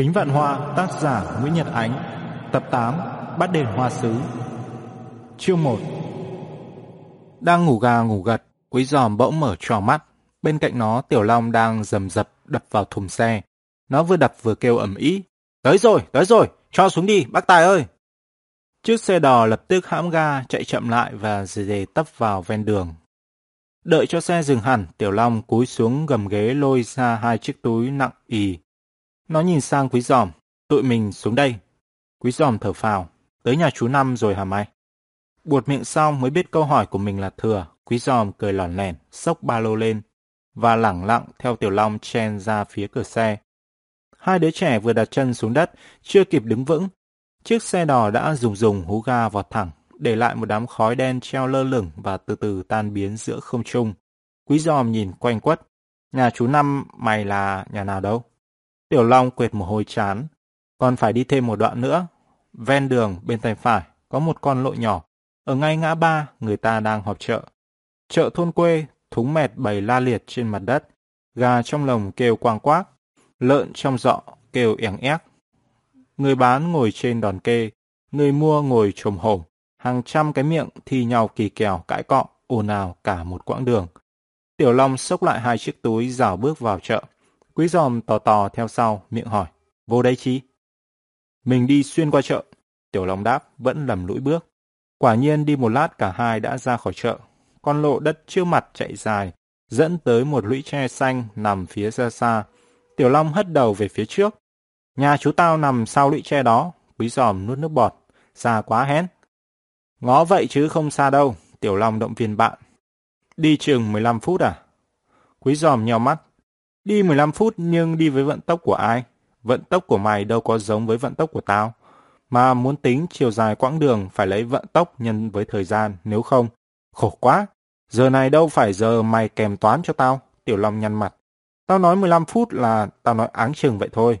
Kính Vạn Hoa tác giả Nguyễn Nhật Ánh Tập 8 Bắt đền hoa sứ. Chương 1 Đang ngủ gà ngủ gật Quý giòm bỗng mở tròn mắt. Bên cạnh nó Tiểu Long đang dầm dập đập vào thùng xe. Nó vừa đập vừa kêu ầm ĩ. Tới rồi, tới rồi, cho xuống đi, bác Tài ơi! Chiếc xe đò lập tức hãm ga chạy chậm lại và dề dề tấp vào ven đường. Đợi cho xe dừng hẳn, Tiểu Long cúi xuống gầm ghế lôi ra hai chiếc túi nặng ì nó nhìn sang quý giòm, tụi mình xuống đây. Quý giòm thở phào, tới nhà chú Năm rồi hả mày? Buột miệng xong mới biết câu hỏi của mình là thừa, quý giòm cười lỏn lẻn, xốc ba lô lên, và lẳng lặng theo Tiểu Long chen ra phía cửa xe. Hai đứa trẻ vừa đặt chân xuống đất, chưa kịp đứng vững. Chiếc xe đò đã rùng rùng hú ga vọt thẳng, để lại một đám khói đen treo lơ lửng và từ từ tan biến giữa không trung. Quý giòm nhìn quanh quất. Nhà chú Năm mày là nhà nào đâu? Tiểu Long quệt một hồi chán. Còn phải đi thêm một đoạn nữa. Ven đường bên tay phải có một con lộ nhỏ. Ở ngay ngã ba người ta đang họp chợ. Chợ thôn quê, thúng mẹt bày la liệt trên mặt đất. Gà trong lồng kêu quang quác. Lợn trong dọ kêu ẻng éc. Người bán ngồi trên đòn kê. Người mua ngồi trồm hổm. Hàng trăm cái miệng thi nhau kỳ kèo cãi cọ, ồn ào cả một quãng đường. Tiểu Long xốc lại hai chiếc túi rảo bước vào chợ. Quý giòm tò tò theo sau, miệng hỏi. Vô đây chi? Mình đi xuyên qua chợ. Tiểu Long đáp, vẫn lầm lũi bước. Quả nhiên đi một lát cả hai đã ra khỏi chợ. Con lộ đất chưa mặt chạy dài, dẫn tới một lũy tre xanh nằm phía xa xa. Tiểu Long hất đầu về phía trước. Nhà chú tao nằm sau lũy tre đó. Quý giòm nuốt nước bọt. Xa quá hén. Ngó vậy chứ không xa đâu. Tiểu Long động viên bạn. Đi chừng 15 phút à? Quý giòm nheo mắt. Đi 15 phút nhưng đi với vận tốc của ai? Vận tốc của mày đâu có giống với vận tốc của tao. Mà muốn tính chiều dài quãng đường phải lấy vận tốc nhân với thời gian, nếu không. Khổ quá, giờ này đâu phải giờ mày kèm toán cho tao. Tiểu Long nhăn mặt. Tao nói 15 phút là tao nói áng chừng vậy thôi.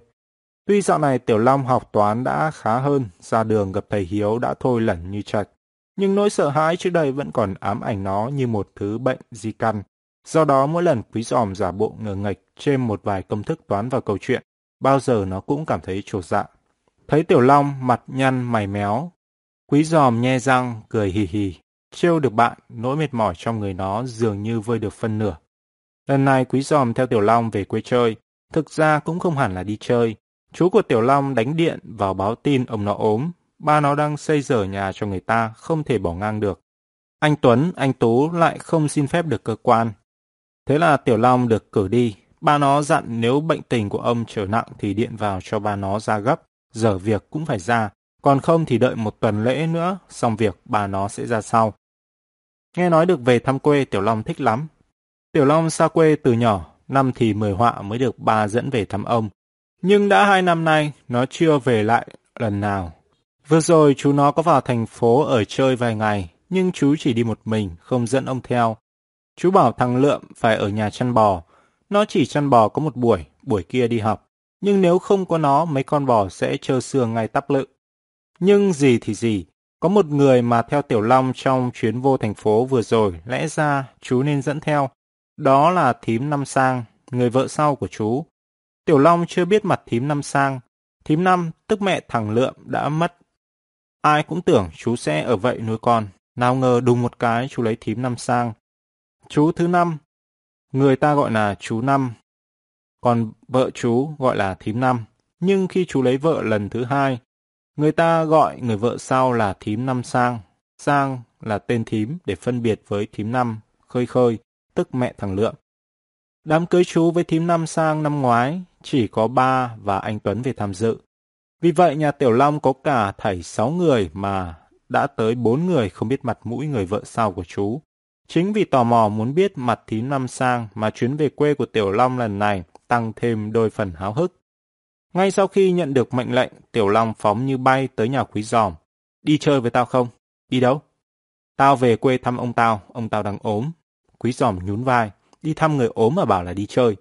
Tuy dạo này Tiểu Long học toán đã khá hơn, ra đường gặp thầy Hiếu đã thôi lẩn như chạch. Nhưng nỗi sợ hãi trước đây vẫn còn ám ảnh nó như một thứ bệnh di căn. Do đó mỗi lần quý giòm giả bộ ngờ nghệch trên một vài công thức toán vào câu chuyện, bao giờ nó cũng cảm thấy trột dạ. Thấy Tiểu Long mặt nhăn mày méo, quý giòm nhe răng cười hì hì, trêu được bạn, nỗi mệt mỏi trong người nó dường như vơi được phân nửa. Lần này quý giòm theo Tiểu Long về quê chơi, thực ra cũng không hẳn là đi chơi. Chú của Tiểu Long đánh điện vào báo tin ông nó ốm, ba nó đang xây dở nhà cho người ta, không thể bỏ ngang được. Anh Tuấn, anh Tú lại không xin phép được cơ quan, Thế là Tiểu Long được cử đi. Ba nó dặn nếu bệnh tình của ông trở nặng thì điện vào cho ba nó ra gấp. Giờ việc cũng phải ra. Còn không thì đợi một tuần lễ nữa, xong việc bà nó sẽ ra sau. Nghe nói được về thăm quê Tiểu Long thích lắm. Tiểu Long xa quê từ nhỏ, năm thì mười họa mới được ba dẫn về thăm ông. Nhưng đã hai năm nay, nó chưa về lại lần nào. Vừa rồi chú nó có vào thành phố ở chơi vài ngày, nhưng chú chỉ đi một mình, không dẫn ông theo. Chú bảo thằng Lượm phải ở nhà chăn bò. Nó chỉ chăn bò có một buổi, buổi kia đi học. Nhưng nếu không có nó, mấy con bò sẽ trơ xương ngay tắp lự. Nhưng gì thì gì, có một người mà theo Tiểu Long trong chuyến vô thành phố vừa rồi, lẽ ra chú nên dẫn theo. Đó là thím Năm Sang, người vợ sau của chú. Tiểu Long chưa biết mặt thím Năm Sang. Thím Năm, tức mẹ thằng Lượm, đã mất. Ai cũng tưởng chú sẽ ở vậy nuôi con. Nào ngờ đùng một cái chú lấy thím Năm Sang. Chú thứ năm, người ta gọi là chú năm, còn vợ chú gọi là thím năm. Nhưng khi chú lấy vợ lần thứ hai, người ta gọi người vợ sau là thím năm sang. Sang là tên thím để phân biệt với thím năm, khơi khơi, tức mẹ thằng Lượng. Đám cưới chú với thím năm sang năm ngoái, chỉ có ba và anh Tuấn về tham dự. Vì vậy nhà Tiểu Long có cả thảy sáu người mà đã tới bốn người không biết mặt mũi người vợ sau của chú. Chính vì tò mò muốn biết mặt thím năm sang mà chuyến về quê của Tiểu Long lần này tăng thêm đôi phần háo hức. Ngay sau khi nhận được mệnh lệnh, Tiểu Long phóng như bay tới nhà quý giòm. Đi chơi với tao không? Đi đâu? Tao về quê thăm ông tao, ông tao đang ốm. Quý giòm nhún vai, đi thăm người ốm mà bảo là đi chơi.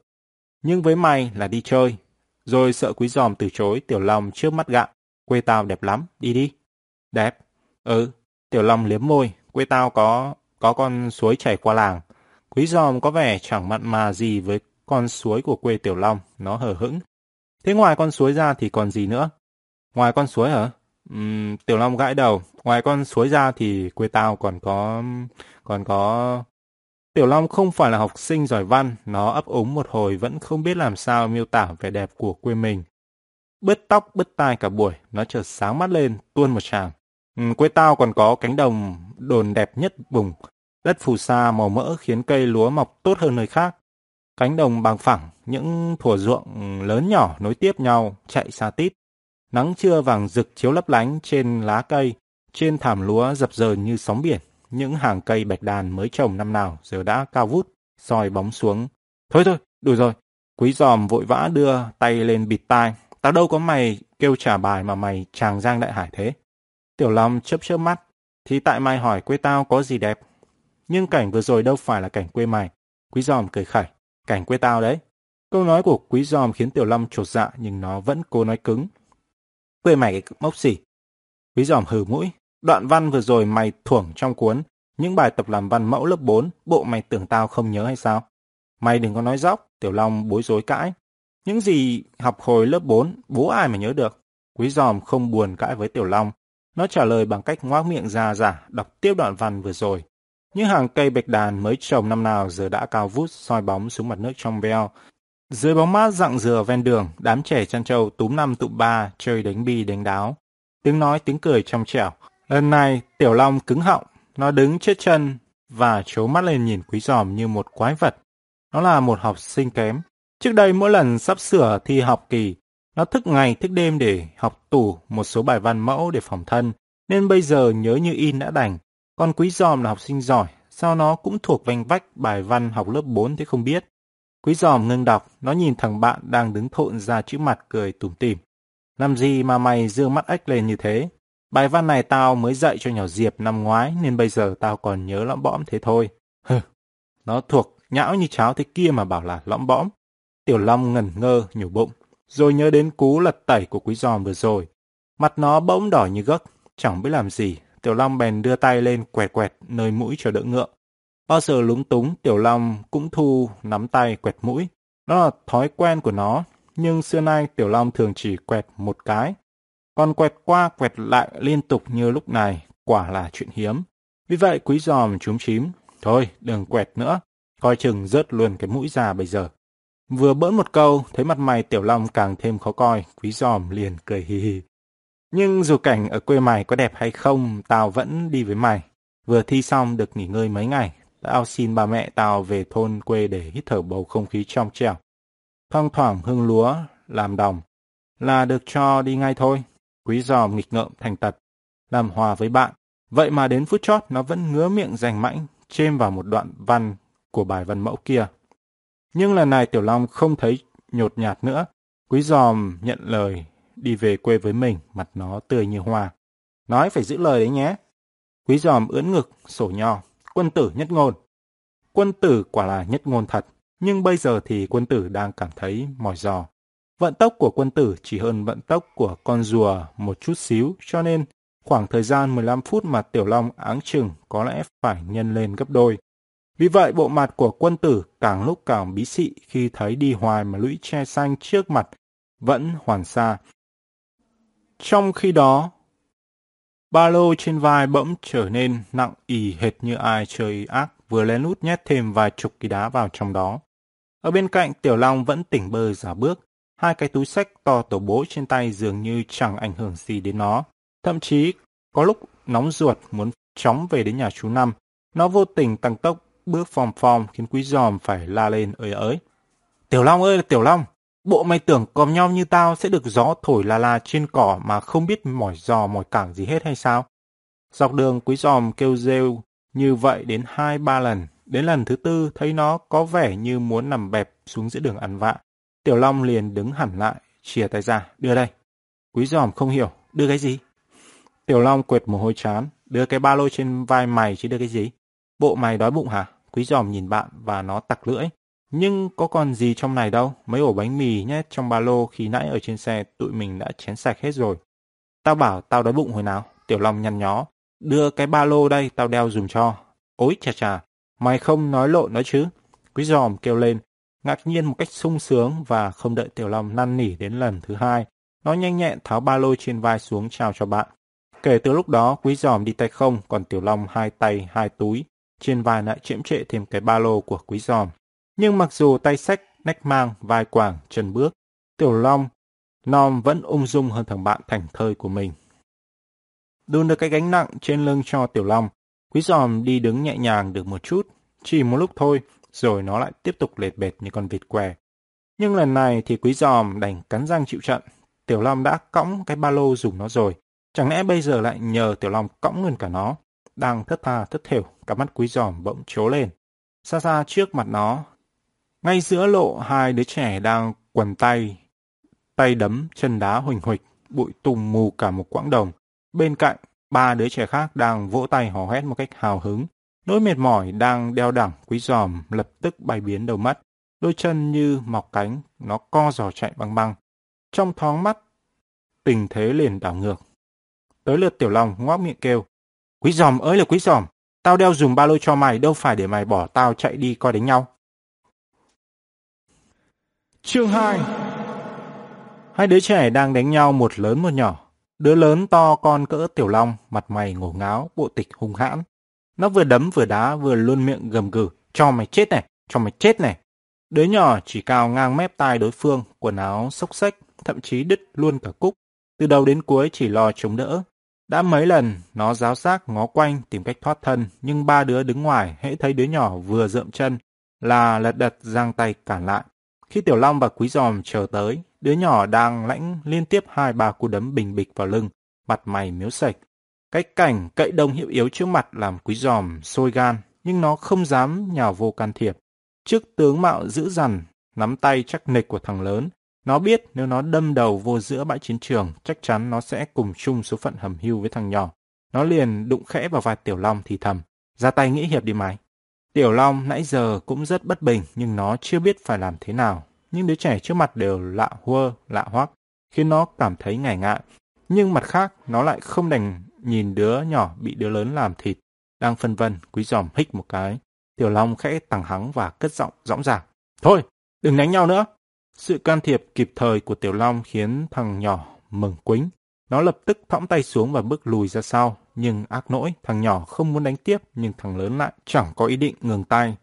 Nhưng với mày là đi chơi. Rồi sợ quý giòm từ chối, Tiểu Long trước mắt gạ. Quê tao đẹp lắm, đi đi. Đẹp. Ừ, Tiểu Long liếm môi, quê tao có có con suối chảy qua làng. Quý giòm có vẻ chẳng mặn mà gì với con suối của quê Tiểu Long, nó hờ hững. Thế ngoài con suối ra thì còn gì nữa? Ngoài con suối hả? Uhm, Tiểu Long gãi đầu. Ngoài con suối ra thì quê tao còn có... còn có... Tiểu Long không phải là học sinh giỏi văn, nó ấp úng một hồi vẫn không biết làm sao miêu tả vẻ đẹp của quê mình. Bứt tóc bứt tai cả buổi, nó chợt sáng mắt lên, tuôn một tràng. Ừ, quê tao còn có cánh đồng đồn đẹp nhất vùng. Đất phù sa màu mỡ khiến cây lúa mọc tốt hơn nơi khác. Cánh đồng bằng phẳng, những thủa ruộng lớn nhỏ nối tiếp nhau, chạy xa tít. Nắng trưa vàng rực chiếu lấp lánh trên lá cây, trên thảm lúa dập dờn như sóng biển. Những hàng cây bạch đàn mới trồng năm nào giờ đã cao vút, soi bóng xuống. Thôi thôi, đủ rồi. Quý giòm vội vã đưa tay lên bịt tai. Tao đâu có mày kêu trả bài mà mày tràng giang đại hải thế. Tiểu Long chớp chớp mắt. Thì tại mày hỏi quê tao có gì đẹp. Nhưng cảnh vừa rồi đâu phải là cảnh quê mày. Quý giòm cười khẩy. Cảnh quê tao đấy. Câu nói của quý giòm khiến Tiểu Long trột dạ nhưng nó vẫn cố nói cứng. Quê mày cái mốc gì? Quý giòm hừ mũi. Đoạn văn vừa rồi mày thuổng trong cuốn. Những bài tập làm văn mẫu lớp 4, bộ mày tưởng tao không nhớ hay sao? Mày đừng có nói dóc, Tiểu Long bối rối cãi. Những gì học hồi lớp 4, bố ai mà nhớ được? Quý giòm không buồn cãi với Tiểu Long. Nó trả lời bằng cách ngoác miệng ra giả, đọc tiếp đoạn văn vừa rồi. Những hàng cây bạch đàn mới trồng năm nào giờ đã cao vút soi bóng xuống mặt nước trong veo. Dưới bóng mát rặng dừa ven đường, đám trẻ chăn trâu túm năm tụ ba chơi đánh bi đánh đáo. Tiếng nói tiếng cười trong trẻo. Lần này Tiểu Long cứng họng, nó đứng chết chân và trố mắt lên nhìn quý giòm như một quái vật. Nó là một học sinh kém. Trước đây mỗi lần sắp sửa thi học kỳ, nó thức ngày thức đêm để học tủ một số bài văn mẫu để phòng thân, nên bây giờ nhớ như in đã đành. Còn quý giòm là học sinh giỏi, sao nó cũng thuộc vanh vách bài văn học lớp 4 thế không biết. Quý giòm ngưng đọc, nó nhìn thằng bạn đang đứng thộn ra chữ mặt cười tủm tỉm. Làm gì mà mày dương mắt ếch lên như thế? Bài văn này tao mới dạy cho nhỏ Diệp năm ngoái nên bây giờ tao còn nhớ lõm bõm thế thôi. Hừ, nó thuộc nhão như cháo thế kia mà bảo là lõm bõm. Tiểu Long ngẩn ngơ, nhủ bụng, rồi nhớ đến cú lật tẩy của quý giòm vừa rồi. Mặt nó bỗng đỏ như gấc, chẳng biết làm gì. Tiểu Long bèn đưa tay lên quẹt quẹt nơi mũi cho đỡ ngượng. Bao giờ lúng túng, Tiểu Long cũng thu nắm tay quẹt mũi. Đó là thói quen của nó, nhưng xưa nay Tiểu Long thường chỉ quẹt một cái. Còn quẹt qua quẹt lại liên tục như lúc này, quả là chuyện hiếm. Vì vậy quý giòm chúm chím, thôi đừng quẹt nữa, coi chừng rớt luôn cái mũi ra bây giờ. Vừa bỡn một câu, thấy mặt mày Tiểu Long càng thêm khó coi, quý giòm liền cười hì hì. Nhưng dù cảnh ở quê mày có đẹp hay không, tao vẫn đi với mày. Vừa thi xong được nghỉ ngơi mấy ngày, tao xin ba mẹ tao về thôn quê để hít thở bầu không khí trong trẻo. Thoang thoảng hương lúa, làm đồng, là được cho đi ngay thôi. Quý giòm nghịch ngợm thành tật, làm hòa với bạn. Vậy mà đến phút chót nó vẫn ngứa miệng rành mãnh, chêm vào một đoạn văn của bài văn mẫu kia. Nhưng lần này Tiểu Long không thấy nhột nhạt nữa. Quý giòm nhận lời đi về quê với mình, mặt nó tươi như hoa. Nói phải giữ lời đấy nhé. Quý giòm ưỡn ngực, sổ nho, quân tử nhất ngôn. Quân tử quả là nhất ngôn thật, nhưng bây giờ thì quân tử đang cảm thấy mỏi giò. Vận tốc của quân tử chỉ hơn vận tốc của con rùa một chút xíu, cho nên khoảng thời gian 15 phút mà Tiểu Long áng chừng có lẽ phải nhân lên gấp đôi. Vì vậy bộ mặt của quân tử càng lúc càng bí xị khi thấy đi hoài mà lũy tre xanh trước mặt vẫn hoàn xa. Trong khi đó, ba lô trên vai bỗng trở nên nặng ì hệt như ai chơi ác vừa lén lút nhét thêm vài chục kỳ đá vào trong đó. Ở bên cạnh Tiểu Long vẫn tỉnh bơ giả bước, hai cái túi sách to tổ bố trên tay dường như chẳng ảnh hưởng gì đến nó. Thậm chí, có lúc nóng ruột muốn chóng về đến nhà chú Năm, nó vô tình tăng tốc bước phòm phòm khiến quý giòm phải la lên ơi ới. Tiểu Long ơi là Tiểu Long, bộ mày tưởng còm nhau như tao sẽ được gió thổi la la trên cỏ mà không biết mỏi giò mỏi cảng gì hết hay sao? Dọc đường quý giòm kêu rêu như vậy đến hai ba lần. Đến lần thứ tư thấy nó có vẻ như muốn nằm bẹp xuống giữa đường ăn vạ. Tiểu Long liền đứng hẳn lại, chia tay ra, đưa đây. Quý giòm không hiểu, đưa cái gì? Tiểu Long quệt mồ hôi chán, đưa cái ba lô trên vai mày chứ đưa cái gì? Bộ mày đói bụng hả? Quý giòm nhìn bạn và nó tặc lưỡi. Nhưng có còn gì trong này đâu, mấy ổ bánh mì nhét trong ba lô khi nãy ở trên xe tụi mình đã chén sạch hết rồi. Tao bảo tao đói bụng hồi nào, Tiểu Long nhăn nhó. Đưa cái ba lô đây, tao đeo dùm cho. Ôi chà chà, mày không nói lộn nói chứ. Quý giòm kêu lên. ngạc nhiên một cách sung sướng và không đợi Tiểu Long năn nỉ đến lần thứ hai. Nó nhanh nhẹn tháo ba lô trên vai xuống chào cho bạn. Kể từ lúc đó, quý giòm đi tay không, còn Tiểu Long hai tay, hai túi. Trên vai lại chiếm trệ thêm cái ba lô của quý giòm. Nhưng mặc dù tay sách, nách mang, vai quàng, chân bước, Tiểu Long, Nom vẫn ung dung hơn thằng bạn thành thơi của mình. Đun được cái gánh nặng trên lưng cho Tiểu Long, quý giòm đi đứng nhẹ nhàng được một chút. Chỉ một lúc thôi, rồi nó lại tiếp tục lệt bệt như con vịt què. Nhưng lần này thì quý giòm đành cắn răng chịu trận. Tiểu Long đã cõng cái ba lô dùng nó rồi. Chẳng lẽ bây giờ lại nhờ Tiểu Long cõng luôn cả nó? Đang thất tha thất thểu, cả mắt quý giòm bỗng trố lên. Xa xa trước mặt nó, ngay giữa lộ hai đứa trẻ đang quần tay, tay đấm, chân đá huỳnh huỳnh, bụi tùng mù cả một quãng đồng. Bên cạnh, ba đứa trẻ khác đang vỗ tay hò hét một cách hào hứng. Nỗi mệt mỏi đang đeo đẳng quý giòm lập tức bay biến đầu mắt. Đôi chân như mọc cánh, nó co giò chạy băng băng. Trong thoáng mắt, tình thế liền đảo ngược. Tới lượt tiểu long ngoác miệng kêu. Quý giòm ơi là quý giòm, tao đeo dùng ba lô cho mày đâu phải để mày bỏ tao chạy đi coi đánh nhau. Chương 2 Hai đứa trẻ đang đánh nhau một lớn một nhỏ. Đứa lớn to con cỡ tiểu long, mặt mày ngổ ngáo, bộ tịch hung hãn. Nó vừa đấm vừa đá vừa luôn miệng gầm gừ, cho mày chết này, cho mày chết này. Đứa nhỏ chỉ cao ngang mép tai đối phương, quần áo xốc xếch, thậm chí đứt luôn cả cúc. Từ đầu đến cuối chỉ lo chống đỡ. Đã mấy lần, nó giáo giác ngó quanh tìm cách thoát thân, nhưng ba đứa đứng ngoài hễ thấy đứa nhỏ vừa rượm chân là lật đật giang tay cản lại. Khi Tiểu Long và Quý Giòm chờ tới, đứa nhỏ đang lãnh liên tiếp hai ba cú đấm bình bịch vào lưng, mặt mày miếu sạch. Cái cảnh cậy đông hiệu yếu trước mặt làm Quý Giòm sôi gan, nhưng nó không dám nhào vô can thiệp. Trước tướng mạo dữ dằn, nắm tay chắc nịch của thằng lớn, nó biết nếu nó đâm đầu vô giữa bãi chiến trường, chắc chắn nó sẽ cùng chung số phận hầm hưu với thằng nhỏ. Nó liền đụng khẽ vào vai Tiểu Long thì thầm, ra tay nghĩ hiệp đi mày. Tiểu Long nãy giờ cũng rất bất bình nhưng nó chưa biết phải làm thế nào. Những đứa trẻ trước mặt đều lạ hua, lạ hoắc, khiến nó cảm thấy ngại ngại. Nhưng mặt khác, nó lại không đành nhìn đứa nhỏ bị đứa lớn làm thịt. Đang phân vân, quý giòm hích một cái. Tiểu Long khẽ tằng hắng và cất giọng rõ ràng. Thôi, đừng đánh nhau nữa. Sự can thiệp kịp thời của Tiểu Long khiến thằng nhỏ mừng quính. Nó lập tức thõng tay xuống và bước lùi ra sau. Nhưng ác nỗi, thằng nhỏ không muốn đánh tiếp, nhưng thằng lớn lại chẳng có ý định ngừng tay.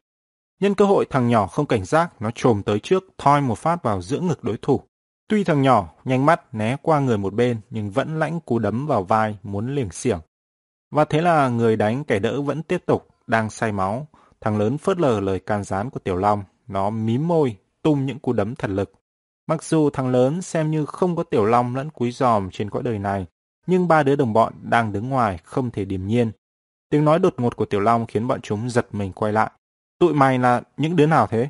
Nhân cơ hội thằng nhỏ không cảnh giác, nó trồm tới trước, thoi một phát vào giữa ngực đối thủ. Tuy thằng nhỏ nhanh mắt né qua người một bên, nhưng vẫn lãnh cú đấm vào vai, muốn liềng xiểng. Và thế là người đánh kẻ đỡ vẫn tiếp tục, đang say máu. Thằng lớn phớt lờ lời can gián của Tiểu Long, nó mím môi, tung những cú đấm thật lực. Mặc dù thằng lớn xem như không có Tiểu Long lẫn quý giòm trên cõi đời này, nhưng ba đứa đồng bọn đang đứng ngoài không thể điềm nhiên. Tiếng nói đột ngột của Tiểu Long khiến bọn chúng giật mình quay lại. Tụi mày là những đứa nào thế?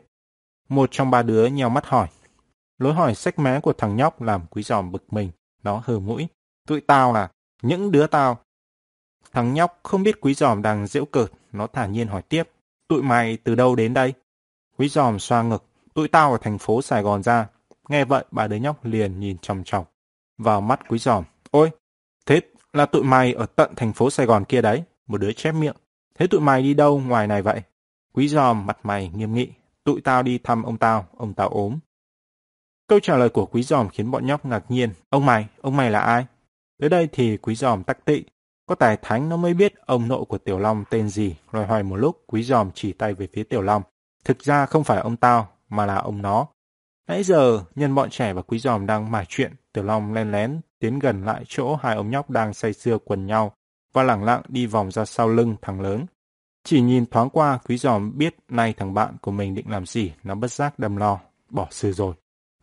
Một trong ba đứa nheo mắt hỏi. Lối hỏi sách mé của thằng nhóc làm quý giòm bực mình. Nó hờ mũi. Tụi tao là những đứa tao. Thằng nhóc không biết quý giòm đang giễu cợt. Nó thả nhiên hỏi tiếp. Tụi mày từ đâu đến đây? Quý giòm xoa ngực. Tụi tao ở thành phố Sài Gòn ra. Nghe vậy ba đứa nhóc liền nhìn chòng chọc vào mắt quý giòm. Ôi, thế là tụi mày ở tận thành phố Sài Gòn kia đấy. Một đứa chép miệng. Thế tụi mày đi đâu ngoài này vậy? Quý giòm mặt mày nghiêm nghị. Tụi tao đi thăm ông tao, ông tao ốm. Câu trả lời của quý giòm khiến bọn nhóc ngạc nhiên. Ông mày, ông mày là ai? Tới đây thì quý giòm tắc tị. Có tài thánh nó mới biết ông nội của Tiểu Long tên gì. Rồi hỏi một lúc, quý giòm chỉ tay về phía Tiểu Long. Thực ra không phải ông tao, mà là ông nó. Nãy giờ, nhân bọn trẻ và quý giòm đang mải chuyện, Tiểu Long len lén tiến gần lại chỗ hai ông nhóc đang say sưa quần nhau và lẳng lặng đi vòng ra sau lưng thằng lớn. Chỉ nhìn thoáng qua, quý giòm biết nay thằng bạn của mình định làm gì, nó bất giác đâm lo, bỏ sư rồi.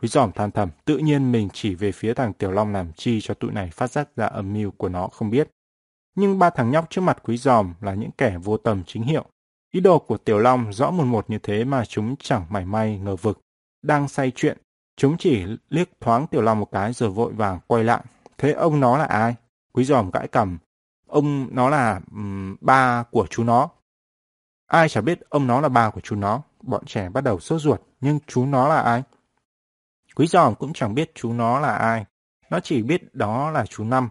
Quý giòm than thầm, tự nhiên mình chỉ về phía thằng Tiểu Long làm chi cho tụi này phát giác ra âm mưu của nó không biết. Nhưng ba thằng nhóc trước mặt quý giòm là những kẻ vô tầm chính hiệu. Ý đồ của Tiểu Long rõ một một như thế mà chúng chẳng mảy may ngờ vực. Đang say chuyện, chúng chỉ liếc thoáng Tiểu Long một cái rồi vội vàng quay lại. Thế ông nó là ai? Quý giòm gãi cầm. Ông nó là um, ba của chú nó. Ai chả biết ông nó là ba của chú nó. Bọn trẻ bắt đầu sốt ruột, nhưng chú nó là ai? Quý giòm cũng chẳng biết chú nó là ai. Nó chỉ biết đó là chú Năm.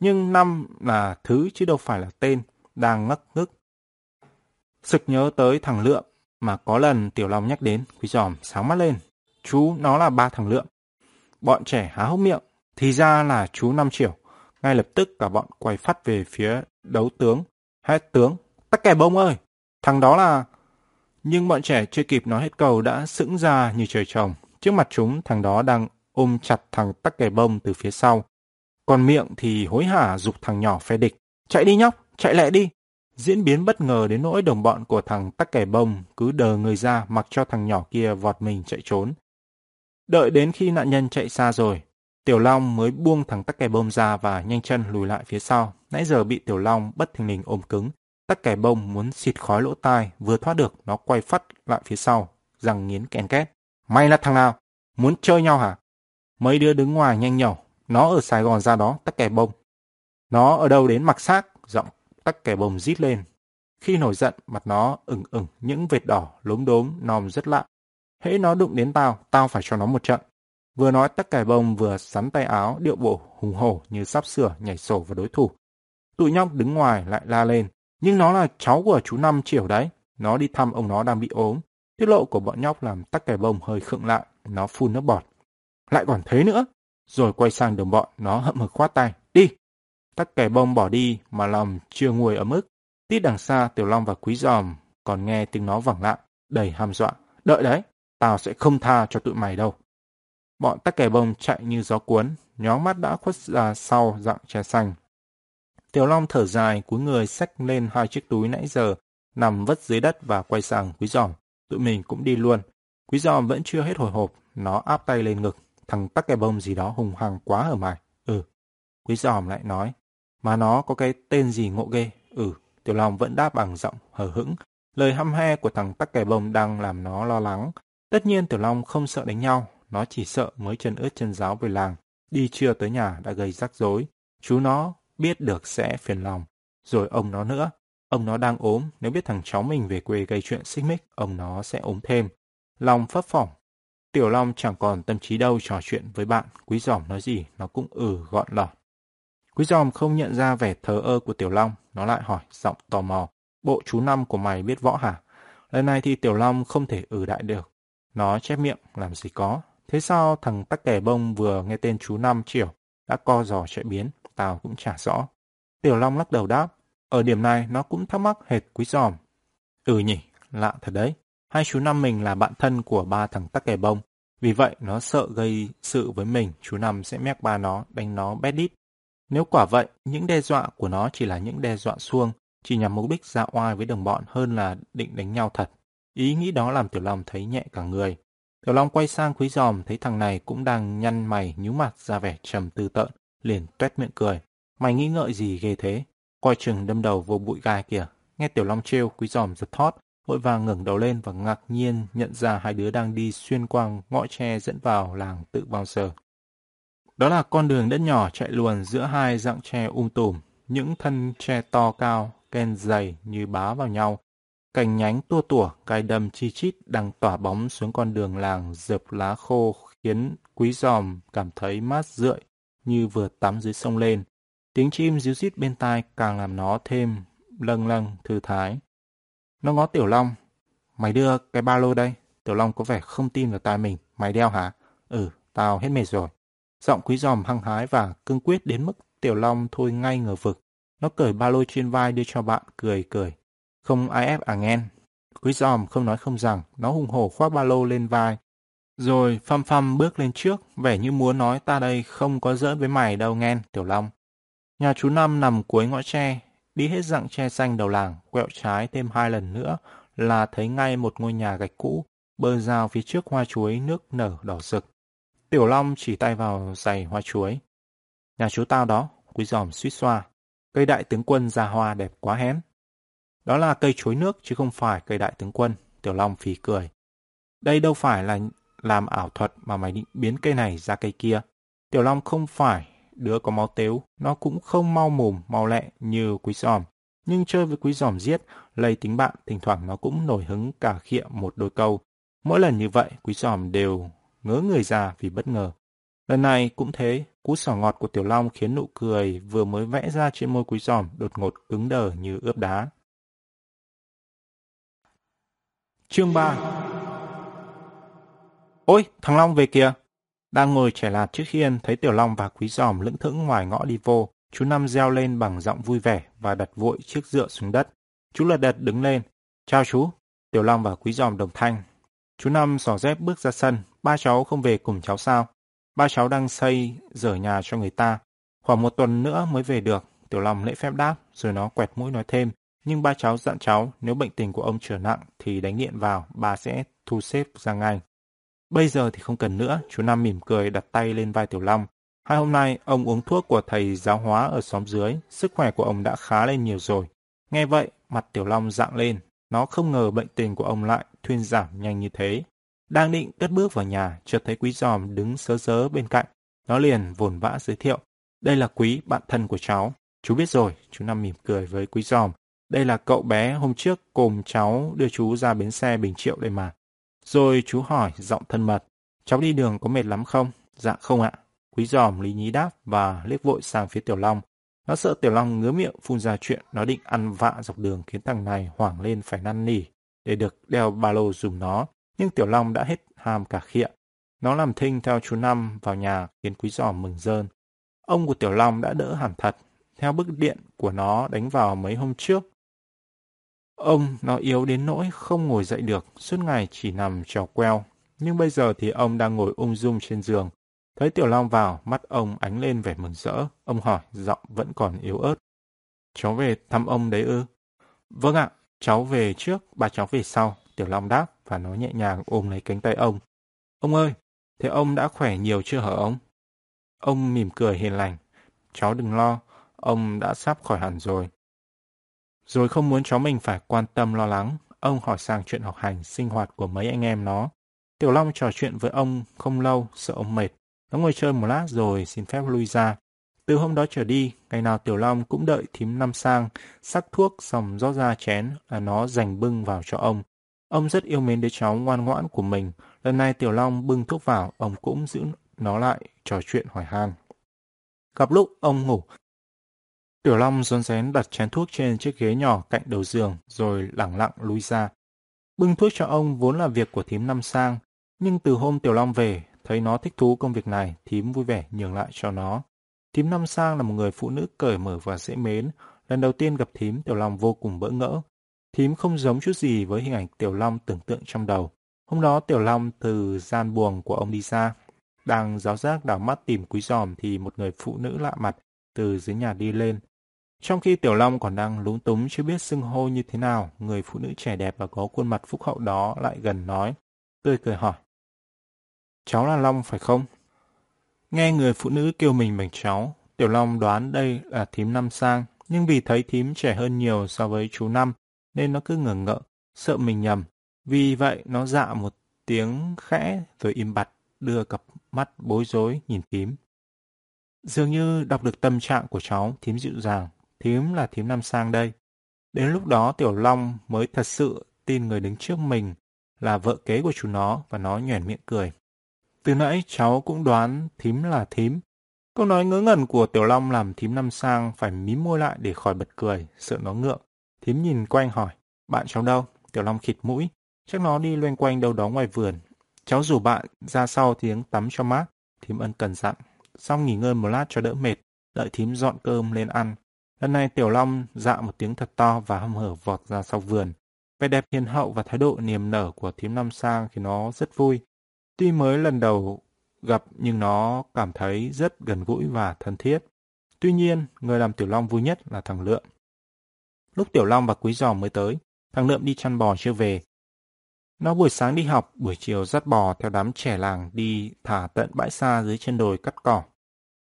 Nhưng Năm là thứ chứ đâu phải là tên, đang ngất ngức. Sực nhớ tới thằng Lượm, Mà có lần Tiểu Long nhắc đến, Quý Giòm sáng mắt lên. Chú, nó là ba thằng Lượng. Bọn trẻ há hốc miệng, thì ra là chú Năm Triệu. Ngay lập tức cả bọn quay phát về phía đấu tướng. Hết tướng, tắc kè bông ơi, thằng đó là... Nhưng bọn trẻ chưa kịp nói hết câu đã sững ra như trời trồng. Trước mặt chúng, thằng đó đang ôm chặt thằng tắc kè bông từ phía sau. Còn miệng thì hối hả dục thằng nhỏ phe địch. Chạy đi nhóc, chạy lẹ đi. Diễn biến bất ngờ đến nỗi đồng bọn của thằng tắc kè bông cứ đờ người ra mặc cho thằng nhỏ kia vọt mình chạy trốn. Đợi đến khi nạn nhân chạy xa rồi, Tiểu Long mới buông thằng tắc kè bông ra và nhanh chân lùi lại phía sau. Nãy giờ bị Tiểu Long bất thình lình ôm cứng. Tắc kè bông muốn xịt khói lỗ tai, vừa thoát được, nó quay phát lại phía sau, răng nghiến kèn két. may là thằng nào? Muốn chơi nhau hả? Mấy đứa đứng ngoài nhanh nhẩu, nó ở Sài Gòn ra đó, tắc kè bông. Nó ở đâu đến mặc xác, giọng tắc kè bông rít lên. Khi nổi giận, mặt nó ửng ửng những vệt đỏ, lốm đốm, nòm rất lạ. Hễ nó đụng đến tao, tao phải cho nó một trận. Vừa nói tắc kè bông vừa sắn tay áo, điệu bộ hùng hổ như sắp sửa nhảy sổ vào đối thủ. Tụi nhóc đứng ngoài lại la lên. Nhưng nó là cháu của chú Năm Triều đấy. Nó đi thăm ông nó đang bị ốm. Tiết lộ của bọn nhóc làm tắc kè bông hơi khựng lại. Nó phun nước bọt. Lại còn thế nữa. Rồi quay sang đồng bọn, nó hậm hực khoát tay. Tắc kè bông bỏ đi mà lòng chưa nguôi ở mức. Tít đằng xa Tiểu Long và Quý Giòm còn nghe tiếng nó vẳng lại, đầy hàm dọa. Đợi đấy, tao sẽ không tha cho tụi mày đâu. Bọn tắc kè bông chạy như gió cuốn, nhóm mắt đã khuất ra sau dạng tre xanh. Tiểu Long thở dài, cúi người xách lên hai chiếc túi nãy giờ, nằm vất dưới đất và quay sang Quý Giòm. Tụi mình cũng đi luôn. Quý Giòm vẫn chưa hết hồi hộp, nó áp tay lên ngực. Thằng tắc kè bông gì đó hùng hăng quá ở mày. Ừ. Quý Giòm lại nói. Mà nó có cái tên gì ngộ ghê. Ừ. Tiểu Long vẫn đáp bằng giọng hờ hững. Lời hăm he của thằng tắc kè bông đang làm nó lo lắng. Tất nhiên Tiểu Long không sợ đánh nhau, nó chỉ sợ mới chân ướt chân giáo về làng. Đi chưa tới nhà đã gây rắc rối. Chú nó biết được sẽ phiền lòng. Rồi ông nó nữa. Ông nó đang ốm, nếu biết thằng cháu mình về quê gây chuyện xích mích, ông nó sẽ ốm thêm. Long phấp phỏng. Tiểu Long chẳng còn tâm trí đâu trò chuyện với bạn. Quý giòm nói gì, nó cũng ừ gọn lọt. Quý giòm không nhận ra vẻ thờ ơ của Tiểu Long. Nó lại hỏi, giọng tò mò. Bộ chú năm của mày biết võ hả? Lần này thì Tiểu Long không thể ừ đại được. Nó chép miệng, làm gì có. Thế sao thằng tắc kè bông vừa nghe tên chú Năm Triều đã co giò chạy biến, tao cũng chả rõ. Tiểu Long lắc đầu đáp, ở điểm này nó cũng thắc mắc hệt quý giòm. Ừ nhỉ, lạ thật đấy. Hai chú Năm mình là bạn thân của ba thằng tắc kè bông. Vì vậy nó sợ gây sự với mình, chú Năm sẽ mép ba nó, đánh nó bét đít. Nếu quả vậy, những đe dọa của nó chỉ là những đe dọa xuông, chỉ nhằm mục đích ra oai với đồng bọn hơn là định đánh nhau thật. Ý nghĩ đó làm Tiểu Long thấy nhẹ cả người. Tiểu Long quay sang quý giòm thấy thằng này cũng đang nhăn mày nhú mặt ra vẻ trầm tư tợn, liền tuét miệng cười. Mày nghĩ ngợi gì ghê thế? Coi chừng đâm đầu vô bụi gai kìa. Nghe Tiểu Long trêu, quý giòm giật thót, vội vàng ngẩng đầu lên và ngạc nhiên nhận ra hai đứa đang đi xuyên qua ngõ tre dẫn vào làng tự bao giờ. Đó là con đường đất nhỏ chạy luồn giữa hai dạng tre um tùm, những thân tre to cao, ken dày như bá vào nhau, Cành nhánh tua tủa, cài đâm chi chít đang tỏa bóng xuống con đường làng dợp lá khô khiến quý giòm cảm thấy mát rượi như vừa tắm dưới sông lên. Tiếng chim ríu rít bên tai càng làm nó thêm lâng lâng thư thái. Nó ngó Tiểu Long. Mày đưa cái ba lô đây. Tiểu Long có vẻ không tin vào tai mình. Mày đeo hả? Ừ, tao hết mệt rồi. Giọng quý giòm hăng hái và cương quyết đến mức Tiểu Long thôi ngay ngờ vực. Nó cởi ba lô trên vai đưa cho bạn, cười cười. Không ai ép à nghen. Quý giòm không nói không rằng, nó hùng hổ khoác ba lô lên vai. Rồi phăm phăm bước lên trước, vẻ như muốn nói ta đây không có giỡn với mày đâu nghen, Tiểu Long. Nhà chú Năm nằm cuối ngõ tre, đi hết dặng tre xanh đầu làng, quẹo trái thêm hai lần nữa là thấy ngay một ngôi nhà gạch cũ, bờ rào phía trước hoa chuối nước nở đỏ rực. Tiểu Long chỉ tay vào giày hoa chuối. Nhà chú tao đó, quý giòm suýt xoa. Cây đại tướng quân ra hoa đẹp quá hén. Đó là cây chuối nước chứ không phải cây đại tướng quân. Tiểu Long phì cười. Đây đâu phải là làm ảo thuật mà mày định biến cây này ra cây kia. Tiểu Long không phải đứa có máu tếu, nó cũng không mau mồm, mau lẹ như quý giòm. Nhưng chơi với quý giòm giết, lây tính bạn, thỉnh thoảng nó cũng nổi hứng cả khịa một đôi câu. Mỗi lần như vậy, quý giòm đều ngớ người ra vì bất ngờ. Lần này cũng thế, cú sỏ ngọt của Tiểu Long khiến nụ cười vừa mới vẽ ra trên môi quý giòm đột ngột cứng đờ như ướp đá. Chương 3 Ôi, thằng Long về kìa! Đang ngồi trẻ lạt trước hiên, thấy Tiểu Long và Quý Giòm lững thững ngoài ngõ đi vô. Chú Năm reo lên bằng giọng vui vẻ và đặt vội chiếc dựa xuống đất. Chú lật đật đứng lên. Chào chú. Tiểu Long và Quý Giòm đồng thanh. Chú Năm sỏ dép bước ra sân. Ba cháu không về cùng cháu sao? Ba cháu đang xây, dở nhà cho người ta. Khoảng một tuần nữa mới về được. Tiểu Long lễ phép đáp, rồi nó quẹt mũi nói thêm. Nhưng ba cháu dặn cháu, nếu bệnh tình của ông trở nặng thì đánh điện vào, bà sẽ thu xếp ra ngay. Bây giờ thì không cần nữa, chú nam mỉm cười đặt tay lên vai Tiểu Long. Hai hôm nay, ông uống thuốc của thầy giáo hóa ở xóm dưới, sức khỏe của ông đã khá lên nhiều rồi. Nghe vậy, mặt Tiểu Long dạng lên. Nó không ngờ bệnh tình của ông lại thuyên giảm nhanh như thế. Đang định cất bước vào nhà, chợt thấy quý giòm đứng sớ sớ bên cạnh. Nó liền vồn vã giới thiệu. Đây là quý, bạn thân của cháu. Chú biết rồi, chú Năm mỉm cười với quý giòm. Đây là cậu bé hôm trước cùng cháu đưa chú ra bến xe Bình Triệu đây mà. Rồi chú hỏi giọng thân mật. Cháu đi đường có mệt lắm không? Dạ không ạ. Quý giòm lý nhí đáp và liếc vội sang phía Tiểu Long. Nó sợ Tiểu Long ngứa miệng phun ra chuyện nó định ăn vạ dọc đường khiến thằng này hoảng lên phải năn nỉ để được đeo ba lô dùm nó. Nhưng Tiểu Long đã hết ham cả khịa. Nó làm thinh theo chú Năm vào nhà khiến quý Giỏ mừng rơn. Ông của Tiểu Long đã đỡ hẳn thật. Theo bức điện của nó đánh vào mấy hôm trước, Ông nó yếu đến nỗi không ngồi dậy được, suốt ngày chỉ nằm trò queo. Nhưng bây giờ thì ông đang ngồi ung dung trên giường. Thấy Tiểu Long vào, mắt ông ánh lên vẻ mừng rỡ. Ông hỏi, giọng vẫn còn yếu ớt. Cháu về thăm ông đấy ư? Vâng ạ, cháu về trước, bà cháu về sau. Tiểu Long đáp và nó nhẹ nhàng ôm lấy cánh tay ông. Ông ơi, thế ông đã khỏe nhiều chưa hả ông? Ông mỉm cười hiền lành. Cháu đừng lo, ông đã sắp khỏi hẳn rồi. Rồi không muốn cháu mình phải quan tâm lo lắng, ông hỏi sang chuyện học hành, sinh hoạt của mấy anh em nó. Tiểu Long trò chuyện với ông không lâu, sợ ông mệt. Nó ngồi chơi một lát rồi xin phép lui ra. Từ hôm đó trở đi, ngày nào Tiểu Long cũng đợi thím năm sang, sắc thuốc xong rót ra chén là nó dành bưng vào cho ông. Ông rất yêu mến đứa cháu ngoan ngoãn của mình. Lần này Tiểu Long bưng thuốc vào, ông cũng giữ nó lại, trò chuyện hỏi han. Gặp lúc ông ngủ, Tiểu Long rón rén đặt chén thuốc trên chiếc ghế nhỏ cạnh đầu giường, rồi lẳng lặng lui ra. Bưng thuốc cho ông vốn là việc của thím năm sang, nhưng từ hôm Tiểu Long về, thấy nó thích thú công việc này, thím vui vẻ nhường lại cho nó. Thím năm sang là một người phụ nữ cởi mở và dễ mến. Lần đầu tiên gặp thím, Tiểu Long vô cùng bỡ ngỡ. Thím không giống chút gì với hình ảnh Tiểu Long tưởng tượng trong đầu. Hôm đó Tiểu Long từ gian buồng của ông đi ra. Đang giáo giác đảo mắt tìm quý giòm thì một người phụ nữ lạ mặt từ dưới nhà đi lên. Trong khi Tiểu Long còn đang lúng túng chưa biết xưng hô như thế nào, người phụ nữ trẻ đẹp và có khuôn mặt phúc hậu đó lại gần nói, tươi cười hỏi. Cháu là Long phải không? Nghe người phụ nữ kêu mình bằng cháu, Tiểu Long đoán đây là thím Năm Sang, nhưng vì thấy thím trẻ hơn nhiều so với chú Năm, nên nó cứ ngờ ngợ, sợ mình nhầm. Vì vậy nó dạ một tiếng khẽ rồi im bặt, đưa cặp mắt bối rối nhìn thím. Dường như đọc được tâm trạng của cháu, thím dịu dàng, thím là thím Nam Sang đây. Đến lúc đó Tiểu Long mới thật sự tin người đứng trước mình là vợ kế của chú nó và nó nhoẻn miệng cười. Từ nãy cháu cũng đoán thím là thím. Câu nói ngớ ngẩn của Tiểu Long làm thím Nam Sang phải mím môi lại để khỏi bật cười, sợ nó ngượng. Thím nhìn quanh hỏi, bạn cháu đâu? Tiểu Long khịt mũi, chắc nó đi loanh quanh đâu đó ngoài vườn. Cháu rủ bạn ra sau tiếng tắm cho mát, thím ân cần dặn. Xong nghỉ ngơi một lát cho đỡ mệt, đợi thím dọn cơm lên ăn. Lần này Tiểu Long dạ một tiếng thật to và hâm hở vọt ra sau vườn. Vẻ đẹp hiền hậu và thái độ niềm nở của thím Năm Sang thì nó rất vui. Tuy mới lần đầu gặp nhưng nó cảm thấy rất gần gũi và thân thiết. Tuy nhiên, người làm Tiểu Long vui nhất là thằng Lượng." Lúc Tiểu Long và Quý Giò mới tới, thằng Lượm đi chăn bò chưa về. Nó buổi sáng đi học, buổi chiều dắt bò theo đám trẻ làng đi thả tận bãi xa dưới chân đồi cắt cỏ.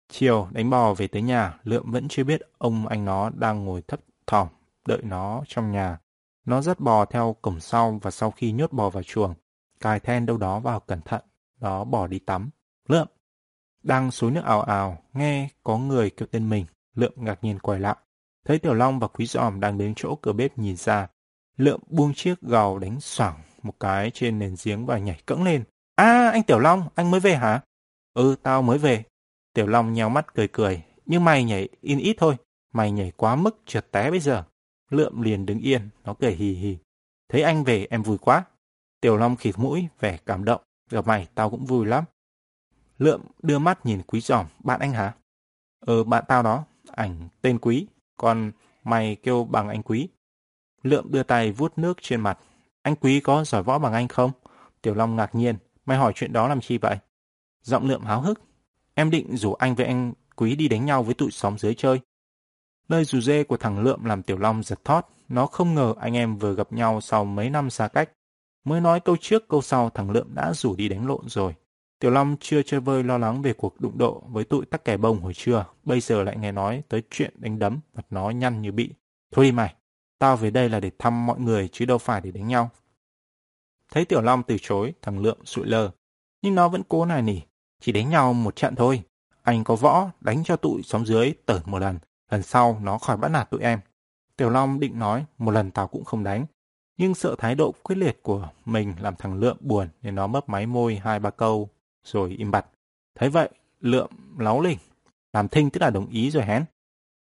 Chiều đánh bò về tới nhà, Lượm vẫn chưa biết ông anh nó đang ngồi thấp thỏm, đợi nó trong nhà. Nó dắt bò theo cổng sau và sau khi nhốt bò vào chuồng, cài then đâu đó vào cẩn thận, nó bỏ đi tắm. Lượm! Đang xối nước ào ào, nghe có người kêu tên mình, Lượm ngạc nhiên quay lại. Thấy Tiểu Long và Quý Giòm đang đến chỗ cửa bếp nhìn ra. Lượm buông chiếc gầu đánh xoảng một cái trên nền giếng và nhảy cẫng lên. À, anh Tiểu Long, anh mới về hả? Ừ, tao mới về. Tiểu Long nheo mắt cười cười. Nhưng mày nhảy in ít thôi. Mày nhảy quá mức trượt té bây giờ. Lượm liền đứng yên, nó cười hì hì. Thấy anh về em vui quá. Tiểu Long khịt mũi, vẻ cảm động. Gặp mày, tao cũng vui lắm. Lượm đưa mắt nhìn quý giòm. Bạn anh hả? Ờ, bạn tao đó. Ảnh tên quý. Còn mày kêu bằng anh quý. Lượm đưa tay vuốt nước trên mặt. Anh quý có giỏi võ bằng anh không? Tiểu Long ngạc nhiên. Mày hỏi chuyện đó làm chi vậy? Giọng lượm háo hức. Em định rủ anh với anh quý đi đánh nhau với tụi xóm dưới chơi. Lời rủ dê của thằng Lượm làm Tiểu Long giật thót. Nó không ngờ anh em vừa gặp nhau sau mấy năm xa cách. Mới nói câu trước câu sau thằng Lượm đã rủ đi đánh lộn rồi. Tiểu Long chưa chơi vơi lo lắng về cuộc đụng độ với tụi tắc kẻ bông hồi trưa. Bây giờ lại nghe nói tới chuyện đánh đấm, mặt nó nhăn như bị. Thôi đi mày, tao về đây là để thăm mọi người chứ đâu phải để đánh nhau. Thấy Tiểu Long từ chối, thằng Lượng sụi lơ. Nhưng nó vẫn cố nài nỉ. Chỉ đánh nhau một trận thôi. Anh có võ, đánh cho tụi xóm dưới tởn một lần. Lần sau nó khỏi bắt nạt tụi em. Tiểu Long định nói, một lần tao cũng không đánh. Nhưng sợ thái độ quyết liệt của mình làm thằng Lượng buồn nên nó mấp máy môi hai ba câu rồi im bặt. Thấy vậy, Lượm láu lỉnh. Làm thinh tức là đồng ý rồi hén.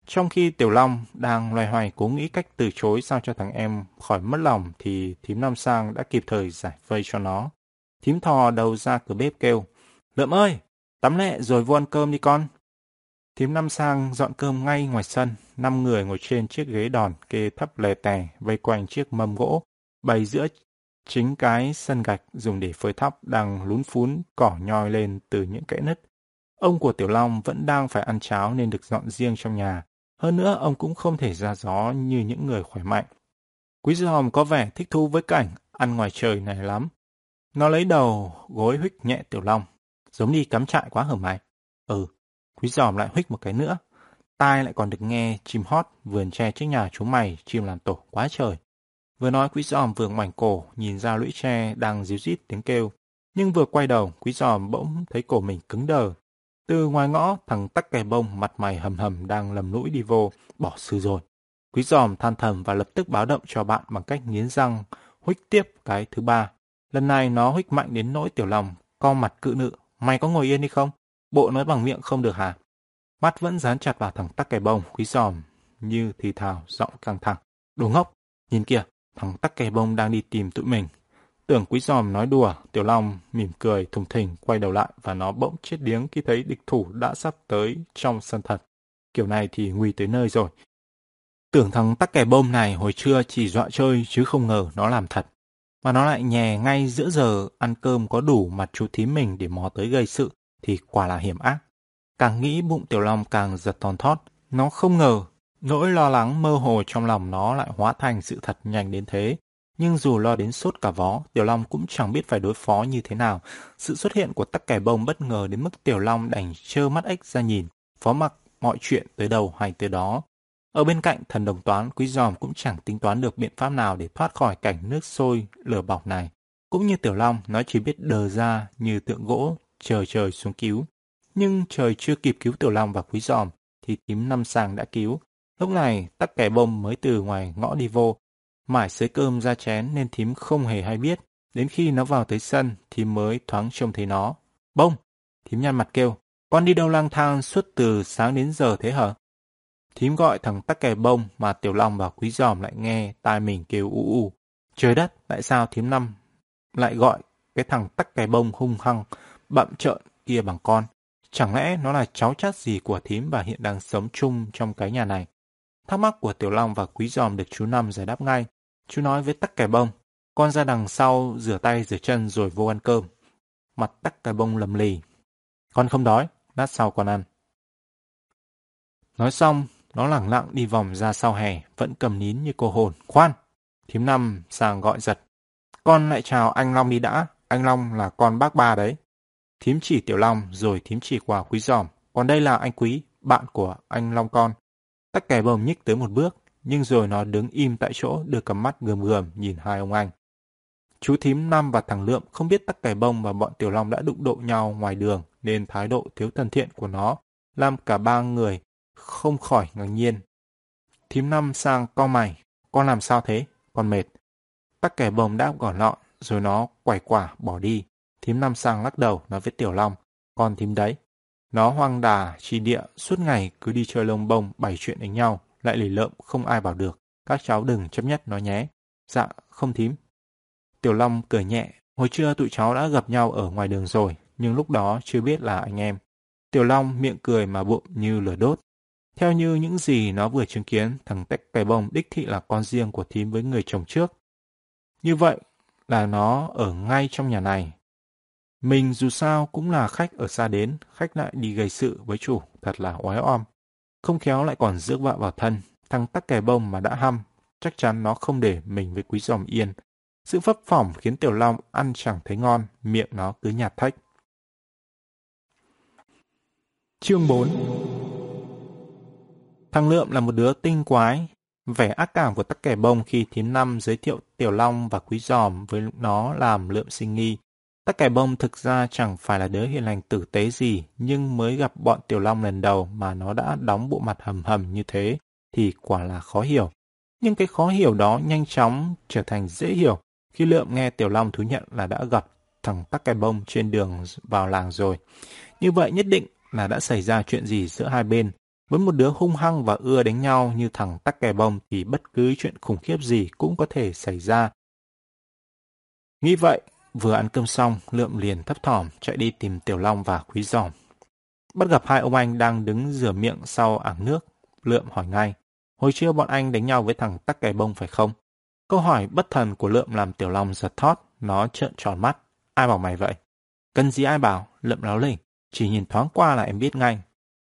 Trong khi Tiểu Long đang loay hoay cố nghĩ cách từ chối sao cho thằng em khỏi mất lòng thì thím Nam Sang đã kịp thời giải vây cho nó. Thím thò đầu ra cửa bếp kêu, Lượm ơi, tắm lẹ rồi vô ăn cơm đi con. Thím Nam Sang dọn cơm ngay ngoài sân, năm người ngồi trên chiếc ghế đòn kê thấp lè tè vây quanh chiếc mâm gỗ, bày giữa chính cái sân gạch dùng để phơi thóc đang lún phún cỏ nhoi lên từ những kẽ nứt. Ông của Tiểu Long vẫn đang phải ăn cháo nên được dọn riêng trong nhà. Hơn nữa, ông cũng không thể ra gió như những người khỏe mạnh. Quý giòm có vẻ thích thú với cảnh ăn ngoài trời này lắm. Nó lấy đầu gối huých nhẹ Tiểu Long. Giống đi cắm trại quá hở mày. Ừ, quý giòm lại huých một cái nữa. Tai lại còn được nghe chim hót vườn tre trước nhà chú mày chim làm tổ quá trời. Vừa nói quý giòm vừa ngoảnh cổ nhìn ra lũy tre đang díu rít tiếng kêu. Nhưng vừa quay đầu, quý giòm bỗng thấy cổ mình cứng đờ. Từ ngoài ngõ, thằng tắc kè bông mặt mày hầm hầm đang lầm lũi đi vô, bỏ sư rồi. Quý giòm than thầm và lập tức báo động cho bạn bằng cách nghiến răng, huých tiếp cái thứ ba. Lần này nó huých mạnh đến nỗi tiểu lòng, co mặt cự nữ Mày có ngồi yên đi không? Bộ nói bằng miệng không được hả? Mắt vẫn dán chặt vào thằng tắc kè bông, quý giòm, như thì thào, giọng căng thẳng. Đồ ngốc, nhìn kìa, thằng tắc kè bông đang đi tìm tụi mình. Tưởng quý giòm nói đùa, Tiểu Long mỉm cười thùng thình quay đầu lại và nó bỗng chết điếng khi thấy địch thủ đã sắp tới trong sân thật. Kiểu này thì nguy tới nơi rồi. Tưởng thằng tắc kè bông này hồi trưa chỉ dọa chơi chứ không ngờ nó làm thật. Mà nó lại nhè ngay giữa giờ ăn cơm có đủ mặt chú thím mình để mò tới gây sự thì quả là hiểm ác. Càng nghĩ bụng Tiểu Long càng giật thon thót. Nó không ngờ nỗi lo lắng mơ hồ trong lòng nó lại hóa thành sự thật nhanh đến thế. Nhưng dù lo đến sốt cả vó, Tiểu Long cũng chẳng biết phải đối phó như thế nào. Sự xuất hiện của tắc kè bông bất ngờ đến mức Tiểu Long đành trơ mắt ếch ra nhìn, phó mặc mọi chuyện tới đầu hay tới đó. Ở bên cạnh thần đồng toán, quý giòm cũng chẳng tính toán được biện pháp nào để thoát khỏi cảnh nước sôi, lửa bỏng này. Cũng như Tiểu Long, nó chỉ biết đờ ra như tượng gỗ, chờ trời xuống cứu. Nhưng trời chưa kịp cứu Tiểu Long và quý giòm, thì tím năm sàng đã cứu. Lúc này, tắc kè bông mới từ ngoài ngõ đi vô, Mải xới cơm ra chén nên thím không hề hay biết. Đến khi nó vào tới sân thì mới thoáng trông thấy nó. Bông! Thím nhăn mặt kêu. Con đi đâu lang thang suốt từ sáng đến giờ thế hả? Thím gọi thằng tắc kè bông mà Tiểu Long và Quý Giòm lại nghe tai mình kêu u u. Trời đất, tại sao thím năm lại gọi cái thằng tắc kè bông hung hăng, bậm trợn kia bằng con? Chẳng lẽ nó là cháu chắt gì của thím và hiện đang sống chung trong cái nhà này? Thắc mắc của Tiểu Long và Quý Giòm được chú Năm giải đáp ngay. Chú nói với tắc kè bông, con ra đằng sau rửa tay rửa chân rồi vô ăn cơm. Mặt tắc kè bông lầm lì. Con không đói, lát sau con ăn. Nói xong, nó lẳng lặng đi vòng ra sau hè, vẫn cầm nín như cô hồn. Khoan! Thím năm sàng gọi giật. Con lại chào anh Long đi đã, anh Long là con bác ba đấy. Thím chỉ Tiểu Long rồi thím chỉ quả Quý Giòm. Còn đây là anh Quý, bạn của anh Long con. Tắc kè bông nhích tới một bước, nhưng rồi nó đứng im tại chỗ đưa cầm mắt gườm gườm nhìn hai ông anh. Chú thím Năm và thằng Lượm không biết tắc kè bông và bọn Tiểu Long đã đụng độ nhau ngoài đường nên thái độ thiếu thân thiện của nó làm cả ba người không khỏi ngạc nhiên. Thím Năm sang co mày, con làm sao thế, con mệt. Tắc kè bông đáp gọn lọn rồi nó quẩy quả bỏ đi. Thím Năm sang lắc đầu nói với Tiểu Long, con thím đấy. Nó hoang đà, chi địa, suốt ngày cứ đi chơi lông bông bày chuyện đánh nhau lại lì lợm không ai bảo được. Các cháu đừng chấp nhất nó nhé. Dạ, không thím. Tiểu Long cười nhẹ, hồi trưa tụi cháu đã gặp nhau ở ngoài đường rồi, nhưng lúc đó chưa biết là anh em. Tiểu Long miệng cười mà bụng như lửa đốt. Theo như những gì nó vừa chứng kiến, thằng Tách Cày Bông đích thị là con riêng của thím với người chồng trước. Như vậy là nó ở ngay trong nhà này. Mình dù sao cũng là khách ở xa đến, khách lại đi gây sự với chủ, thật là oái oăm. Không khéo lại còn rước vợ vào thân, thằng Tắc Kè Bông mà đã hăm, chắc chắn nó không để mình với quý giòm yên. Sự phấp phỏng khiến Tiểu Long ăn chẳng thấy ngon, miệng nó cứ nhạt thách. Chương 4 Thằng Lượm là một đứa tinh quái. Vẻ ác cảm của tắc kẻ bông khi thím năm giới thiệu Tiểu Long và Quý Giòm với nó làm Lượm sinh nghi. Tắc kẻ bông thực ra chẳng phải là đứa hiền lành tử tế gì, nhưng mới gặp bọn Tiểu Long lần đầu mà nó đã đóng bộ mặt hầm hầm như thế, thì quả là khó hiểu. Nhưng cái khó hiểu đó nhanh chóng trở thành dễ hiểu khi Lượm nghe Tiểu Long thú nhận là đã gặp thằng tắc kè bông trên đường vào làng rồi. Như vậy nhất định là đã xảy ra chuyện gì giữa hai bên. Với một đứa hung hăng và ưa đánh nhau như thằng tắc kè bông thì bất cứ chuyện khủng khiếp gì cũng có thể xảy ra. Nghĩ vậy, vừa ăn cơm xong, Lượm liền thấp thỏm chạy đi tìm Tiểu Long và Quý Giòm. Bắt gặp hai ông anh đang đứng rửa miệng sau ảng nước, Lượm hỏi ngay, hồi trưa bọn anh đánh nhau với thằng tắc kè bông phải không? Câu hỏi bất thần của Lượm làm Tiểu Long giật thót, nó trợn tròn mắt. Ai bảo mày vậy? Cần gì ai bảo? Lượm láo lỉnh. Chỉ nhìn thoáng qua là em biết ngay.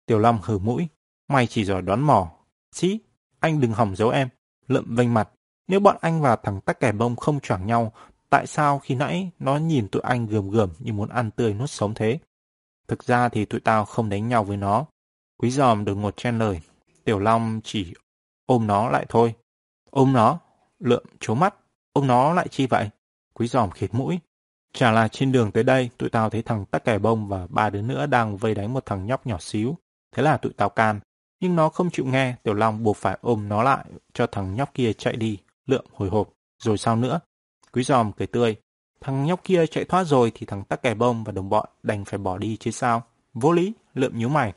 Tiểu Long hừ mũi. Mày chỉ giỏi đoán mò. Chí, anh đừng hỏng giấu em. Lượm vênh mặt. Nếu bọn anh và thằng tắc kẻ bông không choảng nhau, tại sao khi nãy nó nhìn tụi anh gườm gườm như muốn ăn tươi nuốt sống thế? Thực ra thì tụi tao không đánh nhau với nó. Quý giòm đừng ngột chen lời. Tiểu Long chỉ ôm nó lại thôi. Ôm nó? Lượm chố mắt. Ôm nó lại chi vậy? Quý giòm khịt mũi. Chả là trên đường tới đây, tụi tao thấy thằng tắc kè bông và ba đứa nữa đang vây đánh một thằng nhóc nhỏ xíu. Thế là tụi tao can. Nhưng nó không chịu nghe, Tiểu Long buộc phải ôm nó lại cho thằng nhóc kia chạy đi, lượng hồi hộp. Rồi sao nữa? Quý giòm cười tươi. Thằng nhóc kia chạy thoát rồi thì thằng tắc kè bông và đồng bọn đành phải bỏ đi chứ sao? Vô lý, lượm nhíu mày.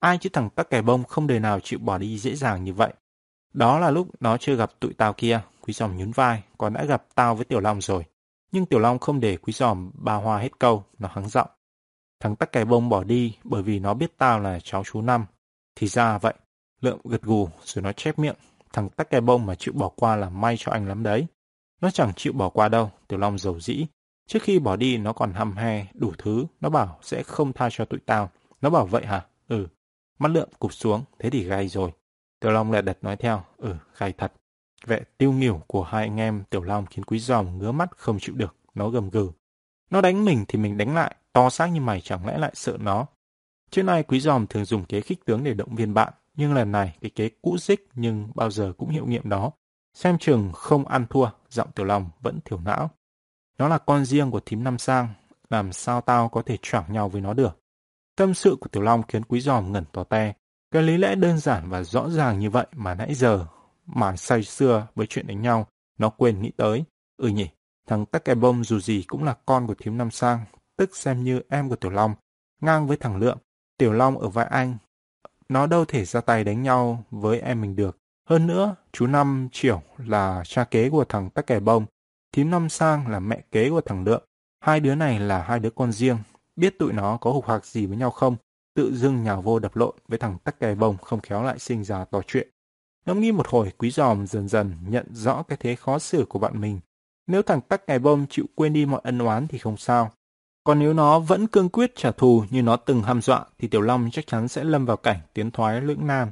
Ai chứ thằng tắc kè bông không đời nào chịu bỏ đi dễ dàng như vậy. Đó là lúc nó chưa gặp tụi tao kia, quý giòm nhún vai, còn đã gặp tao với Tiểu Long rồi. Nhưng Tiểu Long không để quý giòm bà hoa hết câu, nó hắng giọng. Thằng tắc kè bông bỏ đi bởi vì nó biết tao là cháu chú Năm. Thì ra vậy. Lượm gật gù rồi nó chép miệng. Thằng tắc kè bông mà chịu bỏ qua là may cho anh lắm đấy. Nó chẳng chịu bỏ qua đâu, Tiểu Long giàu dĩ. Trước khi bỏ đi nó còn hăm he, đủ thứ. Nó bảo sẽ không tha cho tụi tao. Nó bảo vậy hả? Ừ. Mắt lượm cụp xuống, thế thì gai rồi. Tiểu Long lại đặt nói theo. Ừ, gai thật. Vẻ tiêu nghỉu của hai anh em Tiểu Long khiến Quý Giòm ngứa mắt không chịu được, nó gầm gừ. Nó đánh mình thì mình đánh lại, to xác như mày chẳng lẽ lại sợ nó. Trước nay Quý Giòm thường dùng kế khích tướng để động viên bạn, nhưng lần này cái kế cũ dích nhưng bao giờ cũng hiệu nghiệm đó. Xem chừng không ăn thua, giọng Tiểu Long vẫn thiểu não. Nó là con riêng của thím Năm Sang, làm sao tao có thể choảng nhau với nó được. Tâm sự của Tiểu Long khiến Quý Giòm ngẩn to te. Cái lý lẽ đơn giản và rõ ràng như vậy mà nãy giờ mà say xưa với chuyện đánh nhau, nó quên nghĩ tới. Ừ nhỉ, thằng Tắc Kè Bông dù gì cũng là con của thím Năm Sang, tức xem như em của Tiểu Long, ngang với thằng Lượng. Tiểu Long ở vai anh, nó đâu thể ra tay đánh nhau với em mình được. Hơn nữa, chú Năm Triểu là cha kế của thằng Tắc Kè Bông, thím Năm Sang là mẹ kế của thằng Lượng. Hai đứa này là hai đứa con riêng, biết tụi nó có hục hạc gì với nhau không, tự dưng nhào vô đập lộn với thằng Tắc Kè Bông không khéo lại sinh ra to chuyện. Ngẫm nghĩ một hồi, quý giòm dần dần nhận rõ cái thế khó xử của bạn mình. Nếu thằng Tắc kè Bông chịu quên đi mọi ân oán thì không sao. Còn nếu nó vẫn cương quyết trả thù như nó từng ham dọa thì Tiểu Long chắc chắn sẽ lâm vào cảnh tiến thoái lưỡng nan.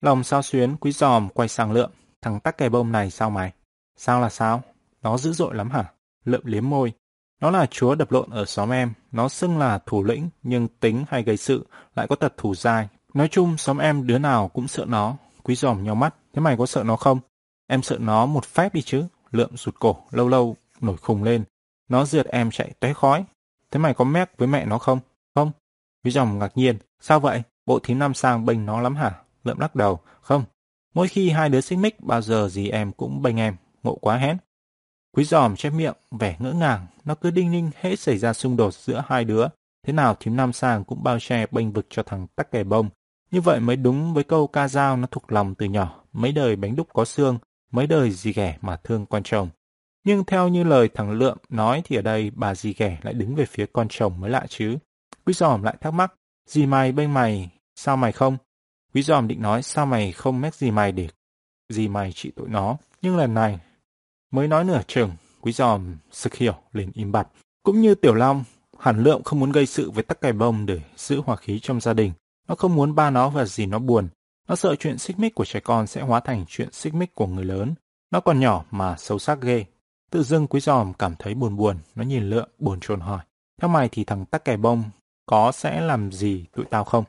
Lòng sao xuyến, quý giòm quay sang lượm. Thằng Tắc kè Bông này sao mày? Sao là sao? Nó dữ dội lắm hả? Lượm liếm môi. Nó là chúa đập lộn ở xóm em. Nó xưng là thủ lĩnh nhưng tính hay gây sự lại có tật thủ dai. Nói chung xóm em đứa nào cũng sợ nó. Quý giòm nhau mắt, thế mày có sợ nó không? Em sợ nó một phép đi chứ. Lượm rụt cổ, lâu lâu, nổi khùng lên. Nó rượt em chạy tóe khói. Thế mày có mép với mẹ nó không? Không. Quý giòm ngạc nhiên. Sao vậy? Bộ thím năm sang bênh nó lắm hả? Lượm lắc đầu. Không. Mỗi khi hai đứa xích mích, bao giờ gì em cũng bênh em. Ngộ quá hén. Quý giòm chép miệng, vẻ ngỡ ngàng. Nó cứ đinh ninh hễ xảy ra xung đột giữa hai đứa. Thế nào thím nam sang cũng bao che bênh vực cho thằng tắc kè bông. Như vậy mới đúng với câu ca dao nó thuộc lòng từ nhỏ, mấy đời bánh đúc có xương, mấy đời gì ghẻ mà thương con chồng. Nhưng theo như lời thằng Lượm nói thì ở đây bà dì ghẻ lại đứng về phía con chồng mới lạ chứ. Quý giòm lại thắc mắc, dì mày bên mày, sao mày không? Quý giòm định nói sao mày không mét gì mày để gì mày trị tội nó. Nhưng lần này, mới nói nửa chừng, quý giòm sực hiểu liền im bặt. Cũng như Tiểu Long, hẳn lượng không muốn gây sự với tắc cài bông để giữ hòa khí trong gia đình. Nó không muốn ba nó và gì nó buồn. Nó sợ chuyện xích mích của trẻ con sẽ hóa thành chuyện xích mích của người lớn. Nó còn nhỏ mà xấu sắc ghê. Tự dưng quý giòm cảm thấy buồn buồn, nó nhìn lượng buồn chồn hỏi. Theo mày thì thằng tắc kè bông có sẽ làm gì tụi tao không?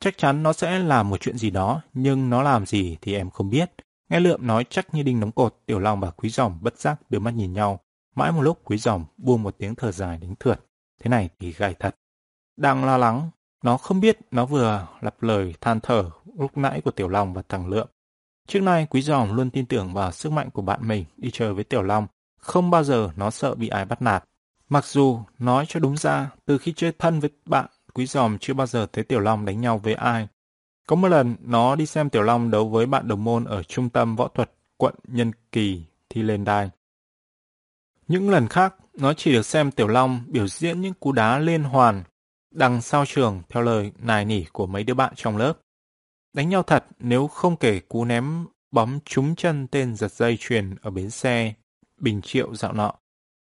Chắc chắn nó sẽ làm một chuyện gì đó, nhưng nó làm gì thì em không biết. Nghe Lượm nói chắc như đinh đóng cột, Tiểu Long và Quý Giòm bất giác đưa mắt nhìn nhau. Mãi một lúc Quý Giòm buông một tiếng thở dài đánh thượt. Thế này thì gai thật. Đang lo lắng, nó không biết nó vừa lặp lời than thở lúc nãy của Tiểu Long và thằng Lượm. Trước nay Quý Giòm luôn tin tưởng vào sức mạnh của bạn mình đi chơi với Tiểu Long. Không bao giờ nó sợ bị ai bắt nạt. Mặc dù, nói cho đúng ra, từ khi chơi thân với bạn, Quý Giòm chưa bao giờ thấy Tiểu Long đánh nhau với ai. Có một lần, nó đi xem Tiểu Long đấu với bạn đồng môn ở trung tâm võ thuật quận Nhân Kỳ thi lên đài. Những lần khác, nó chỉ được xem Tiểu Long biểu diễn những cú đá liên hoàn đằng sau trường theo lời nài nỉ của mấy đứa bạn trong lớp. Đánh nhau thật nếu không kể cú ném bóng trúng chân tên giật dây chuyền ở bến xe Bình Triệu dạo nọ.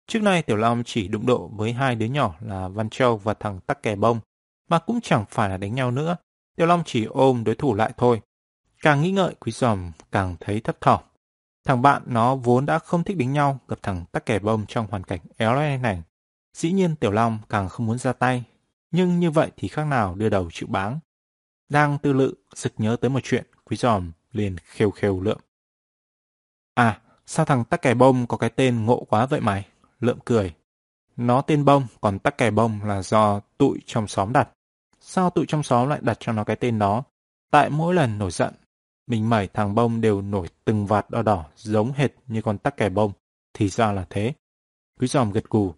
Trước nay Tiểu Long chỉ đụng độ với hai đứa nhỏ là Văn Châu và thằng Tắc Kè Bông, mà cũng chẳng phải là đánh nhau nữa. Tiểu Long chỉ ôm đối thủ lại thôi. Càng nghĩ ngợi, Quý Giòm càng thấy thấp thỏm. Thằng bạn nó vốn đã không thích đánh nhau, gặp thằng Tắc Kè Bông trong hoàn cảnh éo le này. Dĩ nhiên Tiểu Long càng không muốn ra tay, nhưng như vậy thì khác nào đưa đầu chịu báng. Đang tư lự, sực nhớ tới một chuyện, Quý Giòm liền khều khều lượm. À, sao thằng Tắc Kè Bông có cái tên ngộ quá vậy mày? Lượm cười. Nó tên bông, còn tắc kè bông là do tụi trong xóm đặt. Sao tụi trong xóm lại đặt cho nó cái tên đó? Tại mỗi lần nổi giận, mình mẩy thằng bông đều nổi từng vạt đỏ đỏ giống hệt như con tắc kè bông. Thì ra là thế. Quý giòm gật gù.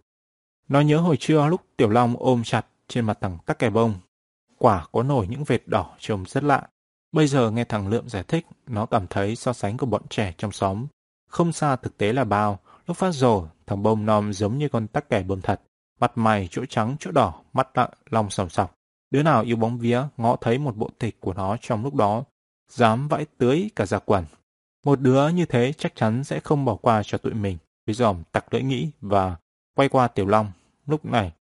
Nó nhớ hồi trưa lúc Tiểu Long ôm chặt trên mặt thằng tắc kè bông. Quả có nổi những vệt đỏ trông rất lạ. Bây giờ nghe thằng Lượm giải thích, nó cảm thấy so sánh của bọn trẻ trong xóm. Không xa thực tế là bao, Lúc phát rồ, thằng bông nom giống như con tắc kè bơm thật. Mặt mày chỗ trắng chỗ đỏ, mắt lặng, lòng sòng sọc. Đứa nào yêu bóng vía ngõ thấy một bộ tịch của nó trong lúc đó, dám vãi tưới cả giặc quần. Một đứa như thế chắc chắn sẽ không bỏ qua cho tụi mình. Bây dòm tặc lưỡi nghĩ và quay qua Tiểu Long. Lúc này,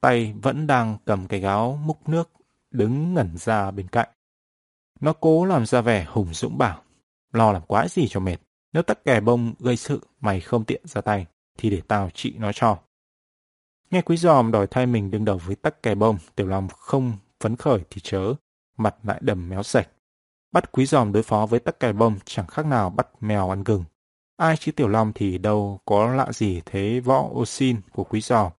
tay vẫn đang cầm cái gáo múc nước, đứng ngẩn ra bên cạnh. Nó cố làm ra vẻ hùng dũng bảo, lo làm quái gì cho mệt. Nếu tắc kè bông gây sự mày không tiện ra tay, thì để tao trị nó cho. Nghe quý giòm đòi thay mình đương đầu với tắc kè bông, tiểu long không phấn khởi thì chớ, mặt lại đầm méo sạch. Bắt quý giòm đối phó với tắc kè bông chẳng khác nào bắt mèo ăn gừng. Ai chứ tiểu long thì đâu có lạ gì thế võ ô xin của quý giòm.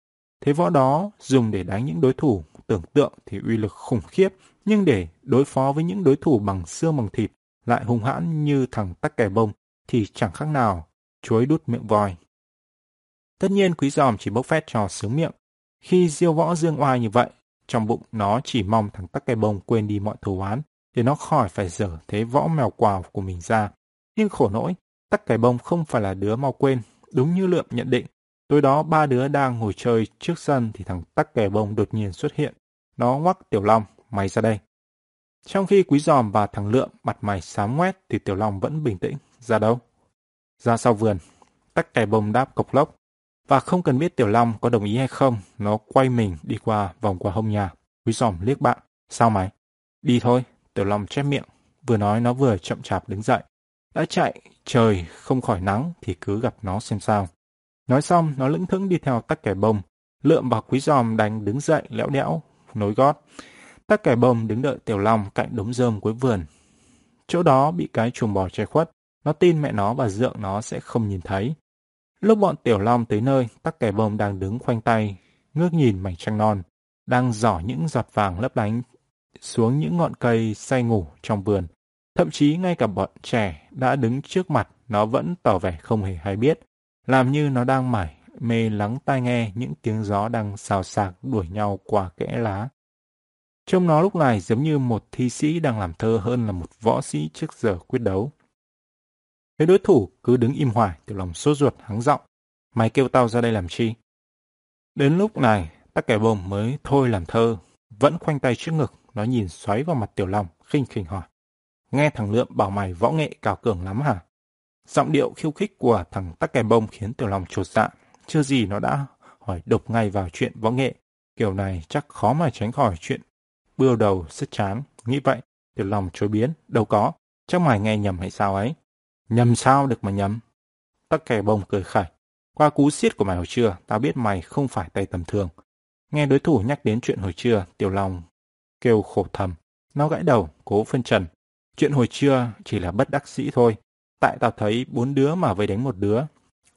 Thế võ đó dùng để đánh những đối thủ tưởng tượng thì uy lực khủng khiếp, nhưng để đối phó với những đối thủ bằng xương bằng thịt lại hung hãn như thằng tắc kè bông thì chẳng khác nào chuối đút miệng voi. Tất nhiên quý giòm chỉ bốc phét cho sướng miệng. Khi diêu võ dương oai như vậy, trong bụng nó chỉ mong thằng tắc cây bông quên đi mọi thù oán, để nó khỏi phải dở thế võ mèo quào của mình ra. Nhưng khổ nỗi, tắc cây bông không phải là đứa mau quên, đúng như lượm nhận định. Tối đó ba đứa đang ngồi chơi trước sân thì thằng tắc kè bông đột nhiên xuất hiện. Nó ngoắc Tiểu Long, mày ra đây. Trong khi Quý Giòm và thằng Lượm mặt mày xám ngoét thì Tiểu Long vẫn bình tĩnh. Ra đâu? Ra sau vườn. Tắc kè bông đáp cộc lốc. Và không cần biết Tiểu Long có đồng ý hay không, nó quay mình đi qua vòng qua hông nhà. Quý giòm liếc bạn. Sao mày? Đi thôi. Tiểu Long chép miệng. Vừa nói nó vừa chậm chạp đứng dậy. Đã chạy, trời không khỏi nắng thì cứ gặp nó xem sao. Nói xong, nó lững thững đi theo tắc kè bông. Lượm vào quý giòm đánh đứng dậy lẽo đẽo, nối gót. Tắc kè bông đứng đợi Tiểu Long cạnh đống rơm cuối vườn. Chỗ đó bị cái chuồng bò che khuất. Nó tin mẹ nó và dượng nó sẽ không nhìn thấy. Lúc bọn Tiểu Long tới nơi, tắc kè bông đang đứng khoanh tay, ngước nhìn mảnh trăng non, đang giỏ những giọt vàng lấp lánh xuống những ngọn cây say ngủ trong vườn. Thậm chí ngay cả bọn trẻ đã đứng trước mặt nó vẫn tỏ vẻ không hề hay biết, làm như nó đang mải mê lắng tai nghe những tiếng gió đang xào xạc đuổi nhau qua kẽ lá. Trông nó lúc này giống như một thi sĩ đang làm thơ hơn là một võ sĩ trước giờ quyết đấu. Thấy đối thủ cứ đứng im hoài, tiểu lòng sốt ruột hắng giọng. Mày kêu tao ra đây làm chi? Đến lúc này, tắc kẻ bông mới thôi làm thơ, vẫn khoanh tay trước ngực, nó nhìn xoáy vào mặt Tiểu Long, khinh khinh hỏi. Nghe thằng Lượm bảo mày võ nghệ cao cường lắm hả? Giọng điệu khiêu khích của thằng tắc kè bông khiến Tiểu Long trột dạ. Chưa gì nó đã hỏi đục ngay vào chuyện võ nghệ. Kiểu này chắc khó mà tránh khỏi chuyện bưa đầu sức chán. Nghĩ vậy, Tiểu Long chối biến. Đâu có, chắc mày nghe nhầm hay sao ấy? Nhầm sao được mà nhầm? Tắc kè bông cười khẩy. Qua cú xiết của mày hồi trưa, tao biết mày không phải tay tầm thường. Nghe đối thủ nhắc đến chuyện hồi trưa, Tiểu Long kêu khổ thầm. Nó gãy đầu, cố phân trần. Chuyện hồi trưa chỉ là bất đắc sĩ thôi. Tại tao thấy bốn đứa mà vây đánh một đứa.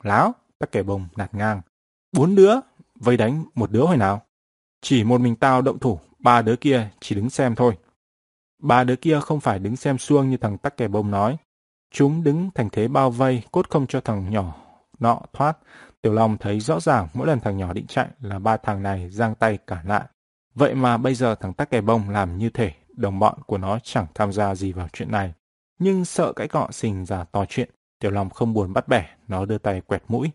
Láo, tắc kẻ bông nạt ngang. Bốn đứa, vây đánh một đứa hồi nào? Chỉ một mình tao động thủ, ba đứa kia chỉ đứng xem thôi. Ba đứa kia không phải đứng xem xuông như thằng tắc kẻ bông nói. Chúng đứng thành thế bao vây, cốt không cho thằng nhỏ nọ thoát. Tiểu Long thấy rõ ràng mỗi lần thằng nhỏ định chạy là ba thằng này giang tay cả lại. Vậy mà bây giờ thằng tắc kè bông làm như thể đồng bọn của nó chẳng tham gia gì vào chuyện này. Nhưng sợ cái cọ xình ra to chuyện, Tiểu Long không buồn bắt bẻ, nó đưa tay quẹt mũi.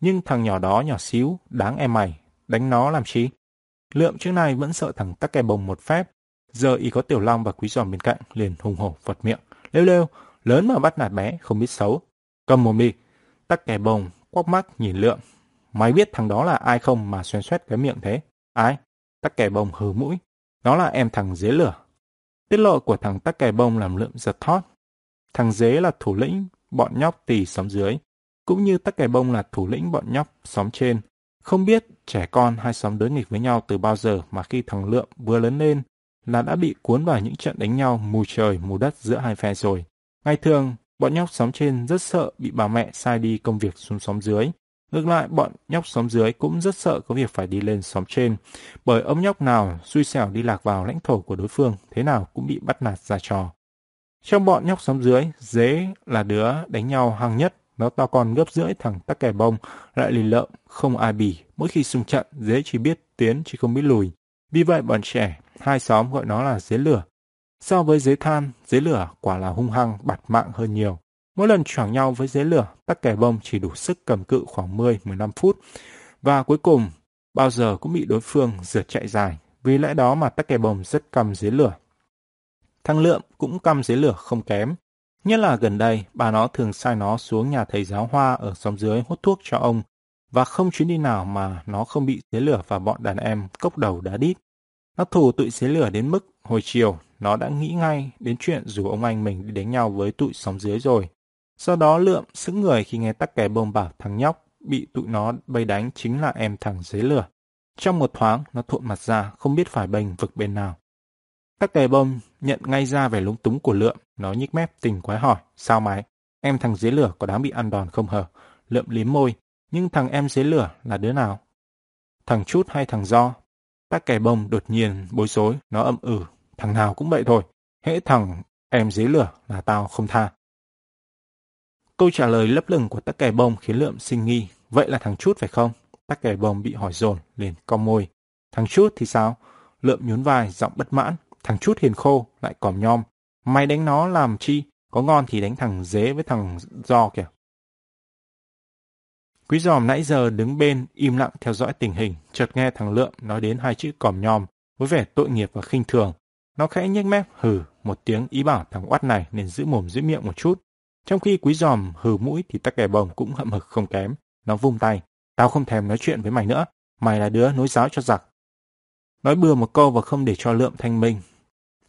Nhưng thằng nhỏ đó nhỏ xíu, đáng em mày, đánh nó làm chi? Lượm trước này vẫn sợ thằng tắc kè bông một phép. Giờ y có Tiểu Long và Quý Giòm bên cạnh, liền hùng hổ vật miệng. Lêu lêu, lớn mà bắt nạt bé, không biết xấu. Cầm mồm đi. Tắc kè bông, quóc mắt nhìn Lượm. Mày biết thằng đó là ai không mà xoen xoét cái miệng thế? Ai? Tắc kè bông hừ mũi. Nó là em thằng dế lửa. Tiết lộ của thằng tắc kè bông làm lượm giật thót. Thằng dế là thủ lĩnh bọn nhóc tỳ xóm dưới, cũng như tắc kè bông là thủ lĩnh bọn nhóc xóm trên. Không biết trẻ con hai xóm đối nghịch với nhau từ bao giờ mà khi thằng Lượm vừa lớn lên là đã bị cuốn vào những trận đánh nhau mù trời mù đất giữa hai phe rồi. Ngày thường, bọn nhóc xóm trên rất sợ bị bà mẹ sai đi công việc xuống xóm dưới. Ngược lại, bọn nhóc xóm dưới cũng rất sợ có việc phải đi lên xóm trên, bởi ông nhóc nào xui xẻo đi lạc vào lãnh thổ của đối phương, thế nào cũng bị bắt nạt ra trò. Trong bọn nhóc xóm dưới, dế là đứa đánh nhau hăng nhất, nó to con gấp rưỡi thằng tắc kè bông, lại lì lợm, không ai bì. Mỗi khi xung trận, dế chỉ biết tiến chứ không biết lùi. Vì vậy bọn trẻ, hai xóm gọi nó là dế lửa. So với dế than, dế lửa quả là hung hăng, bạt mạng hơn nhiều. Mỗi lần choảng nhau với dế lửa, tắc kè bông chỉ đủ sức cầm cự khoảng 10-15 phút. Và cuối cùng, bao giờ cũng bị đối phương rượt chạy dài. Vì lẽ đó mà tắc kè bông rất căm dế lửa. thăng Lượm cũng căm dế lửa không kém. Nhất là gần đây, bà nó thường sai nó xuống nhà thầy giáo hoa ở xóm dưới hút thuốc cho ông. Và không chuyến đi nào mà nó không bị dế lửa và bọn đàn em cốc đầu đá đít. Nó thù tụi dế lửa đến mức hồi chiều, nó đã nghĩ ngay đến chuyện rủ ông anh mình đi đánh nhau với tụi sóng dưới rồi. Sau đó lượm sững người khi nghe tắc kè bông bảo thằng nhóc bị tụi nó bay đánh chính là em thằng dưới lửa. Trong một thoáng, nó thuộn mặt ra, không biết phải bênh vực bên nào. Tắc kè bông nhận ngay ra vẻ lúng túng của lượm, nó nhích mép tình quái hỏi, sao mày? Em thằng dưới lửa có đáng bị ăn đòn không hờ? Lượm liếm môi, nhưng thằng em dưới lửa là đứa nào? Thằng chút hay thằng do? Tắc kè bông đột nhiên bối rối, nó âm ừ, thằng nào cũng vậy thôi. Hễ thằng em dế lửa là tao không tha. Câu trả lời lấp lửng của tắc kè bông khiến lượm sinh nghi. Vậy là thằng chút phải không? Tắc kè bông bị hỏi dồn liền cong môi. Thằng chút thì sao? Lượm nhún vai, giọng bất mãn. Thằng chút hiền khô, lại còm nhom. Mày đánh nó làm chi? Có ngon thì đánh thằng dế với thằng do kìa. Quý giòm nãy giờ đứng bên im lặng theo dõi tình hình, chợt nghe thằng Lượm nói đến hai chữ còm nhom với vẻ tội nghiệp và khinh thường. Nó khẽ nhếch mép hừ một tiếng ý bảo thằng oát này nên giữ mồm giữ miệng một chút. Trong khi quý giòm hừ mũi thì tắc kè bồng cũng hậm hực không kém. Nó vung tay. Tao không thèm nói chuyện với mày nữa. Mày là đứa nối giáo cho giặc. Nói bừa một câu và không để cho lượm thanh minh.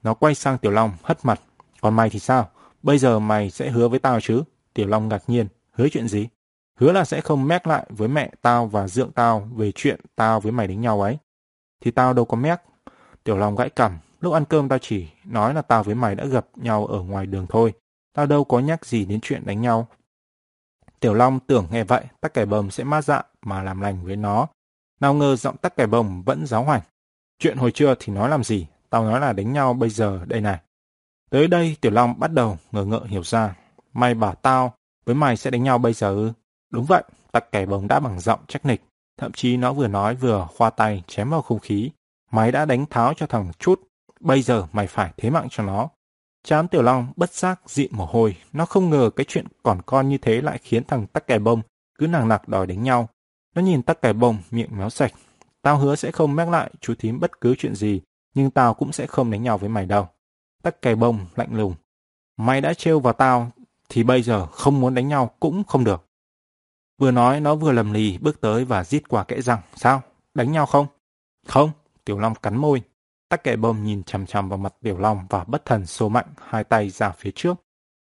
Nó quay sang Tiểu Long, hất mặt. Còn mày thì sao? Bây giờ mày sẽ hứa với tao chứ? Tiểu Long ngạc nhiên. Hứa chuyện gì? Hứa là sẽ không mét lại với mẹ tao và dượng tao về chuyện tao với mày đánh nhau ấy. Thì tao đâu có mét. Tiểu Long gãi cằm. Lúc ăn cơm tao chỉ nói là tao với mày đã gặp nhau ở ngoài đường thôi. Tao đâu có nhắc gì đến chuyện đánh nhau. Tiểu Long tưởng nghe vậy, tắc kẻ bầm sẽ mát dạ mà làm lành với nó. Nào ngờ giọng tắc kẻ bầm vẫn giáo hoành. Chuyện hồi trưa thì nói làm gì, tao nói là đánh nhau bây giờ đây này. Tới đây Tiểu Long bắt đầu ngờ ngợ hiểu ra. Mày bảo tao, với mày sẽ đánh nhau bây giờ ư? Đúng vậy, tắc kẻ bồng đã bằng giọng trách nịch. Thậm chí nó vừa nói vừa khoa tay chém vào không khí. Mày đã đánh tháo cho thằng chút, bây giờ mày phải thế mạng cho nó. Chán Tiểu Long bất giác dịn mồ hôi, nó không ngờ cái chuyện còn con như thế lại khiến thằng tắc kè bông cứ nàng nặc đòi đánh nhau. Nó nhìn tắc kè bông, miệng méo sạch. Tao hứa sẽ không mắc lại chú thím bất cứ chuyện gì, nhưng tao cũng sẽ không đánh nhau với mày đâu. Tắc kè bông lạnh lùng. Mày đã trêu vào tao, thì bây giờ không muốn đánh nhau cũng không được. Vừa nói nó vừa lầm lì bước tới và rít qua kẽ răng. Sao? Đánh nhau không? Không, Tiểu Long cắn môi. Tắc kè bông nhìn chằm chằm vào mặt Tiểu Long và bất thần số mạnh hai tay ra phía trước.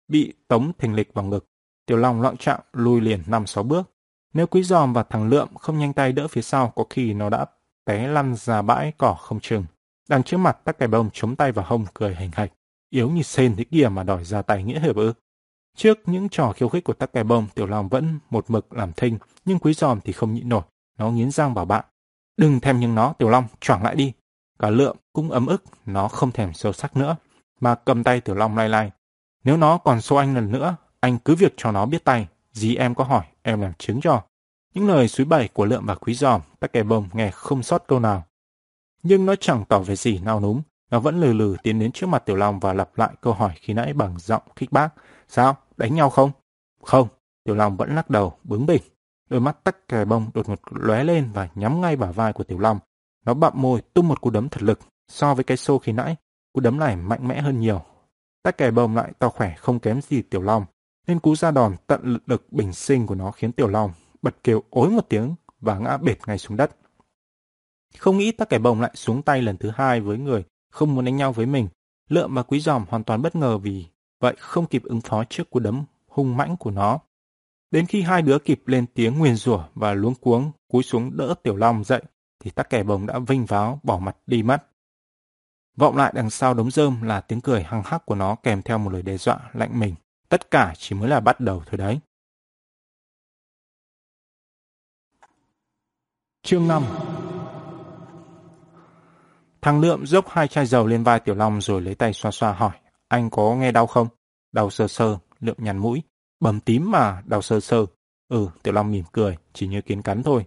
Bị tống thình lịch vào ngực. Tiểu Long loạn trạng lùi liền năm sáu bước. Nếu quý giòm và thằng Lượm không nhanh tay đỡ phía sau có khi nó đã té lăn ra bãi cỏ không chừng. Đằng trước mặt tắc kè bông chống tay vào hông cười hành hạch. Yếu như sên thế kia mà đòi ra tay nghĩa hiệp ư. Trước những trò khiêu khích của tắc kè bông, Tiểu Long vẫn một mực làm thinh, nhưng quý giòm thì không nhịn nổi. Nó nghiến răng bảo bạn. Đừng thèm nhưng nó, Tiểu Long, choảng lại đi. Cả lượng cũng ấm ức, nó không thèm sâu sắc nữa, mà cầm tay Tiểu Long lay lay. Nếu nó còn xô anh lần nữa, anh cứ việc cho nó biết tay. Dì em có hỏi, em làm chứng cho. Những lời suối bẩy của lượng và quý giòm, tắc kè bông nghe không sót câu nào. Nhưng nó chẳng tỏ về gì nao núm, nó vẫn lừ lừ tiến đến trước mặt Tiểu Long và lặp lại câu hỏi khi nãy bằng giọng khích bác. Sao? Đánh nhau không? Không. Tiểu Long vẫn lắc đầu, bướng bỉnh. Đôi mắt tắc kè bông đột ngột lóe lên và nhắm ngay bả vai của Tiểu Long. Nó bặm môi tung một cú đấm thật lực. So với cái xô khi nãy, cú đấm này mạnh mẽ hơn nhiều. Tắc kè bồng lại to khỏe không kém gì Tiểu Long. Nên cú ra đòn tận lực bình sinh của nó khiến Tiểu Long bật kêu ối một tiếng và ngã bệt ngay xuống đất. Không nghĩ tắc kè bồng lại xuống tay lần thứ hai với người không muốn đánh nhau với mình. Lượm và quý giòm hoàn toàn bất ngờ vì vậy không kịp ứng phó trước cú đấm hung mãnh của nó. Đến khi hai đứa kịp lên tiếng nguyền rủa và luống cuống cúi xuống đỡ Tiểu Long dậy, thì tắc kè bồng đã vinh váo bỏ mặt đi mất. Vọng lại đằng sau đống rơm là tiếng cười hăng hắc của nó kèm theo một lời đe dọa lạnh mình. Tất cả chỉ mới là bắt đầu thôi đấy. Chương 5 Thằng Lượm dốc hai chai dầu lên vai Tiểu Long rồi lấy tay xoa xoa hỏi. Anh có nghe đau không? Đau sơ sơ, Lượm nhằn mũi. Bầm tím mà, đau sơ sơ. Ừ, Tiểu Long mỉm cười, chỉ như kiến cắn thôi.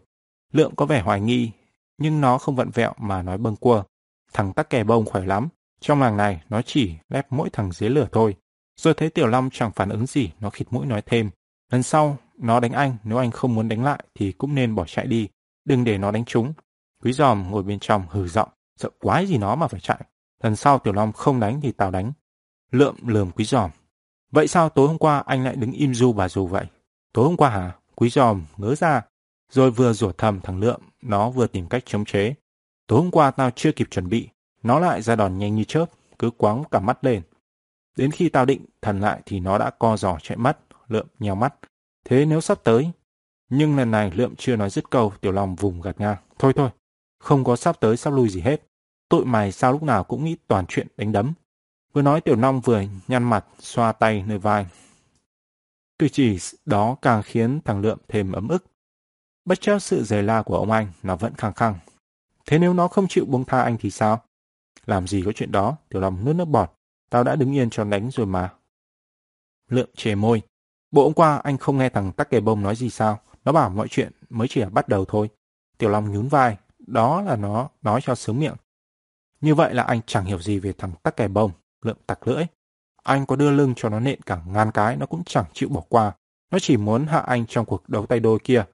Lượm có vẻ hoài nghi, nhưng nó không vặn vẹo mà nói bâng quơ. Thằng tắc kè bông khỏe lắm. Trong làng này, nó chỉ lép mỗi thằng dưới lửa thôi. Rồi thấy Tiểu Long chẳng phản ứng gì, nó khịt mũi nói thêm. Lần sau, nó đánh anh, nếu anh không muốn đánh lại thì cũng nên bỏ chạy đi. Đừng để nó đánh chúng Quý giòm ngồi bên trong hừ giọng, sợ quái gì nó mà phải chạy. Lần sau Tiểu Long không đánh thì tao đánh. Lượm lườm quý giòm. Vậy sao tối hôm qua anh lại đứng im du bà dù vậy? Tối hôm qua hả? Quý giòm ngớ ra. Rồi vừa rủa thầm thằng Lượm, nó vừa tìm cách chống chế. Tối hôm qua tao chưa kịp chuẩn bị, nó lại ra đòn nhanh như chớp, cứ quáng cả mắt lên. Đến khi tao định thần lại thì nó đã co giò chạy mất, Lượm nhèo mắt. Thế nếu sắp tới? Nhưng lần này Lượm chưa nói dứt câu, Tiểu Long vùng gạt ngang. Thôi thôi, không có sắp tới sắp lui gì hết. Tụi mày sao lúc nào cũng nghĩ toàn chuyện đánh đấm. Vừa nói Tiểu Long vừa nhăn mặt, xoa tay nơi vai. Cử chỉ đó càng khiến thằng Lượm thêm ấm ức. Bất chấp sự dày la của ông anh, nó vẫn khăng khăng. Thế nếu nó không chịu buông tha anh thì sao? Làm gì có chuyện đó, Tiểu Long nuốt nước bọt. Tao đã đứng yên cho đánh rồi mà. Lượm chề môi. Bộ hôm qua anh không nghe thằng tắc kè bông nói gì sao? Nó bảo mọi chuyện mới chỉ là bắt đầu thôi. Tiểu Long nhún vai. Đó là nó nói cho sướng miệng. Như vậy là anh chẳng hiểu gì về thằng tắc kè bông lượm tặc lưỡi. Anh có đưa lưng cho nó nện cả ngàn cái nó cũng chẳng chịu bỏ qua. Nó chỉ muốn hạ anh trong cuộc đấu tay đôi kia.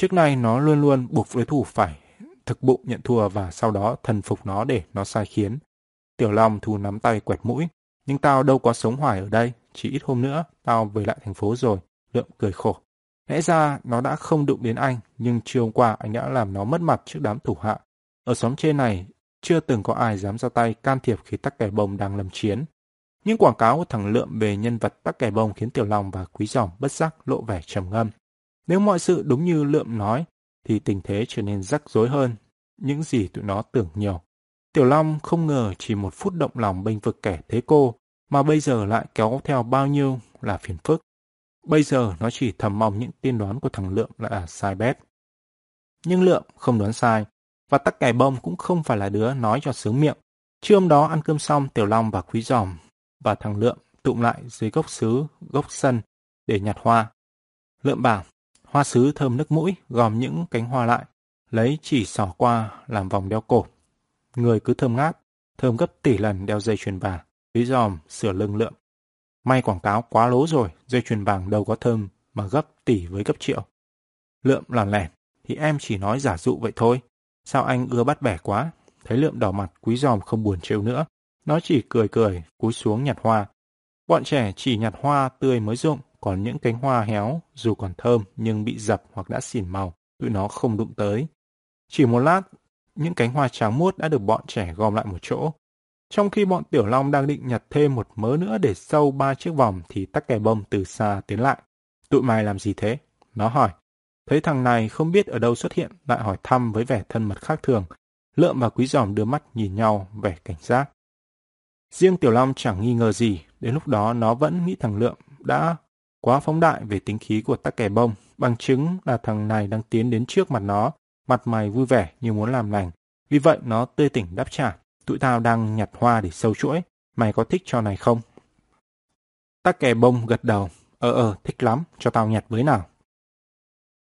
Trước nay nó luôn luôn buộc đối thủ phải thực bụng nhận thua và sau đó thần phục nó để nó sai khiến. Tiểu Long thu nắm tay quẹt mũi. Nhưng tao đâu có sống hoài ở đây. Chỉ ít hôm nữa, tao về lại thành phố rồi. Lượm cười khổ. Lẽ ra nó đã không đụng đến anh, nhưng chiều hôm qua anh đã làm nó mất mặt trước đám thủ hạ. Ở xóm trên này, chưa từng có ai dám ra tay can thiệp khi tắc kè bông đang lầm chiến. Những quảng cáo của thằng Lượm về nhân vật tắc kè bông khiến Tiểu Long và Quý Giỏng bất giác lộ vẻ trầm ngâm. Nếu mọi sự đúng như Lượm nói, thì tình thế trở nên rắc rối hơn, những gì tụi nó tưởng nhiều. Tiểu Long không ngờ chỉ một phút động lòng bênh vực kẻ thế cô, mà bây giờ lại kéo theo bao nhiêu là phiền phức. Bây giờ nó chỉ thầm mong những tiên đoán của thằng Lượm là sai bét. Nhưng Lượm không đoán sai, và tắc kè bông cũng không phải là đứa nói cho sướng miệng. Trưa hôm đó ăn cơm xong, Tiểu Long và Quý Giòm và thằng Lượm tụm lại dưới gốc sứ, gốc sân để nhặt hoa. Lượm bảo, hoa sứ thơm nước mũi, gom những cánh hoa lại, lấy chỉ xỏ qua làm vòng đeo cổ. Người cứ thơm ngát, thơm gấp tỷ lần đeo dây chuyền vàng, Quý Giòm sửa lưng Lượm. May quảng cáo quá lố rồi, dây chuyền vàng đâu có thơm mà gấp tỷ với gấp triệu. Lượm lòn lẻ, thì em chỉ nói giả dụ vậy thôi. Sao anh ưa bắt bẻ quá? Thấy lượm đỏ mặt, quý giòm không buồn trêu nữa. Nó chỉ cười cười, cúi xuống nhặt hoa. Bọn trẻ chỉ nhặt hoa tươi mới rụng, còn những cánh hoa héo, dù còn thơm nhưng bị dập hoặc đã xỉn màu, tụi nó không đụng tới. Chỉ một lát, những cánh hoa trắng muốt đã được bọn trẻ gom lại một chỗ. Trong khi bọn Tiểu Long đang định nhặt thêm một mớ nữa để sâu ba chiếc vòng thì tắc kè bông từ xa tiến lại. Tụi mày làm gì thế? Nó hỏi. Thấy thằng này không biết ở đâu xuất hiện, lại hỏi thăm với vẻ thân mật khác thường. Lượm và quý giòm đưa mắt nhìn nhau, vẻ cảnh giác. Riêng Tiểu Long chẳng nghi ngờ gì, đến lúc đó nó vẫn nghĩ thằng Lượm đã quá phóng đại về tính khí của tắc kè bông, bằng chứng là thằng này đang tiến đến trước mặt nó, mặt mày vui vẻ như muốn làm lành. Vì vậy nó tươi tỉnh đáp trả, tụi tao đang nhặt hoa để sâu chuỗi, mày có thích cho này không? Tắc kè bông gật đầu, ờ ờ, thích lắm, cho tao nhặt với nào.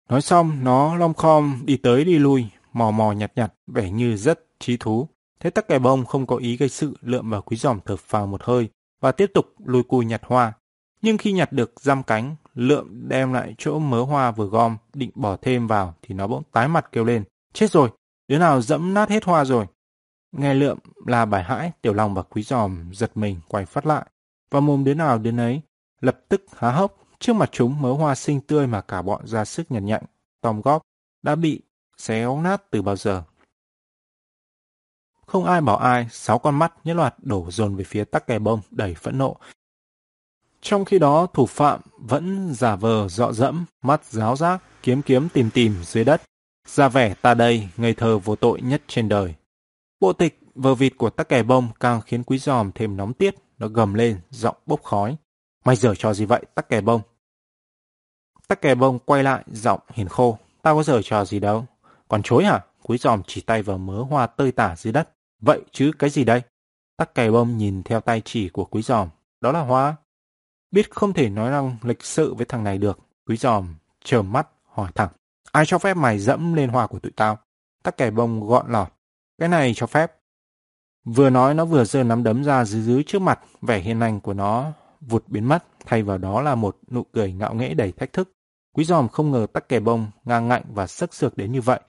Nói xong, nó lom khom đi tới đi lui, mò mò nhặt nhặt, vẻ như rất trí thú. Thế tắc kè bông không có ý gây sự, lượm vào quý giòm thở phào một hơi và tiếp tục lùi cùi nhặt hoa. Nhưng khi nhặt được giam cánh, lượm đem lại chỗ mớ hoa vừa gom, định bỏ thêm vào thì nó bỗng tái mặt kêu lên. Chết rồi, đứa nào dẫm nát hết hoa rồi. Nghe lượm là bài hãi, tiểu lòng và quý giòm giật mình quay phát lại. Và mồm đứa nào đến ấy, lập tức há hốc. Trước mặt chúng mớ hoa xinh tươi mà cả bọn ra sức nhặt nhạnh, tòm góp, đã bị xéo nát từ bao giờ. Không ai bảo ai, sáu con mắt nhất loạt đổ dồn về phía tắc kè bông đầy phẫn nộ. Trong khi đó, thủ phạm vẫn giả vờ dọ dẫm, mắt giáo giác, kiếm kiếm tìm tìm dưới đất. Ra vẻ ta đây, ngây thơ vô tội nhất trên đời. Bộ tịch vờ vịt của tắc kè bông càng khiến quý giòm thêm nóng tiết, nó gầm lên, giọng bốc khói. Mày giờ trò gì vậy, tắc kè bông? Tắc kè bông quay lại, giọng hiền khô. Tao có giờ trò gì đâu. Còn chối hả? Quý giòm chỉ tay vào mớ hoa tơi tả dưới đất. Vậy chứ cái gì đây? Tắc kè bông nhìn theo tay chỉ của quý giòm. Đó là hoa. Biết không thể nói năng lịch sự với thằng này được. Quý giòm trờm mắt hỏi thẳng. Ai cho phép mày dẫm lên hoa của tụi tao? Tắc kè bông gọn lọt. Cái này cho phép. Vừa nói nó vừa giơ nắm đấm ra dưới dưới trước mặt, vẻ hiền lành của nó vụt biến mất, thay vào đó là một nụ cười ngạo nghễ đầy thách thức. Quý giòm không ngờ tắc kè bông ngang ngạnh và sắc sược đến như vậy.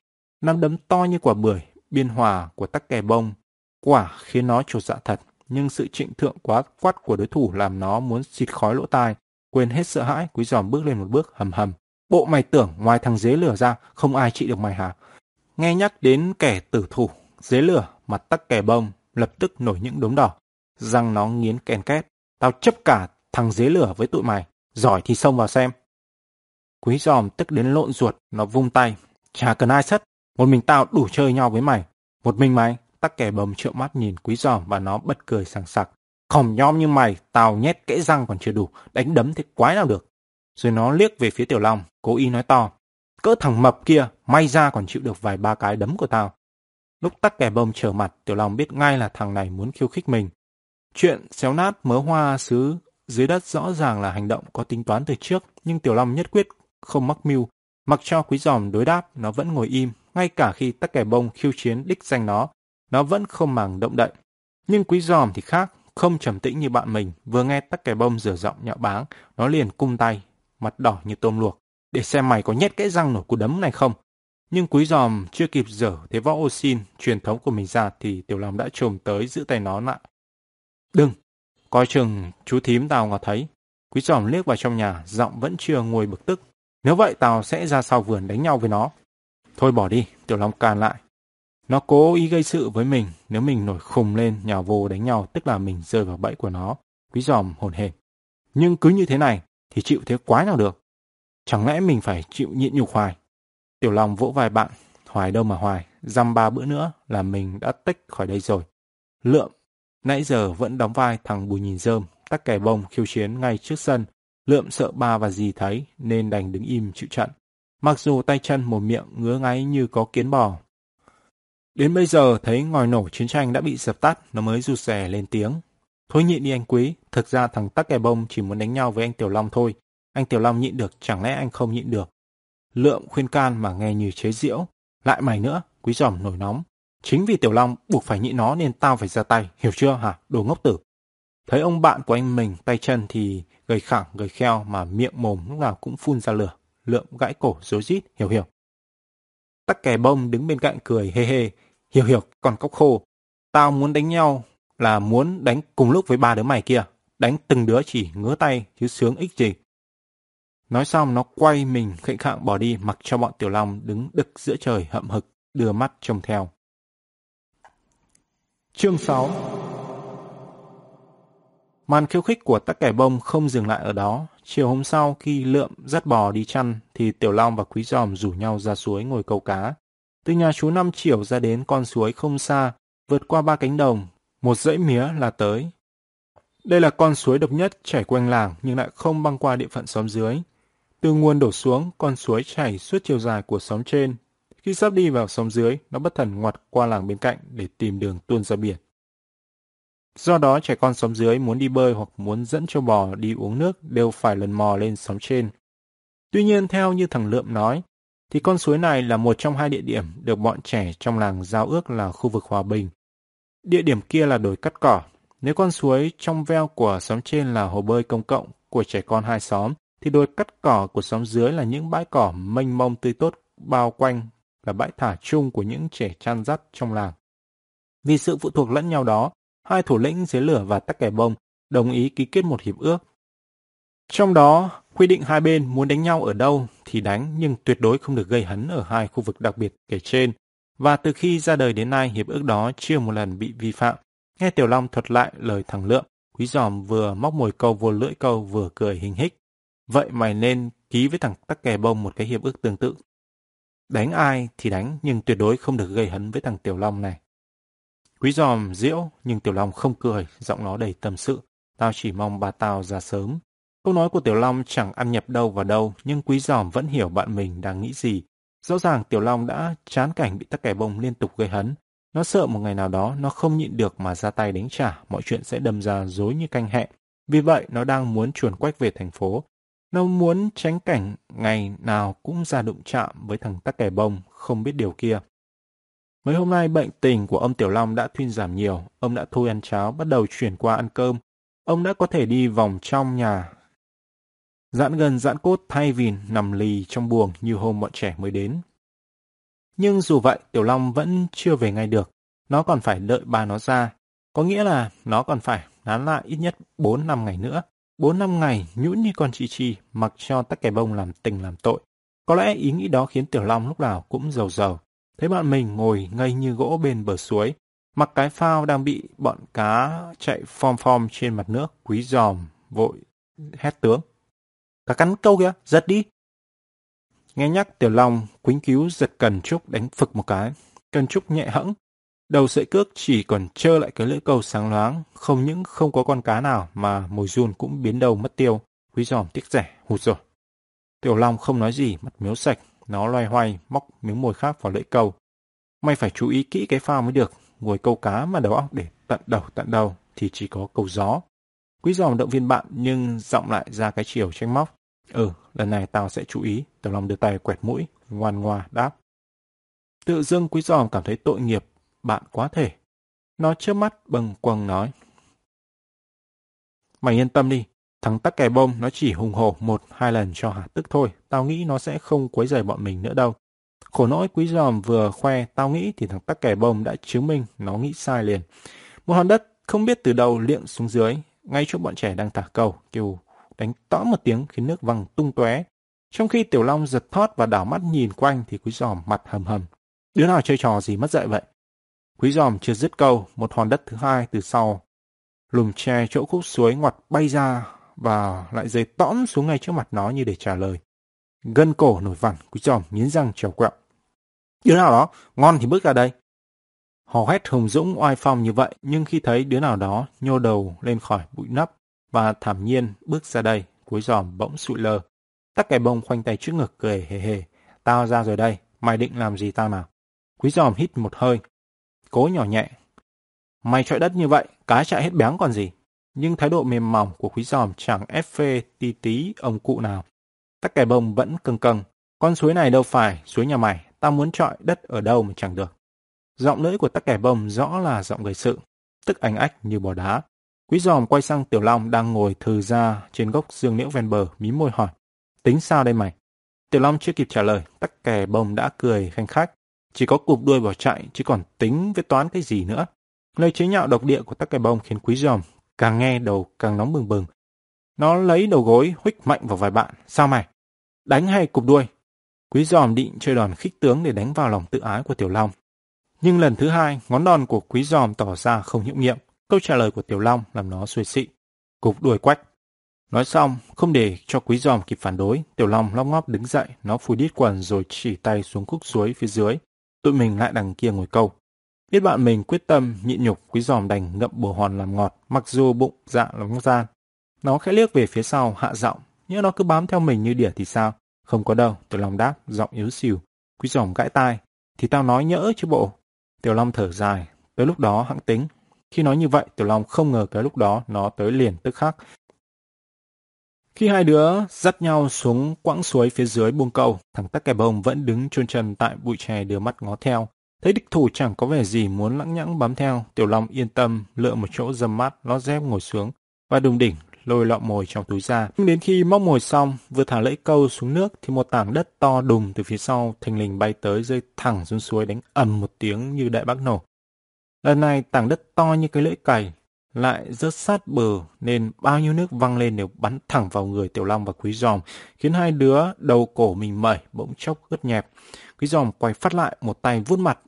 Nắm đấm to như quả bưởi, biên hòa của tắc kè bông. Quả khiến nó trột dạ thật, nhưng sự trịnh thượng quá quát của đối thủ làm nó muốn xịt khói lỗ tai. Quên hết sợ hãi, quý giòm bước lên một bước hầm hầm. Bộ mày tưởng ngoài thằng dế lửa ra, không ai trị được mày hả? Nghe nhắc đến kẻ tử thủ, dế lửa, mặt tắc kẻ bông, lập tức nổi những đốm đỏ. Răng nó nghiến kèn két. Tao chấp cả thằng dế lửa với tụi mày. Giỏi thì xông vào xem. Quý giòm tức đến lộn ruột, nó vung tay. Chả cần ai sất, một mình tao đủ chơi nhau với mày. Một mình mày, tắc kè bầm trợn mắt nhìn quý giòm và nó bật cười sảng sặc. Khỏm nhom như mày, tao nhét kẽ răng còn chưa đủ, đánh đấm thế quái nào được. Rồi nó liếc về phía tiểu long, cố ý nói to. Cỡ thằng mập kia, may ra còn chịu được vài ba cái đấm của tao. Lúc tắc kè bông trở mặt, tiểu long biết ngay là thằng này muốn khiêu khích mình. Chuyện xéo nát mớ hoa xứ dưới đất rõ ràng là hành động có tính toán từ trước, nhưng Tiểu Long nhất quyết không mắc mưu. Mặc cho quý giòm đối đáp, nó vẫn ngồi im, ngay cả khi tắc kè bông khiêu chiến đích danh nó, nó vẫn không màng động đậy. Nhưng quý giòm thì khác, không trầm tĩnh như bạn mình, vừa nghe tắc kè bông rửa giọng nhạo báng, nó liền cung tay, mặt đỏ như tôm luộc, để xem mày có nhét cái răng nổi cú đấm này không. Nhưng quý giòm chưa kịp dở thế võ ô xin truyền thống của mình ra thì Tiểu Long đã trồm tới giữ tay nó lại. Đừng, coi chừng chú thím tao ngọt thấy. Quý giòm liếc vào trong nhà, giọng vẫn chưa ngồi bực tức. Nếu vậy tao sẽ ra sau vườn đánh nhau với nó. Thôi bỏ đi, Tiểu Long can lại. Nó cố ý gây sự với mình, nếu mình nổi khùng lên nhào vô đánh nhau tức là mình rơi vào bẫy của nó. Quý giòm hồn hề Nhưng cứ như thế này thì chịu thế quá nào được. Chẳng lẽ mình phải chịu nhịn nhục hoài. Tiểu Long vỗ vai bạn, hoài đâu mà hoài, dăm ba bữa nữa là mình đã tách khỏi đây rồi. Lượm, nãy giờ vẫn đóng vai thằng Bùi nhìn rơm, tắc kè bông khiêu chiến ngay trước sân. Lượm sợ ba và dì thấy nên đành đứng im chịu trận. Mặc dù tay chân một miệng ngứa ngáy như có kiến bò. Đến bây giờ thấy ngòi nổ chiến tranh đã bị dập tắt, nó mới rụt rè lên tiếng. Thôi nhịn đi anh quý, thực ra thằng tắc kè bông chỉ muốn đánh nhau với anh Tiểu Long thôi. Anh Tiểu Long nhịn được, chẳng lẽ anh không nhịn được. Lượng khuyên can mà nghe như chế diễu. Lại mày nữa, quý giòm nổi nóng. Chính vì Tiểu Long buộc phải nhịn nó nên tao phải ra tay, hiểu chưa hả, đồ ngốc tử. Thấy ông bạn của anh mình tay chân thì gầy khẳng, gầy kheo mà miệng mồm lúc nào cũng phun ra lửa. Lượng gãi cổ rối rít, hiểu hiểu. Tắc kè bông đứng bên cạnh cười hê hê. Hiểu hiểu, còn cốc khô. Tao muốn đánh nhau là muốn đánh cùng lúc với ba đứa mày kia. Đánh từng đứa chỉ ngứa tay chứ sướng ích gì. Nói xong nó quay mình khệnh khạng bỏ đi mặc cho bọn Tiểu Long đứng đực giữa trời hậm hực, đưa mắt trông theo. Chương 6 Màn khiêu khích của tắc kẻ bông không dừng lại ở đó. Chiều hôm sau khi lượm dắt bò đi chăn thì Tiểu Long và Quý Giòm rủ nhau ra suối ngồi câu cá. Từ nhà chú Năm Chiểu ra đến con suối không xa, vượt qua ba cánh đồng, một dãy mía là tới. Đây là con suối độc nhất chảy quanh làng nhưng lại không băng qua địa phận xóm dưới. Từ nguồn đổ xuống, con suối chảy suốt chiều dài của xóm trên. Khi sắp đi vào xóm dưới, nó bất thần ngoặt qua làng bên cạnh để tìm đường tuôn ra biển. Do đó trẻ con xóm dưới muốn đi bơi hoặc muốn dẫn cho bò đi uống nước đều phải lần mò lên xóm trên. Tuy nhiên theo như thằng Lượm nói, thì con suối này là một trong hai địa điểm được bọn trẻ trong làng giao ước là khu vực hòa bình. Địa điểm kia là đồi cắt cỏ. Nếu con suối trong veo của xóm trên là hồ bơi công cộng của trẻ con hai xóm, thì đồi cắt cỏ của xóm dưới là những bãi cỏ mênh mông tươi tốt bao quanh là bãi thả chung của những trẻ chăn dắt trong làng. Vì sự phụ thuộc lẫn nhau đó, hai thủ lĩnh dưới lửa và tắc kẻ bông đồng ý ký kết một hiệp ước. Trong đó, quy định hai bên muốn đánh nhau ở đâu thì đánh nhưng tuyệt đối không được gây hấn ở hai khu vực đặc biệt kể trên. Và từ khi ra đời đến nay, hiệp ước đó chưa một lần bị vi phạm. Nghe Tiểu Long thuật lại lời thằng Lượng, Quý Giòm vừa móc mồi câu vô lưỡi câu vừa cười hình hích. Vậy mày nên ký với thằng tắc kè bông một cái hiệp ước tương tự. Đánh ai thì đánh nhưng tuyệt đối không được gây hấn với thằng Tiểu Long này. Quý giòm diễu nhưng Tiểu Long không cười, giọng nó đầy tâm sự. Tao chỉ mong bà tao ra sớm. Câu nói của Tiểu Long chẳng ăn nhập đâu vào đâu, nhưng quý giòm vẫn hiểu bạn mình đang nghĩ gì. Rõ ràng Tiểu Long đã chán cảnh bị tắc kẻ bông liên tục gây hấn. Nó sợ một ngày nào đó nó không nhịn được mà ra tay đánh trả, mọi chuyện sẽ đâm ra dối như canh hẹ. Vì vậy, nó đang muốn chuồn quách về thành phố. Nó muốn tránh cảnh ngày nào cũng ra đụng chạm với thằng tắc kẻ bông, không biết điều kia. Mấy hôm nay bệnh tình của ông Tiểu Long đã thuyên giảm nhiều, ông đã thôi ăn cháo, bắt đầu chuyển qua ăn cơm. Ông đã có thể đi vòng trong nhà. Giãn gần giãn cốt thay vì nằm lì trong buồng như hôm bọn trẻ mới đến. Nhưng dù vậy, Tiểu Long vẫn chưa về ngay được. Nó còn phải đợi ba nó ra. Có nghĩa là nó còn phải nán lại ít nhất 4 năm ngày nữa. 4 năm ngày nhũn như con chi chi, mặc cho tắc kè bông làm tình làm tội. Có lẽ ý nghĩ đó khiến Tiểu Long lúc nào cũng giàu giàu. Thấy bạn mình ngồi ngây như gỗ bên bờ suối, mặc cái phao đang bị bọn cá chạy phom phom trên mặt nước, quý giòm, vội, hét tướng. Cá cắn câu kìa, giật đi. Nghe nhắc Tiểu Long, quính cứu giật Cần Trúc đánh phực một cái. Cần Trúc nhẹ hẫng, đầu sợi cước chỉ còn trơ lại cái lưỡi câu sáng loáng, không những không có con cá nào mà mồi run cũng biến đầu mất tiêu. Quý giòm tiếc rẻ, hụt rồi. Tiểu Long không nói gì, mặt miếu sạch, nó loay hoay, móc miếng mồi khác vào lưỡi câu. Mày phải chú ý kỹ cái phao mới được. Ngồi câu cá mà đầu óc để tận đầu tận đầu thì chỉ có câu gió. Quý giòm động viên bạn nhưng giọng lại ra cái chiều tranh móc. Ừ, lần này tao sẽ chú ý. Tiểu Long đưa tay quẹt mũi, ngoan ngoa đáp. Tự dưng quý giòm cảm thấy tội nghiệp, bạn quá thể. Nó trước mắt bâng quâng nói. Mày yên tâm đi, Thằng tắc kè bông nó chỉ hùng hổ một hai lần cho hả tức thôi. Tao nghĩ nó sẽ không quấy rầy bọn mình nữa đâu. Khổ nỗi quý giòm vừa khoe tao nghĩ thì thằng tắc kè bông đã chứng minh nó nghĩ sai liền. Một hòn đất không biết từ đâu liệng xuống dưới. Ngay chỗ bọn trẻ đang thả cầu, kêu đánh tõ một tiếng khiến nước văng tung tóe. Trong khi Tiểu Long giật thót và đảo mắt nhìn quanh thì quý giòm mặt hầm hầm. Đứa nào chơi trò gì mất dạy vậy? Quý giòm chưa dứt câu, một hòn đất thứ hai từ sau. Lùm tre chỗ khúc suối ngoặt bay ra và lại rơi tõm xuống ngay trước mặt nó như để trả lời. Gân cổ nổi vằn, cúi giòm nghiến răng trèo quẹo. Đứa nào đó, ngon thì bước ra đây. Hò hét hùng dũng oai phong như vậy, nhưng khi thấy đứa nào đó nhô đầu lên khỏi bụi nắp và thảm nhiên bước ra đây, cuối giòm bỗng sụi lơ. Tắc cái bông khoanh tay trước ngực cười hề hề. Tao ra rồi đây, mày định làm gì tao nào? Quý giòm hít một hơi, cố nhỏ nhẹ. Mày trọi đất như vậy, cá chạy hết béng còn gì? Nhưng thái độ mềm mỏng của quý giòm chẳng ép phê tí tí ông cụ nào. Tắc kè bông vẫn cưng cưng. Con suối này đâu phải, suối nhà mày, tao muốn trọi đất ở đâu mà chẳng được. Giọng lưỡi của tắc kè bông rõ là giọng gây sự, tức ánh ách như bò đá. Quý giòm quay sang Tiểu Long đang ngồi thừ ra trên gốc dương liễu ven bờ, mí môi hỏi. Tính sao đây mày? Tiểu Long chưa kịp trả lời, tắc kè bông đã cười khanh khách. chỉ có cụp đuôi bỏ chạy chứ còn tính với toán cái gì nữa. Lời chế nhạo độc địa của tắc kè bông khiến quý giòm càng nghe đầu càng nóng bừng bừng. Nó lấy đầu gối huých mạnh vào vài bạn. Sao mày? Đánh hay cụp đuôi? Quý giòm định chơi đòn khích tướng để đánh vào lòng tự ái của Tiểu Long. Nhưng lần thứ hai, ngón đòn của quý giòm tỏ ra không hiệu nghiệm. Câu trả lời của Tiểu Long làm nó suy xị. Cục đuôi quách. Nói xong, không để cho quý giòm kịp phản đối, Tiểu Long lóc ngóp đứng dậy, nó phủi đít quần rồi chỉ tay xuống khúc suối phía dưới. Tụi mình lại đằng kia ngồi câu. Biết bạn mình quyết tâm, nhịn nhục, quý giòm đành ngậm bồ hòn làm ngọt, mặc dù bụng dạ lóng gian. Nó khẽ liếc về phía sau, hạ giọng, nhưng nó cứ bám theo mình như đỉa thì sao? Không có đâu, Tiểu Long đáp, giọng yếu xìu. Quý giòm gãi tai, thì tao nói nhỡ chứ bộ. Tiểu Long thở dài, tới lúc đó hãng tính. Khi nói như vậy, Tiểu Long không ngờ cái lúc đó nó tới liền tức khắc. Khi hai đứa dắt nhau xuống quãng suối phía dưới buông câu, thằng tắc kè bông vẫn đứng chôn chân tại bụi chè đưa mắt ngó theo. Thấy địch thủ chẳng có vẻ gì muốn lãng nhãng bám theo, Tiểu Long yên tâm lựa một chỗ dầm mắt, lót dép ngồi xuống và đùng đỉnh lôi lọ mồi trong túi ra. Nhưng đến khi móc mồi xong, vừa thả lưỡi câu xuống nước thì một tảng đất to đùng từ phía sau thình lình bay tới rơi thẳng xuống suối đánh ầm một tiếng như đại bác nổ. Lần này tảng đất to như cái lưỡi cày, lại rớt sát bờ nên bao nhiêu nước văng lên đều bắn thẳng vào người Tiểu Long và Quý Giòm, khiến hai đứa đầu cổ mình mẩy bỗng chốc ướt nhẹp. Quý Giòm quay phát lại một tay vuốt mặt,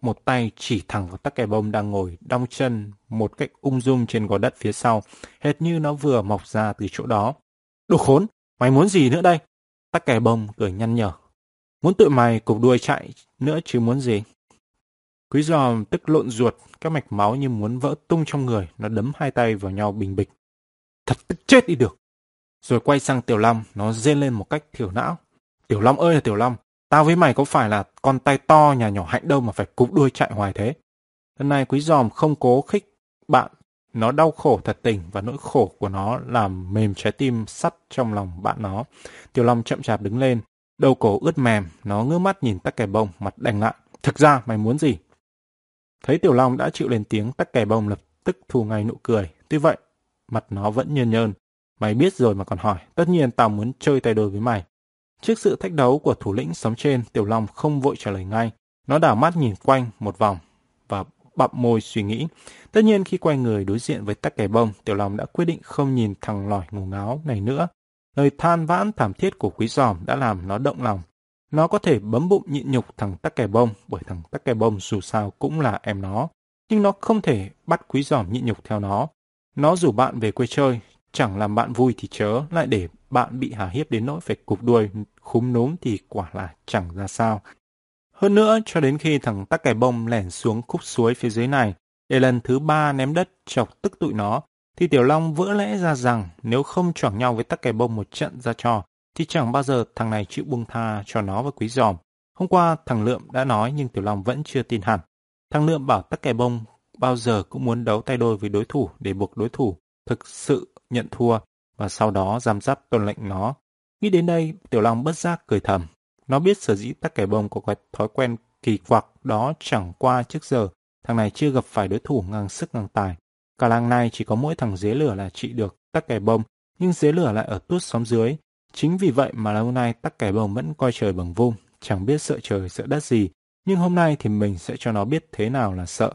một tay chỉ thẳng vào tắc kè bông đang ngồi đong chân một cách ung dung trên gò đất phía sau, hệt như nó vừa mọc ra từ chỗ đó. Đồ khốn, mày muốn gì nữa đây? Tắc kè bông cười nhăn nhở. Muốn tụi mày cục đuôi chạy nữa chứ muốn gì? Quý giòm tức lộn ruột, các mạch máu như muốn vỡ tung trong người, nó đấm hai tay vào nhau bình bịch. Thật tức chết đi được. Rồi quay sang Tiểu Long, nó rên lên một cách thiểu não. Tiểu Long ơi là Tiểu Long, tao với mày có phải là con tay to nhà nhỏ hạnh đâu mà phải cúp đuôi chạy hoài thế. Lần này quý giòm không cố khích bạn, nó đau khổ thật tình và nỗi khổ của nó làm mềm trái tim sắt trong lòng bạn nó. Tiểu Long chậm chạp đứng lên, đầu cổ ướt mềm, nó ngước mắt nhìn tắc kè bông, mặt đành lại. Thực ra mày muốn gì? Thấy Tiểu Long đã chịu lên tiếng, tắc kè bông lập tức thu ngay nụ cười. Tuy vậy, mặt nó vẫn nhơn nhơn. Mày biết rồi mà còn hỏi, tất nhiên tao muốn chơi tay đôi với mày. Trước sự thách đấu của thủ lĩnh sống trên, Tiểu Long không vội trả lời ngay. Nó đảo mắt nhìn quanh một vòng và bặm môi suy nghĩ. Tất nhiên khi quay người đối diện với tắc kè bông, Tiểu Long đã quyết định không nhìn thằng lỏi ngủ ngáo này nữa. Lời than vãn thảm thiết của quý giòm đã làm nó động lòng. Nó có thể bấm bụng nhịn nhục thằng tắc kè bông, bởi thằng tắc kè bông dù sao cũng là em nó. Nhưng nó không thể bắt quý giòm nhịn nhục theo nó. Nó rủ bạn về quê chơi, chẳng làm bạn vui thì chớ, lại để bạn bị hà hiếp đến nỗi phải cục đuôi, khúm núm thì quả là chẳng ra sao. Hơn nữa, cho đến khi thằng tắc kè bông lẻn xuống khúc suối phía dưới này, để lần thứ ba ném đất chọc tức tụi nó, thì Tiểu Long vỡ lẽ ra rằng nếu không choảng nhau với tắc kè bông một trận ra trò, thì chẳng bao giờ thằng này chịu buông tha cho nó và quý giòm. Hôm qua thằng Lượm đã nói nhưng Tiểu Long vẫn chưa tin hẳn. Thằng Lượm bảo tắc kè bông bao giờ cũng muốn đấu tay đôi với đối thủ để buộc đối thủ thực sự nhận thua và sau đó giam giáp tuân lệnh nó. Nghĩ đến đây, Tiểu Long bất giác cười thầm. Nó biết sở dĩ tắc kè bông có cái thói quen kỳ quặc đó chẳng qua trước giờ. Thằng này chưa gặp phải đối thủ ngang sức ngang tài. Cả làng này chỉ có mỗi thằng dế lửa là trị được tắc kè bông, nhưng dế lửa lại ở tuốt xóm dưới. Chính vì vậy mà lâu nay tắc kè bông vẫn coi trời bằng vung, chẳng biết sợ trời sợ đất gì. Nhưng hôm nay thì mình sẽ cho nó biết thế nào là sợ.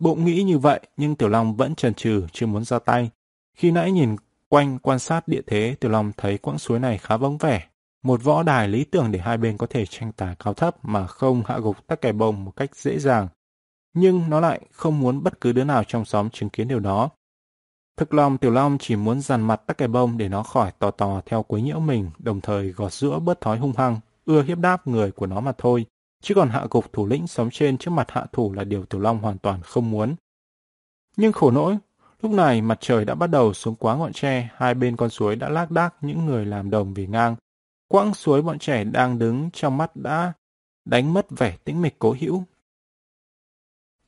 Bụng nghĩ như vậy, nhưng Tiểu Long vẫn chần chừ chưa muốn ra tay. Khi nãy nhìn quanh quan sát địa thế, Tiểu Long thấy quãng suối này khá vắng vẻ. Một võ đài lý tưởng để hai bên có thể tranh tài cao thấp mà không hạ gục tắc kè bông một cách dễ dàng. Nhưng nó lại không muốn bất cứ đứa nào trong xóm chứng kiến điều đó. Thực lòng Tiểu Long chỉ muốn dằn mặt tắc kè bông để nó khỏi tò tò theo quấy nhiễu mình, đồng thời gọt giữa bớt thói hung hăng, ưa hiếp đáp người của nó mà thôi. Chứ còn hạ gục thủ lĩnh sống trên trước mặt hạ thủ là điều Tiểu Long hoàn toàn không muốn. Nhưng khổ nỗi, lúc này mặt trời đã bắt đầu xuống quá ngọn tre, hai bên con suối đã lác đác những người làm đồng vì ngang. Quãng suối bọn trẻ đang đứng trong mắt đã đánh mất vẻ tĩnh mịch cố hữu.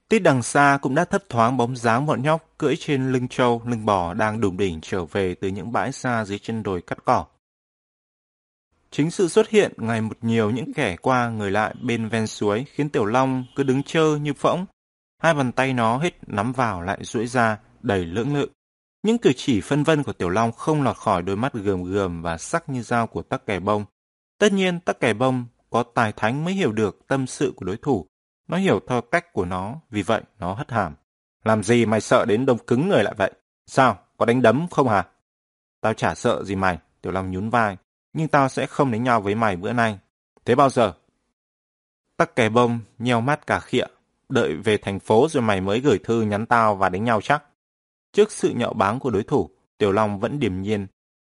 Tít đằng xa cũng đã thấp thoáng bóng dáng bọn nhóc cưỡi trên lưng trâu, lưng bò đang đùm đỉnh trở về từ những bãi xa dưới chân đồi cắt cỏ. Chính sự xuất hiện ngày một nhiều những kẻ qua người lại bên ven suối khiến Tiểu Long cứ đứng chơ như phỗng. Hai bàn tay nó hết nắm vào lại duỗi ra, đầy lưỡng lự. Những cử chỉ phân vân của Tiểu Long không lọt khỏi đôi mắt gườm gườm và sắc như dao của tắc kè bông. Tất nhiên tắc kè bông có tài thánh mới hiểu được tâm sự của đối thủ. Nó hiểu theo cách của nó, vì vậy nó hất hàm. Làm gì mày sợ đến đông cứng người lại vậy? Sao, có đánh đấm không hả? Tao chả sợ gì mày, Tiểu Long nhún vai. Nhưng tao sẽ không đánh nhau với mày bữa nay. Thế bao giờ? Tắc kè bông, nheo mắt cả khịa. Đợi về thành phố rồi mày mới gửi thư nhắn tao và đánh nhau chắc. Trước sự nhạo báng của đối thủ, Tiểu Long vẫn điềm nhiên.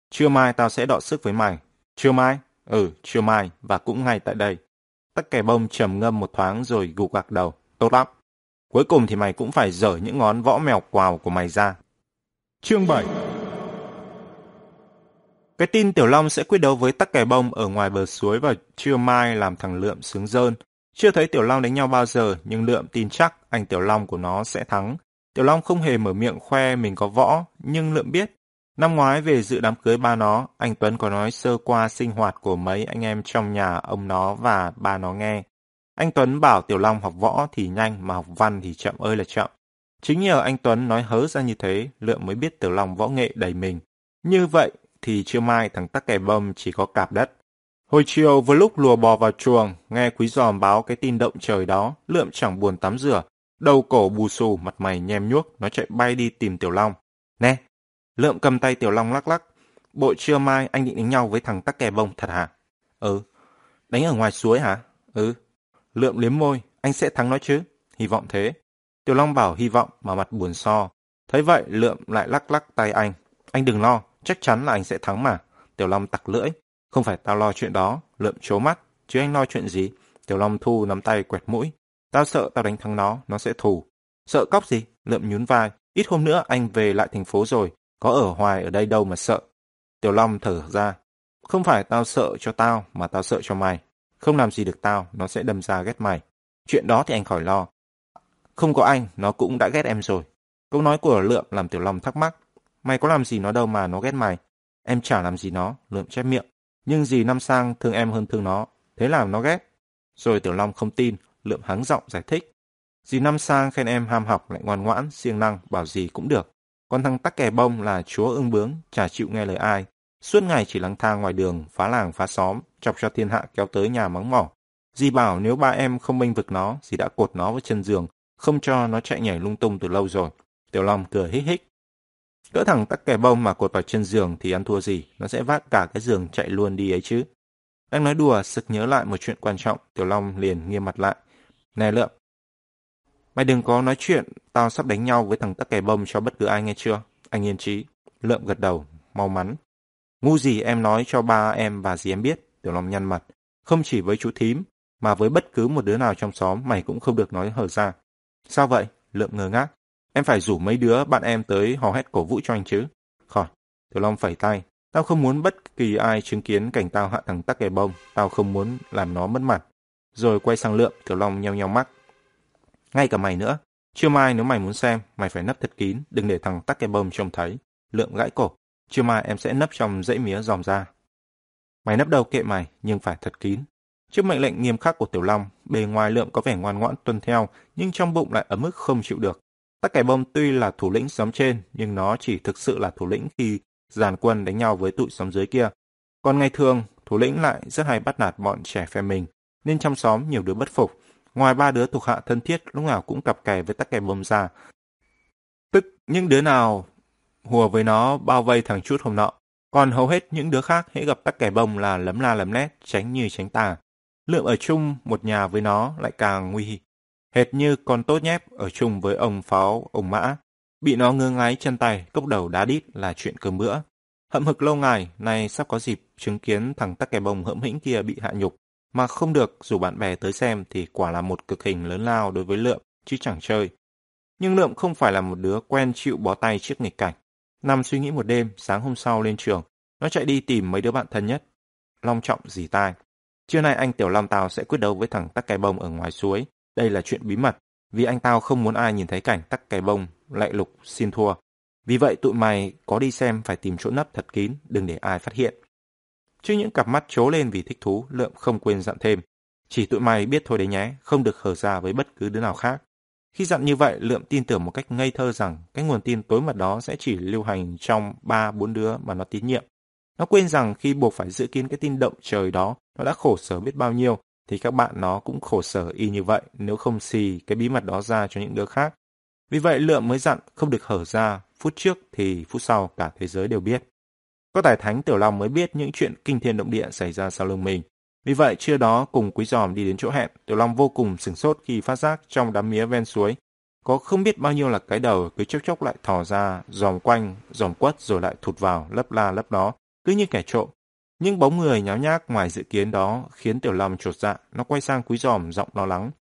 Trưa mai tao sẽ đọ sức với mày. Trưa mai? Ừ, trưa mai, và cũng ngay tại đây. Tắc kè bông trầm ngâm một thoáng rồi gục gạc đầu. Tốt lắm. Cuối cùng thì mày cũng phải dở những ngón võ mèo quào của mày ra. Chương 7 Cái tin Tiểu Long sẽ quyết đấu với Tắc Kè Bông ở ngoài bờ suối vào trưa mai làm thằng Lượm sướng rơn. Chưa thấy Tiểu Long đánh nhau bao giờ, nhưng Lượm tin chắc anh Tiểu Long của nó sẽ thắng. Tiểu Long không hề mở miệng khoe mình có võ, nhưng Lượm biết. Năm ngoái về dự đám cưới ba nó, anh Tuấn có nói sơ qua sinh hoạt của mấy anh em trong nhà ông nó và ba nó nghe. Anh Tuấn bảo Tiểu Long học võ thì nhanh mà học văn thì chậm ơi là chậm. Chính nhờ anh Tuấn nói hớ ra như thế, Lượng mới biết Tiểu Long võ nghệ đầy mình. Như vậy thì chưa mai thằng tắc kè bơm chỉ có cạp đất. Hồi chiều vừa lúc lùa bò vào chuồng, nghe quý giòm báo cái tin động trời đó, Lượng chẳng buồn tắm rửa. Đầu cổ bù xù, mặt mày nhem nhuốc, nó chạy bay đi tìm Tiểu Long. Nè, Lượng cầm tay Tiểu Long lắc lắc. Bộ trưa mai anh định đánh nhau với thằng tắc kè bông thật hả? Ừ. Đánh ở ngoài suối hả? Ừ. Lượng liếm môi, anh sẽ thắng nó chứ? Hy vọng thế. Tiểu Long bảo hy vọng mà mặt buồn so. Thấy vậy Lượng lại lắc lắc tay anh. Anh đừng lo, chắc chắn là anh sẽ thắng mà. Tiểu Long tặc lưỡi. Không phải tao lo chuyện đó. Lượng chố mắt. Chứ anh lo chuyện gì? Tiểu Long thu nắm tay quẹt mũi. Tao sợ tao đánh thắng nó, nó sẽ thù. Sợ cóc gì? lượm nhún vai. Ít hôm nữa anh về lại thành phố rồi. Có ở hoài ở đây đâu mà sợ. Tiểu Long thở ra. Không phải tao sợ cho tao, mà tao sợ cho mày. Không làm gì được tao, nó sẽ đâm ra ghét mày. Chuyện đó thì anh khỏi lo. Không có anh, nó cũng đã ghét em rồi. Câu nói của Lượm làm Tiểu Long thắc mắc. Mày có làm gì nó đâu mà nó ghét mày. Em chả làm gì nó, Lượm chép miệng. Nhưng gì Năm Sang thương em hơn thương nó. Thế làm nó ghét. Rồi Tiểu Long không tin, Lượm háng giọng giải thích. Dì Năm Sang khen em ham học lại ngoan ngoãn, siêng năng, bảo gì cũng được. Còn thằng tắc kè bông là chúa ưng bướng, chả chịu nghe lời ai. Suốt ngày chỉ lang thang ngoài đường, phá làng phá xóm, chọc cho thiên hạ kéo tới nhà mắng mỏ. Dì bảo nếu ba em không bênh vực nó, dì đã cột nó vào chân giường, không cho nó chạy nhảy lung tung từ lâu rồi. Tiểu Long cười hích hích. Cỡ thằng tắc kè bông mà cột vào chân giường thì ăn thua gì, nó sẽ vác cả cái giường chạy luôn đi ấy chứ. Đang nói đùa, sực nhớ lại một chuyện quan trọng, Tiểu Long liền nghiêm mặt lại. Nè Lượm, mày đừng có nói chuyện, tao sắp đánh nhau với thằng tắc kè bông cho bất cứ ai nghe chưa? Anh yên trí. Lượm gật đầu, mau mắn. Ngu gì em nói cho ba em và dì em biết, Tiểu Long nhăn mặt. Không chỉ với chú thím, mà với bất cứ một đứa nào trong xóm mày cũng không được nói hở ra. Sao vậy? Lượm ngơ ngác. Em phải rủ mấy đứa bạn em tới hò hét cổ vũ cho anh chứ. Khỏi. Tiểu Long phẩy tay. Tao không muốn bất kỳ ai chứng kiến cảnh tao hạ thằng tắc kè bông. Tao không muốn làm nó mất mặt. Rồi quay sang Lượm, Tiểu Long nheo nheo mắt. Ngay cả mày nữa. Chưa mai nếu mày muốn xem, mày phải nấp thật kín, đừng để thằng tắc kè bông trông thấy. Lượm gãi cổ. Chưa mai em sẽ nấp trong dãy mía dòm ra. Mày nấp đầu kệ mày, nhưng phải thật kín. Trước mệnh lệnh nghiêm khắc của Tiểu Long, bề ngoài lượm có vẻ ngoan ngoãn tuân theo, nhưng trong bụng lại ấm ức không chịu được. Tắc kẻ bông tuy là thủ lĩnh xóm trên, nhưng nó chỉ thực sự là thủ lĩnh khi giàn quân đánh nhau với tụi xóm dưới kia. Còn ngày thường, thủ lĩnh lại rất hay bắt nạt bọn trẻ phe mình, nên trong xóm nhiều đứa bất phục. Ngoài ba đứa thuộc hạ thân thiết lúc nào cũng cặp kè với tắc kè bông ra. Tức những đứa nào hùa với nó bao vây thằng chút hôm nọ. Còn hầu hết những đứa khác hãy gặp tắc kè bông là lấm la lấm nét, tránh như tránh tà. Lượm ở chung một nhà với nó lại càng nguy. Hệt như con tốt nhép ở chung với ông pháo, ông mã. Bị nó ngơ ngáy chân tay, cốc đầu đá đít là chuyện cơm bữa. Hậm hực lâu ngày, nay sắp có dịp chứng kiến thằng tắc kè bông hẫm hĩnh kia bị hạ nhục. Mà không được dù bạn bè tới xem thì quả là một cực hình lớn lao đối với lượm chứ chẳng chơi. Nhưng lượm không phải là một đứa quen chịu bó tay trước nghịch cảnh. Nằm suy nghĩ một đêm, sáng hôm sau lên trường, nó chạy đi tìm mấy đứa bạn thân nhất. Long trọng dì tai. Trưa nay anh Tiểu Long Tao sẽ quyết đấu với thằng Tắc Cái Bông ở ngoài suối. Đây là chuyện bí mật, vì anh Tao không muốn ai nhìn thấy cảnh Tắc Cái Bông lại lục xin thua. Vì vậy tụi mày có đi xem phải tìm chỗ nấp thật kín, đừng để ai phát hiện. Trước những cặp mắt trố lên vì thích thú, Lượm không quên dặn thêm. Chỉ tụi mày biết thôi đấy nhé, không được hở ra với bất cứ đứa nào khác. Khi dặn như vậy, Lượm tin tưởng một cách ngây thơ rằng cái nguồn tin tối mật đó sẽ chỉ lưu hành trong ba bốn đứa mà nó tín nhiệm. Nó quên rằng khi buộc phải giữ kín cái tin động trời đó, nó đã khổ sở biết bao nhiêu, thì các bạn nó cũng khổ sở y như vậy nếu không xì cái bí mật đó ra cho những đứa khác. Vì vậy Lượm mới dặn không được hở ra, phút trước thì phút sau cả thế giới đều biết. Có tài thánh Tiểu Long mới biết những chuyện kinh thiên động địa xảy ra sau lưng mình. Vì vậy trưa đó cùng Quý Giòm đi đến chỗ hẹn, Tiểu Long vô cùng sửng sốt khi phát giác trong đám mía ven suối có không biết bao nhiêu là cái đầu cứ chốc chốc lại thò ra, dòm quanh, dòm quất rồi lại thụt vào, lấp la lấp đó, cứ như kẻ trộm. Nhưng bóng người nháo nhác ngoài dự kiến đó khiến Tiểu Long trột dạ, nó quay sang Quý Giòm giọng lo lắng.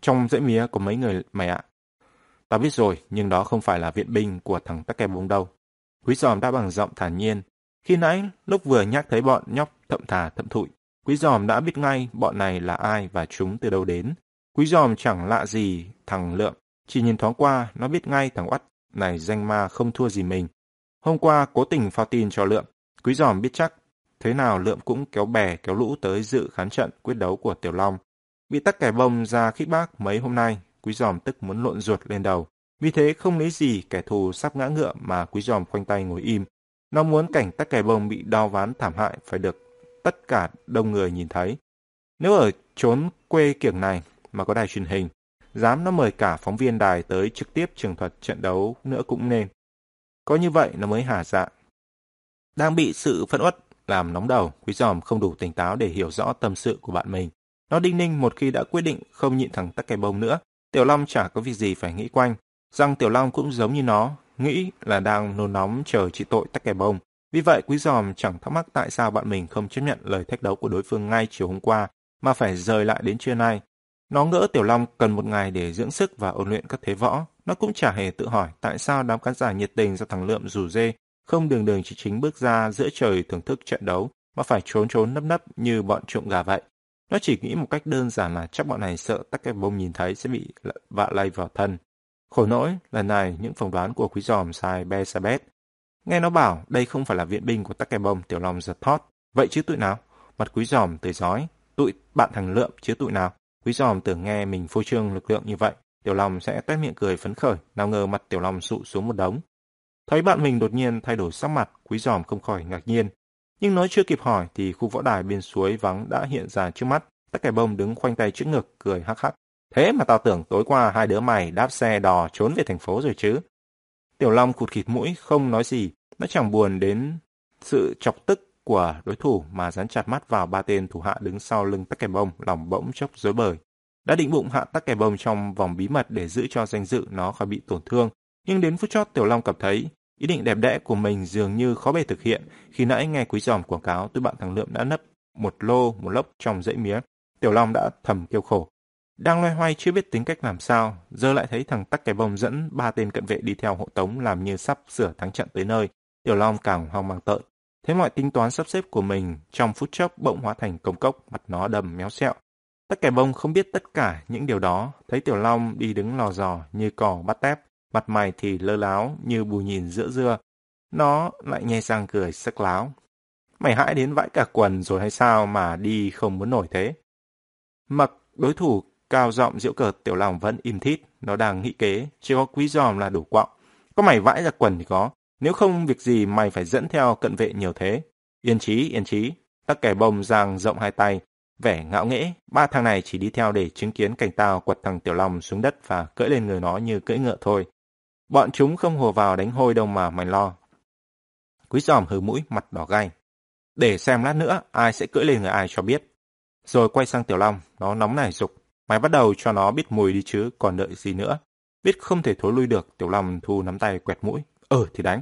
Trong dãy mía có mấy người mày ạ? Ta biết rồi, nhưng đó không phải là viện binh của thằng tắc kè bông đâu. Quý Giòm đã bằng giọng thản nhiên. Khi nãy, lúc vừa nhắc thấy bọn nhóc thậm thà thậm thụi, Quý Giòm đã biết ngay bọn này là ai và chúng từ đâu đến. Quý Giòm chẳng lạ gì thằng Lượm, chỉ nhìn thoáng qua, nó biết ngay thằng Oắt này danh ma không thua gì mình. Hôm qua cố tình phao tin cho Lượm, Quý Giòm biết chắc thế nào Lượm cũng kéo bè kéo lũ tới dự khán trận quyết đấu của Tiểu Long. Bị tắc kẻ bông ra khích bác mấy hôm nay, Quý Giòm tức muốn lộn ruột lên đầu. Vì thế không lấy gì kẻ thù sắp ngã ngựa mà Quý Giòm khoanh tay ngồi im. Nó muốn cảnh tắc kè bông bị đau ván thảm hại phải được tất cả đông người nhìn thấy. Nếu ở chốn quê kiểng này mà có đài truyền hình, dám nó mời cả phóng viên đài tới trực tiếp trường thuật trận đấu nữa cũng nên. Có như vậy nó mới hả dạ. Đang bị sự phẫn uất làm nóng đầu, Quý Giòm không đủ tỉnh táo để hiểu rõ tâm sự của bạn mình. Nó đinh ninh một khi đã quyết định không nhịn thằng tắc kè bông nữa, Tiểu Long chả có việc gì phải nghĩ quanh. Rằng Tiểu Long cũng giống như nó, nghĩ là đang nôn nóng chờ trị tội tắc kè bông. Vì vậy, Quý Giòm chẳng thắc mắc tại sao bạn mình không chấp nhận lời thách đấu của đối phương ngay chiều hôm qua, mà phải rời lại đến trưa nay. Nó ngỡ Tiểu Long cần một ngày để dưỡng sức và ôn luyện các thế võ. Nó cũng chả hề tự hỏi tại sao đám khán giả nhiệt tình do thằng Lượm rủ dê không đường đường chỉ chính bước ra giữa trời thưởng thức trận đấu mà phải trốn trốn nấp nấp như bọn trộm gà vậy. Nó chỉ nghĩ một cách đơn giản là chắc bọn này sợ tắc cái bông nhìn thấy sẽ bị vạ lây vào thân. Khổ nỗi, lần này những phỏng đoán của quý giòm sai be. Nghe nó bảo đây không phải là viện binh của tắc kè bông tiểu long giật thót. Vậy chứ tụi nào? Mặt quý giòm tươi giói. Tụi bạn thằng Lượm chứ tụi nào? Quý giòm tưởng nghe mình phô trương lực lượng như vậy. Tiểu Long sẽ toét miệng cười phấn khởi, nào ngờ mặt Tiểu Long sụ xuống một đống. Thấy bạn mình đột nhiên thay đổi sắc mặt, quý giòm không khỏi ngạc nhiên. Nhưng nói chưa kịp hỏi thì khu võ đài bên suối vắng đã hiện ra trước mắt. Tất cả bông đứng khoanh tay trước ngực, cười hắc hắc. Thế mà tao tưởng tối qua hai đứa mày đáp xe đò trốn về thành phố rồi chứ. Tiểu Long cụt khịt mũi, không nói gì. Nó chẳng buồn đến sự chọc tức của đối thủ mà dán chặt mắt vào ba tên thủ hạ đứng sau lưng tắc kè bông, lòng bỗng chốc rối bời. Đã định bụng hạ tắc kè bông trong vòng bí mật để giữ cho danh dự nó khỏi bị tổn thương. Nhưng đến phút chót Tiểu Long cảm thấy ý định đẹp đẽ của mình dường như khó bề thực hiện khi nãy nghe quý giòm quảng cáo tôi bạn thằng Lượm đã nấp một lô một lốc trong dãy mía. Tiểu Long đã thầm kêu khổ. Đang loay hoay chưa biết tính cách làm sao, giờ lại thấy thằng tắc kè bông dẫn ba tên cận vệ đi theo hộ tống làm như sắp sửa thắng trận tới nơi. Tiểu Long càng hoang mang tợn. Thế mọi tính toán sắp xếp của mình trong phút chốc bỗng hóa thành công cốc, mặt nó đầm méo xẹo. Tắc kẻ bông không biết tất cả những điều đó, thấy Tiểu Long đi đứng lò dò như cò bắt tép, mặt mày thì lơ láo như bù nhìn giữa dưa. Nó lại nghe sang cười sắc láo. Mày hãi đến vãi cả quần rồi hay sao mà đi không muốn nổi thế? Mặc đối thủ cao giọng diễu cợt Tiểu Long vẫn im thít, nó đang nghĩ kế, chỉ có quý giòm là đủ quọng. Có mày vãi ra quần thì có, nếu không việc gì mày phải dẫn theo cận vệ nhiều thế. Yên trí, yên trí. Tắc kẻ bông giang rộng hai tay. Vẻ ngạo nghễ, ba thằng này chỉ đi theo để chứng kiến cảnh tao quật thằng Tiểu Long xuống đất và cưỡi lên người nó như cưỡi ngựa thôi. Bọn chúng không hồ vào đánh hôi đâu mà mày lo. Quý giòm hừ mũi, mặt đỏ gai Để xem lát nữa ai sẽ cưỡi lên người ai cho biết. Rồi quay sang Tiểu Long, nó nóng nảy dục. Mày bắt đầu cho nó biết mùi đi chứ, còn đợi gì nữa. Biết không thể thối lui được, Tiểu Long thu nắm tay quẹt mũi. Ờ thì đánh.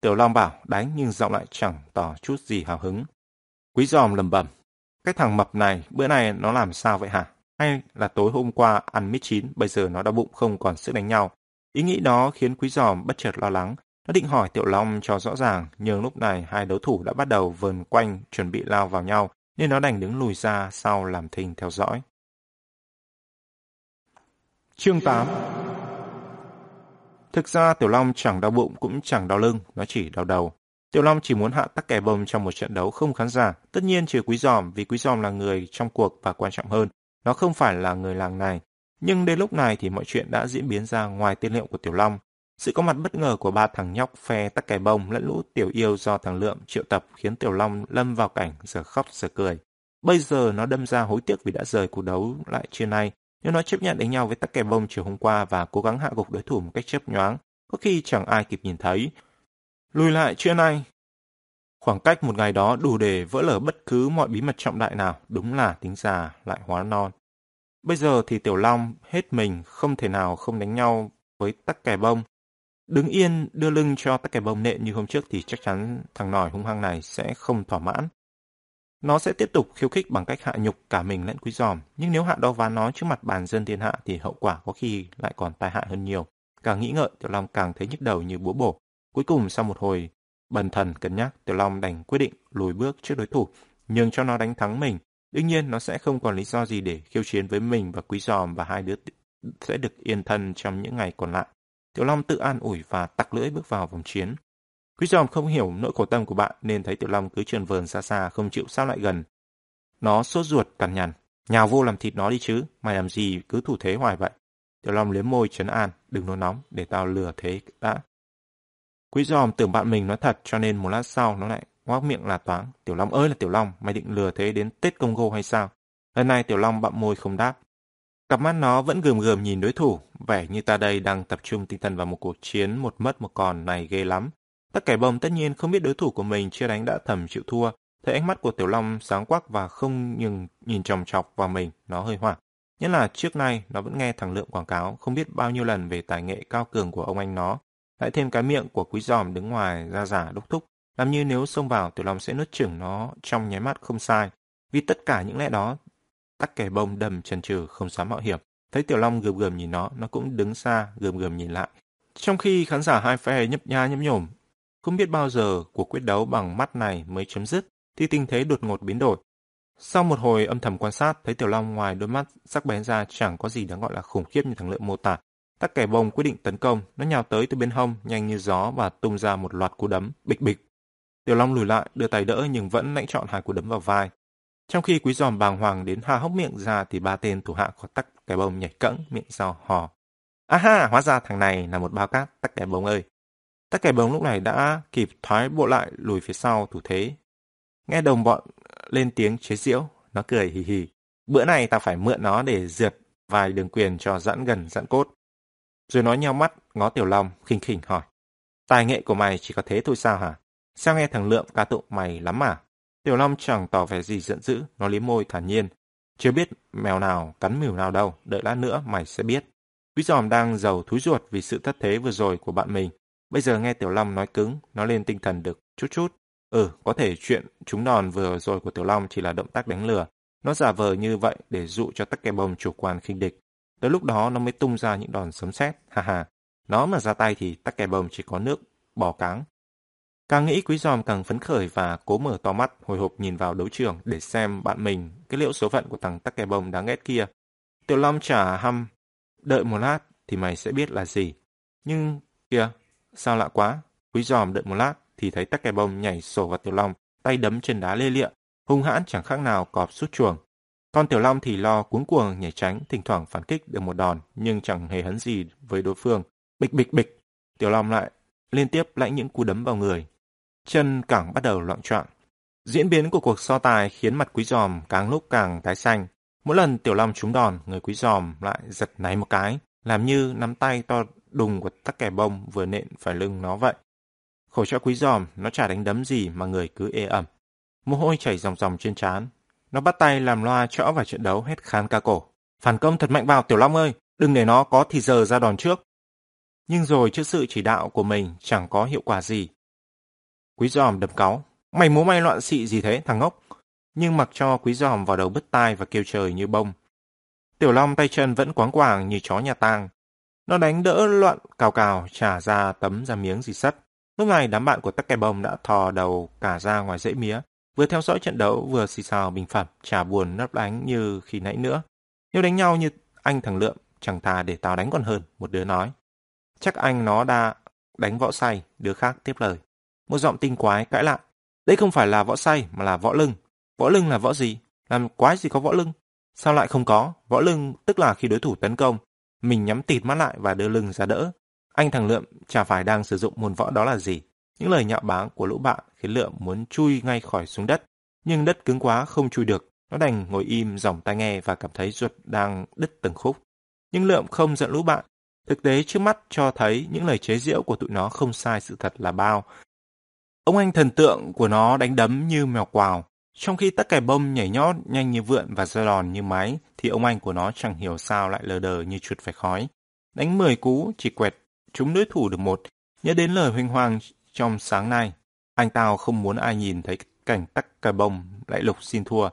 Tiểu Long bảo đánh nhưng giọng lại chẳng tỏ chút gì hào hứng. Quý giòm lầm bầm. Cái thằng mập này, bữa nay nó làm sao vậy hả? Hay là tối hôm qua ăn mít chín, bây giờ nó đau bụng không còn sức đánh nhau. Ý nghĩ đó khiến quý giòm bất chợt lo lắng. Nó định hỏi Tiểu Long cho rõ ràng, nhưng lúc này hai đấu thủ đã bắt đầu vờn quanh, chuẩn bị lao vào nhau, nên nó đành đứng lùi ra sau làm thinh theo dõi. Chương 8 Thực ra Tiểu Long chẳng đau bụng cũng chẳng đau lưng, nó chỉ đau đầu. Tiểu Long chỉ muốn hạ tắc kè bông trong một trận đấu không khán giả, tất nhiên trừ Quý Giòm vì Quý Giòm là người trong cuộc và quan trọng hơn, nó không phải là người làng này. Nhưng đến lúc này thì mọi chuyện đã diễn biến ra ngoài tiên liệu của Tiểu Long. Sự có mặt bất ngờ của ba thằng nhóc phe tắc kè bông lẫn lũ tiểu yêu do thằng Lượng triệu tập khiến Tiểu Long lâm vào cảnh giờ khóc giờ cười. Bây giờ nó đâm ra hối tiếc vì đã rời cuộc đấu lại trưa nay. Nếu nó chấp nhận đánh nhau với tắc kè bông chiều hôm qua và cố gắng hạ gục đối thủ một cách chớp nhoáng, có khi chẳng ai kịp nhìn thấy. Lùi lại chưa nay. Khoảng cách một ngày đó đủ để vỡ lở bất cứ mọi bí mật trọng đại nào, đúng là tính già lại hóa non. Bây giờ thì Tiểu Long hết mình không thể nào không đánh nhau với tắc kè bông. Đứng yên đưa lưng cho tắc kè bông nện như hôm trước thì chắc chắn thằng nòi hung hăng này sẽ không thỏa mãn. Nó sẽ tiếp tục khiêu khích bằng cách hạ nhục cả mình lẫn quý giòm, nhưng nếu hạ đo ván nó trước mặt bàn dân thiên hạ thì hậu quả có khi lại còn tai hại hơn nhiều. Càng nghĩ ngợi, Tiểu Long càng thấy nhức đầu như búa bổ. Cuối cùng sau một hồi bần thần cân nhắc, Tiểu Long đành quyết định lùi bước trước đối thủ, nhường cho nó đánh thắng mình. Đương nhiên nó sẽ không còn lý do gì để khiêu chiến với mình và quý giòm và hai đứa sẽ được yên thân trong những ngày còn lại. Tiểu Long tự an ủi và tặc lưỡi bước vào vòng chiến. Quý giòm không hiểu nỗi khổ tâm của bạn nên thấy Tiểu Long cứ trườn vờn xa xa không chịu sao lại gần. Nó sốt ruột cằn nhằn. Nhào vô làm thịt nó đi chứ, mày làm gì cứ thủ thế hoài vậy. Tiểu Long liếm môi trấn an, đừng nôn nóng, để tao lừa thế đã. Quý giòm tưởng bạn mình nói thật cho nên một lát sau nó lại ngoác miệng là toáng. Tiểu Long ơi là Tiểu Long, mày định lừa thế đến Tết Công Gô hay sao? Lần này Tiểu Long bặm môi không đáp. Cặp mắt nó vẫn gườm gườm nhìn đối thủ, vẻ như ta đây đang tập trung tinh thần vào một cuộc chiến một mất một còn này ghê lắm. Tất kẻ bông tất nhiên không biết đối thủ của mình chưa đánh đã thầm chịu thua, thấy ánh mắt của Tiểu Long sáng quắc và không nhưng nhìn chòng chọc vào mình, nó hơi hoảng. Nhất là trước nay nó vẫn nghe thằng Lượng quảng cáo không biết bao nhiêu lần về tài nghệ cao cường của ông anh nó. Lại thêm cái miệng của quý giòm đứng ngoài ra giả đúc thúc, làm như nếu xông vào Tiểu Long sẽ nuốt chửng nó trong nháy mắt không sai. Vì tất cả những lẽ đó, tắc kẻ bông đầm chần chừ không dám mạo hiểm. Thấy Tiểu Long gườm gườm nhìn nó, nó cũng đứng xa gườm gườm nhìn lại. Trong khi khán giả hai phe nhấp nha nhấp nhổm, không biết bao giờ cuộc quyết đấu bằng mắt này mới chấm dứt, thì tình thế đột ngột biến đổi. Sau một hồi âm thầm quan sát, thấy Tiểu Long ngoài đôi mắt sắc bén ra chẳng có gì đáng gọi là khủng khiếp như thằng lợi mô tả. Tắc kẻ bông quyết định tấn công, nó nhào tới từ bên hông, nhanh như gió và tung ra một loạt cú đấm, bịch bịch. Tiểu Long lùi lại, đưa tay đỡ nhưng vẫn lãnh chọn hai cú đấm vào vai. Trong khi quý giòm bàng hoàng đến hà hốc miệng ra thì ba tên thủ hạ của tắc kẻ bông nhảy cẫng, miệng rào hò. À ha, hóa ra thằng này là một bao cát, tắc kẻ bông ơi. Tắc kẻ bóng lúc này đã kịp thoái bộ lại lùi phía sau thủ thế. Nghe đồng bọn lên tiếng chế giễu, nó cười hì hì. Bữa này ta phải mượn nó để dượt vài đường quyền cho giãn gần giãn cốt. Rồi nó nhau mắt, ngó Tiểu Long, khinh khỉnh hỏi. Tài nghệ của mày chỉ có thế thôi sao hả? Sao nghe thằng Lượng ca tụng mày lắm mà Tiểu Long chẳng tỏ vẻ gì giận dữ, nó liếm môi thản nhiên. Chưa biết mèo nào cắn mỉu nào đâu, đợi lát nữa mày sẽ biết. Quý giòm đang giàu thúi ruột vì sự thất thế vừa rồi của bạn mình. Bây giờ nghe Tiểu Long nói cứng, nó lên tinh thần được chút chút. Ừ, có thể chuyện trúng đòn vừa rồi của Tiểu Long chỉ là động tác đánh lừa. Nó giả vờ như vậy để dụ cho tắc kè bông chủ quan khinh địch. Tới lúc đó nó mới tung ra những đòn sấm sét, ha ha. Nó mà ra tay thì tắc kè bông chỉ có nước, bò cáng. Càng nghĩ quý giòm càng phấn khởi và cố mở to mắt hồi hộp nhìn vào đấu trường để xem bạn mình cái liệu số phận của thằng tắc kè bông đáng ghét kia. Tiểu Long trả hăm, đợi một lát thì mày sẽ biết là gì. Nhưng, kìa, sao lạ quá, quý giòm đợi một lát thì thấy tắc kè bông nhảy sổ vào Tiểu Long, tay đấm trên đá lê lịa, hung hãn chẳng khác nào cọp sút chuồng. Con Tiểu Long thì lo cuống cuồng nhảy tránh, thỉnh thoảng phản kích được một đòn nhưng chẳng hề hấn gì với đối phương. Bịch bịch bịch, Tiểu Long lại liên tiếp lãnh những cú đấm vào người. Chân cẳng bắt đầu loạn trọn. Diễn biến của cuộc so tài khiến mặt quý giòm càng lúc càng tái xanh. Mỗi lần Tiểu Long trúng đòn, người quý giòm lại giật náy một cái, làm như nắm tay to đùng của tắc kè bông vừa nện phải lưng nó vậy. Khổ cho quý giòm, nó chả đánh đấm gì mà người cứ ê ẩm. Mồ hôi chảy ròng ròng trên trán. Nó bắt tay làm loa chõ vào trận đấu hết khán ca cổ. Phản công thật mạnh vào Tiểu Long ơi, đừng để nó có thì giờ ra đòn trước. Nhưng rồi trước sự chỉ đạo của mình chẳng có hiệu quả gì. Quý giòm đập cáu. Mày múa may loạn xị gì thế, thằng ngốc? Nhưng mặc cho quý giòm vào đầu bứt tai và kêu trời như bông. Tiểu Long tay chân vẫn quáng quàng như chó nhà tang. Nó đánh đỡ loạn cào cào trả ra tấm ra miếng gì sắt. Lúc này đám bạn của tắc kè bông đã thò đầu cả ra ngoài dãy mía, vừa theo dõi trận đấu vừa xì xào bình phẩm, chả buồn nấp đánh như khi nãy nữa. Nếu đánh nhau như anh thằng Lượng, chẳng thà để tao đánh còn hơn, một đứa nói. Chắc anh nó đã đánh võ say, đứa khác tiếp lời. Một giọng tinh quái cãi lại. Đây không phải là võ say mà là võ lưng. Võ lưng là võ gì? Làm quái gì có võ lưng? Sao lại không có? Võ lưng tức là khi đối thủ tấn công, mình nhắm tịt mắt lại và đưa lưng ra đỡ. Anh thằng Lượm chả phải đang sử dụng môn võ đó là gì. Những lời nhạo báng của lũ bạn khiến Lượm muốn chui ngay khỏi xuống đất. Nhưng đất cứng quá không chui được. Nó đành ngồi im dòng tai nghe và cảm thấy ruột đang đứt từng khúc. Nhưng Lượm không giận lũ bạn. Thực tế trước mắt cho thấy những lời chế giễu của tụi nó không sai sự thật là bao. Ông anh thần tượng của nó đánh đấm như mèo quào. Trong khi tất cả bông nhảy nhót nhanh như vượn và giơ đòn như máy, thì ông anh của nó chẳng hiểu sao lại lờ đờ như chuột phải khói. Đánh 10 cú, chỉ quẹt chúng đối thủ được một. Nhớ đến lời huynh hoàng trong sáng nay, anh tao không muốn ai nhìn thấy cảnh tắc cài bông lại lục xin thua.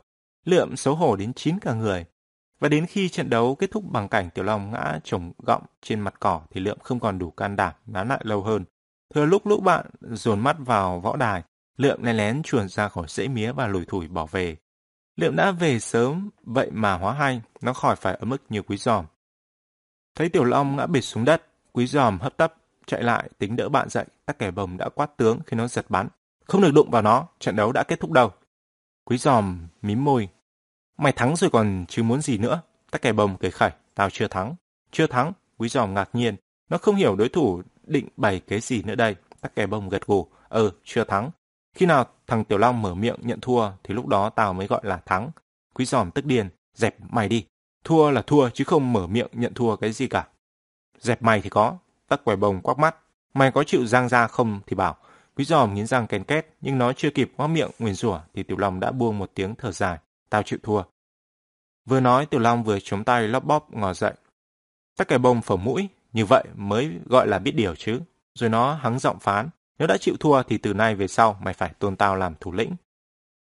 Lượm xấu hổ đến chín cả người. Và đến khi trận đấu kết thúc bằng cảnh Tiểu Long ngã trồng gọng trên mặt cỏ thì Lượm không còn đủ can đảm nán lại lâu hơn. Thừa lúc lũ bạn dồn mắt vào võ đài, Lượm lén lén chuồn ra khỏi rễ mía và lùi thủi bỏ về. Lượm đã về sớm, vậy mà hóa hay, nó khỏi phải ở mức như quý giòm. Thấy Tiểu Long ngã bệt xuống đất, quý giòm hấp tấp, chạy lại tính đỡ bạn dậy, tắc kẻ bồng đã quát tướng khi nó giật bắn. Không được đụng vào nó, trận đấu đã kết thúc đâu. Quý giòm mím môi. Mày thắng rồi còn chứ muốn gì nữa. Tắc kẻ bồng cười khẩy, tao chưa thắng. Chưa thắng, quý giòm ngạc nhiên. Nó không hiểu đối thủ định bày cái gì nữa đây. Tắc kè bồng gật gù. Ừ, chưa thắng. Khi nào thằng Tiểu Long mở miệng nhận thua thì lúc đó tao mới gọi là thắng. Quý giòm tức điên, dẹp mày đi. Thua là thua chứ không mở miệng nhận thua cái gì cả. Dẹp mày thì có. Tắc quẻ bồng quắc mắt. Mày có chịu giang ra không thì bảo. Quý giòm nghiến răng kèn két, nhưng nó chưa kịp ngoác miệng nguyền rủa thì Tiểu Long đã buông một tiếng thở dài. Tao chịu thua. Vừa nói Tiểu Long vừa chống tay lóp bóp ngò dậy. Tắc quẻ bồng phở mũi, như vậy mới gọi là biết điều chứ. Rồi nó hắng giọng phán. Nếu đã chịu thua thì từ nay về sau mày phải tôn tao làm thủ lĩnh.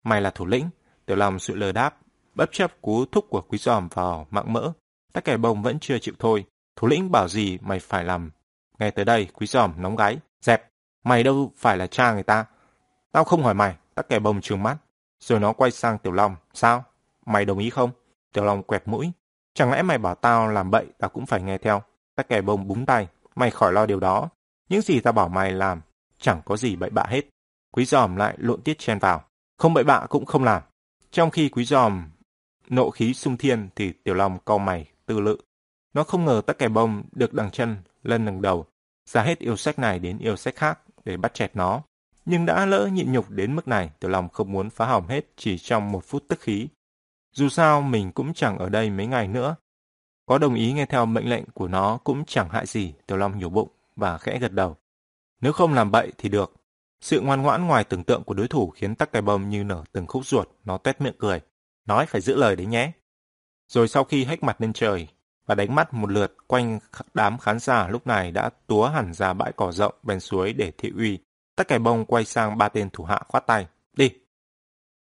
Mày là thủ lĩnh, Tiểu Long sự lờ đáp, bất chấp cú thúc của quý giòm vào mạng mỡ. Tắc kẻ bông vẫn chưa chịu thôi. Thủ lĩnh bảo gì mày phải làm. Nghe tới đây, quý giòm nóng gáy. Dẹp, mày đâu phải là cha người ta. Tao không hỏi mày, tắc kẻ bông trừng mắt. Rồi nó quay sang Tiểu Long. Sao? Mày đồng ý không? Tiểu Long quẹt mũi. Chẳng lẽ mày bảo tao làm bậy tao cũng phải nghe theo. Tắc kẻ bông búng tay. Mày khỏi lo điều đó. Những gì tao bảo mày làm chẳng có gì bậy bạ hết. Quý giòm lại lộn tiết chen vào. Không bậy bạ cũng không làm. Trong khi quý giòm nộ khí sung thiên thì Tiểu Long cau mày, tư lự. Nó không ngờ tắc kè bông được đằng chân, lân đằng đầu, ra hết yêu sách này đến yêu sách khác để bắt chẹt nó. Nhưng đã lỡ nhịn nhục đến mức này, Tiểu Long không muốn phá hỏng hết chỉ trong một phút tức khí. Dù sao, mình cũng chẳng ở đây mấy ngày nữa. Có đồng ý nghe theo mệnh lệnh của nó cũng chẳng hại gì, Tiểu Long nhổ bụng và khẽ gật đầu. Nếu không làm bậy thì được. Sự ngoan ngoãn ngoài tưởng tượng của đối thủ khiến tắc cái bông như nở từng khúc ruột, nó tét miệng cười. Nói phải giữ lời đấy nhé. Rồi sau khi hách mặt lên trời và đánh mắt một lượt quanh đám khán giả lúc này đã túa hẳn ra bãi cỏ rộng bên suối để thị uy, tắc cái bông quay sang ba tên thủ hạ khoát tay. Đi!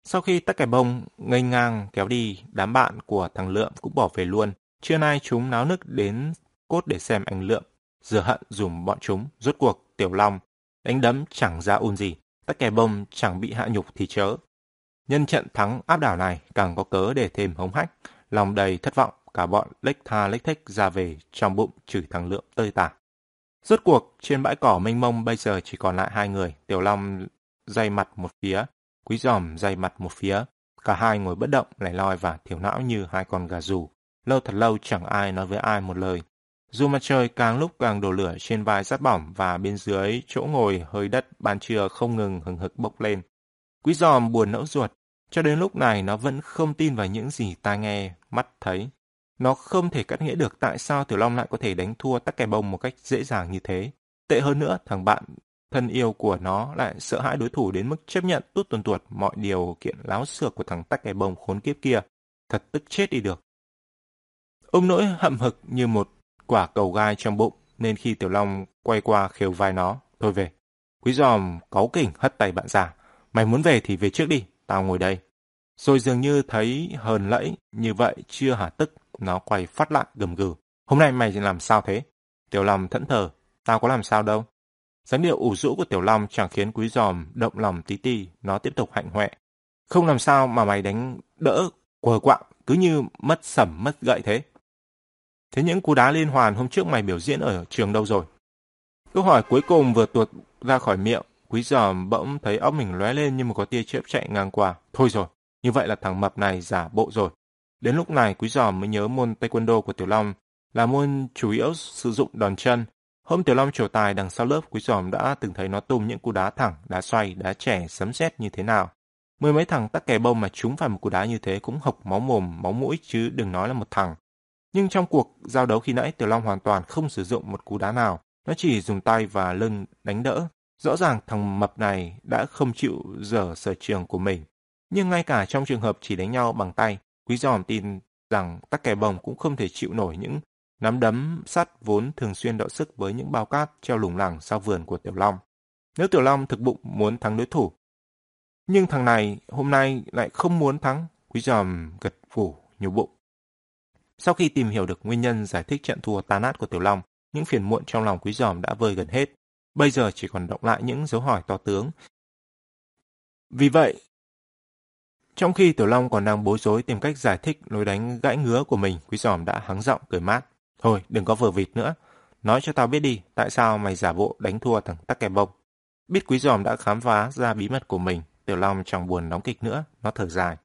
Sau khi tắc cái bông ngây ngang kéo đi, đám bạn của thằng Lượm cũng bỏ về luôn. Trưa nay chúng náo nức đến cốt để xem anh Lượm rửa hận dùm bọn chúng, rốt cuộc Tiểu Long, đánh đấm chẳng ra un gì, tất kè bông chẳng bị hạ nhục thì chớ. Nhân trận thắng áp đảo này càng có cớ để thêm hống hách, lòng đầy thất vọng, cả bọn lếch tha lếch thích ra về trong bụng chửi thằng lượm tơi tả. Rốt cuộc, trên bãi cỏ mênh mông bây giờ chỉ còn lại hai người, Tiểu Long dây mặt một phía, Quý Giòm dây mặt một phía. Cả hai ngồi bất động, lẻ loi và thiểu não như hai con gà rù. Lâu thật lâu chẳng ai nói với ai một lời. Dù mặt trời càng lúc càng đổ lửa trên vai rát bỏng và bên dưới chỗ ngồi hơi đất ban trưa không ngừng hừng hực bốc lên. Quý giòm buồn nẫu ruột, cho đến lúc này nó vẫn không tin vào những gì tai nghe, mắt thấy. Nó không thể cắt nghĩa được tại sao Tiểu Long lại có thể đánh thua tắc kè bông một cách dễ dàng như thế. Tệ hơn nữa, thằng bạn thân yêu của nó lại sợ hãi đối thủ đến mức chấp nhận tút tuần tuột mọi điều kiện láo xược của thằng tắc kè bông khốn kiếp kia. Thật tức chết đi được. Ông nỗi hậm hực như một quả cầu gai trong bụng, nên khi Tiểu Long quay qua khều vai nó, thôi về. Quý giòm cáu kỉnh hất tay bạn già Mày muốn về thì về trước đi, tao ngồi đây. Rồi dường như thấy hờn lẫy, như vậy chưa hả tức, nó quay phát lại gầm gừ. Hôm nay mày làm sao thế? Tiểu Long thẫn thờ, tao có làm sao đâu. dáng điệu ủ rũ của Tiểu Long chẳng khiến quý giòm động lòng tí ti, nó tiếp tục hạnh hoẹ. Không làm sao mà mày đánh đỡ, quờ quạng, cứ như mất sẩm mất gậy thế. Thế những cú đá liên hoàn hôm trước mày biểu diễn ở trường đâu rồi? Câu hỏi cuối cùng vừa tuột ra khỏi miệng, quý giòm bỗng thấy óc mình lóe lên như một có tia chớp chạy ngang qua. Thôi rồi, như vậy là thằng mập này giả bộ rồi. Đến lúc này quý giòm mới nhớ môn taekwondo của Tiểu Long là môn chủ yếu sử dụng đòn chân. Hôm Tiểu Long trổ tài đằng sau lớp quý giòm đã từng thấy nó tung những cú đá thẳng, đá xoay, đá trẻ, sấm sét như thế nào. Mười mấy thằng tắc kè bông mà chúng phải một cú đá như thế cũng hộc máu mồm, máu mũi chứ đừng nói là một thằng. Nhưng trong cuộc giao đấu khi nãy Tiểu Long hoàn toàn không sử dụng một cú đá nào. Nó chỉ dùng tay và lưng đánh đỡ. Rõ ràng thằng mập này đã không chịu dở sở trường của mình. Nhưng ngay cả trong trường hợp chỉ đánh nhau bằng tay, Quý Giòm tin rằng tắc kè bồng cũng không thể chịu nổi những nắm đấm sắt vốn thường xuyên đọ sức với những bao cát treo lủng lẳng sau vườn của Tiểu Long. Nếu Tiểu Long thực bụng muốn thắng đối thủ, nhưng thằng này hôm nay lại không muốn thắng, Quý Giòm gật phủ nhiều bụng. Sau khi tìm hiểu được nguyên nhân giải thích trận thua tan nát của Tiểu Long, những phiền muộn trong lòng Quý Giòm đã vơi gần hết. Bây giờ chỉ còn động lại những dấu hỏi to tướng. Vì vậy, trong khi Tiểu Long còn đang bối rối tìm cách giải thích lối đánh gãy ngứa của mình, Quý Giòm đã hắng giọng cười mát. Thôi, đừng có vờ vịt nữa. Nói cho tao biết đi, tại sao mày giả bộ đánh thua thằng Tắc Kè Bông. Biết Quý Giòm đã khám phá ra bí mật của mình, Tiểu Long chẳng buồn đóng kịch nữa, nó thở dài.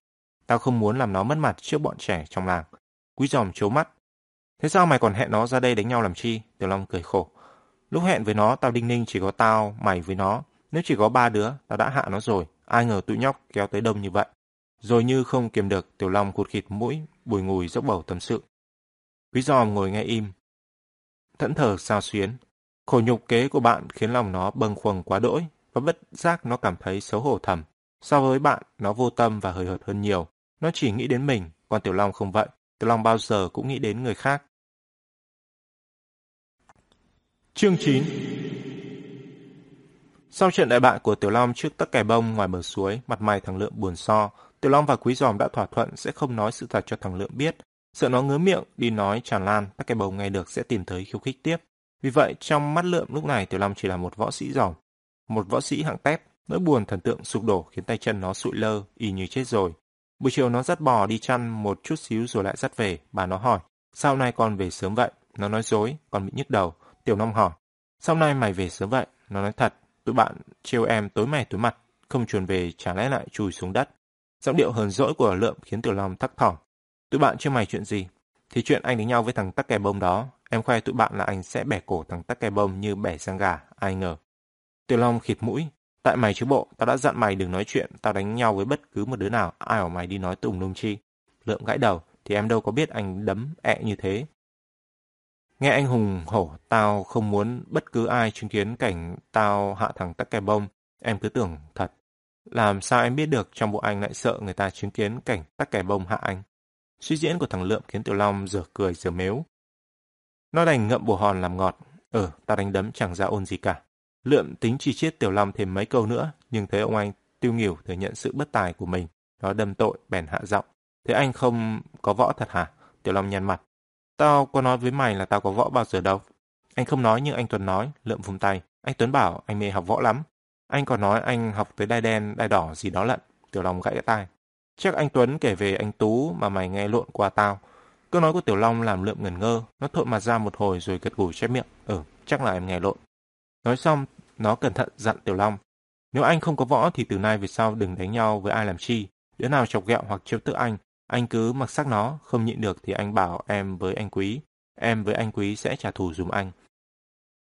Tao không muốn làm nó mất mặt trước bọn trẻ trong làng. Quý giòm chố mắt. Thế sao mày còn hẹn nó ra đây đánh nhau làm chi? Tiểu Long cười khổ. Lúc hẹn với nó, tao đinh ninh chỉ có tao, mày với nó. Nếu chỉ có ba đứa, tao đã hạ nó rồi. Ai ngờ tụi nhóc kéo tới đông như vậy. Rồi như không kiềm được, Tiểu Long cụt khịt mũi, bùi ngùi dốc bầu tâm sự. Quý giòm ngồi nghe im. Thẫn thờ sao xuyến. Khổ nhục kế của bạn khiến lòng nó bâng khuâng quá đỗi và bất giác nó cảm thấy xấu hổ thầm. So với bạn, nó vô tâm và hời hợt hơn nhiều. Nó chỉ nghĩ đến mình, còn Tiểu Long không vậy. Tiểu Long bao giờ cũng nghĩ đến người khác. Chương 9 Sau trận đại bại của Tiểu Long trước tất kè bông ngoài bờ suối, mặt mày thằng Lượng buồn so. Tiểu Long và Quý Giòm đã thỏa thuận sẽ không nói sự thật cho thằng Lượng biết. Sợ nó ngứa miệng, đi nói tràn lan, tất kè bông nghe được sẽ tìm tới khiêu khích tiếp. Vì vậy, trong mắt Lượng lúc này Tiểu Long chỉ là một võ sĩ giòm. Một võ sĩ hạng tép, nỗi buồn thần tượng sụp đổ khiến tay chân nó sụi lơ, y như chết rồi. Buổi chiều nó dắt bò đi chăn một chút xíu rồi lại dắt về. Bà nó hỏi, sao nay con về sớm vậy? Nó nói dối, con bị nhức đầu. Tiểu Long hỏi, sao nay mày về sớm vậy? Nó nói thật, tụi bạn trêu em tối mày tối mặt, không chuồn về trả lẽ lại chùi xuống đất. Giọng điệu hờn dỗi của Lượm khiến Tiểu Long thắc thỏm. Tụi bạn chưa mày chuyện gì? Thì chuyện anh đánh nhau với thằng tắc kè bông đó. Em khoe tụi bạn là anh sẽ bẻ cổ thằng tắc kè bông như bẻ sang gà, ai ngờ. Tiểu Long khịt mũi, Tại mày chứ bộ, tao đã dặn mày đừng nói chuyện, tao đánh nhau với bất cứ một đứa nào, ai ở mày đi nói tùng lum chi. Lượng gãi đầu, thì em đâu có biết anh đấm ẹ như thế. Nghe anh hùng hổ, tao không muốn bất cứ ai chứng kiến cảnh tao hạ thằng tắc kè bông, em cứ tưởng thật. Làm sao em biết được trong bộ anh lại sợ người ta chứng kiến cảnh tắc kè bông hạ anh? Suy diễn của thằng Lượm khiến Tiểu Long giờ cười giờ mếu. Nó đành ngậm bồ hòn làm ngọt. Ừ, tao đánh đấm chẳng ra ôn gì cả. Lượm tính chi chiết Tiểu Long thêm mấy câu nữa, nhưng thấy ông anh tiêu nghỉu thừa nhận sự bất tài của mình. Nó đâm tội, bèn hạ giọng. Thế anh không có võ thật hả? Tiểu Long nhăn mặt. Tao có nói với mày là tao có võ bao giờ đâu. Anh không nói nhưng anh Tuấn nói, lượm vùng tay. Anh Tuấn bảo anh mê học võ lắm. Anh còn nói anh học tới đai đen, đai đỏ gì đó lận. Tiểu Long gãy tai. Chắc anh Tuấn kể về anh Tú mà mày nghe lộn qua tao. Câu nói của Tiểu Long làm lượm ngẩn ngơ. Nó thộn mặt ra một hồi rồi gật gù chép miệng. Ừ, chắc là em nghe lộn. Nói xong, nó cẩn thận dặn Tiểu Long. Nếu anh không có võ thì từ nay về sau đừng đánh nhau với ai làm chi. Đứa nào chọc ghẹo hoặc trêu tức anh, anh cứ mặc sắc nó, không nhịn được thì anh bảo em với anh Quý. Em với anh Quý sẽ trả thù dùm anh.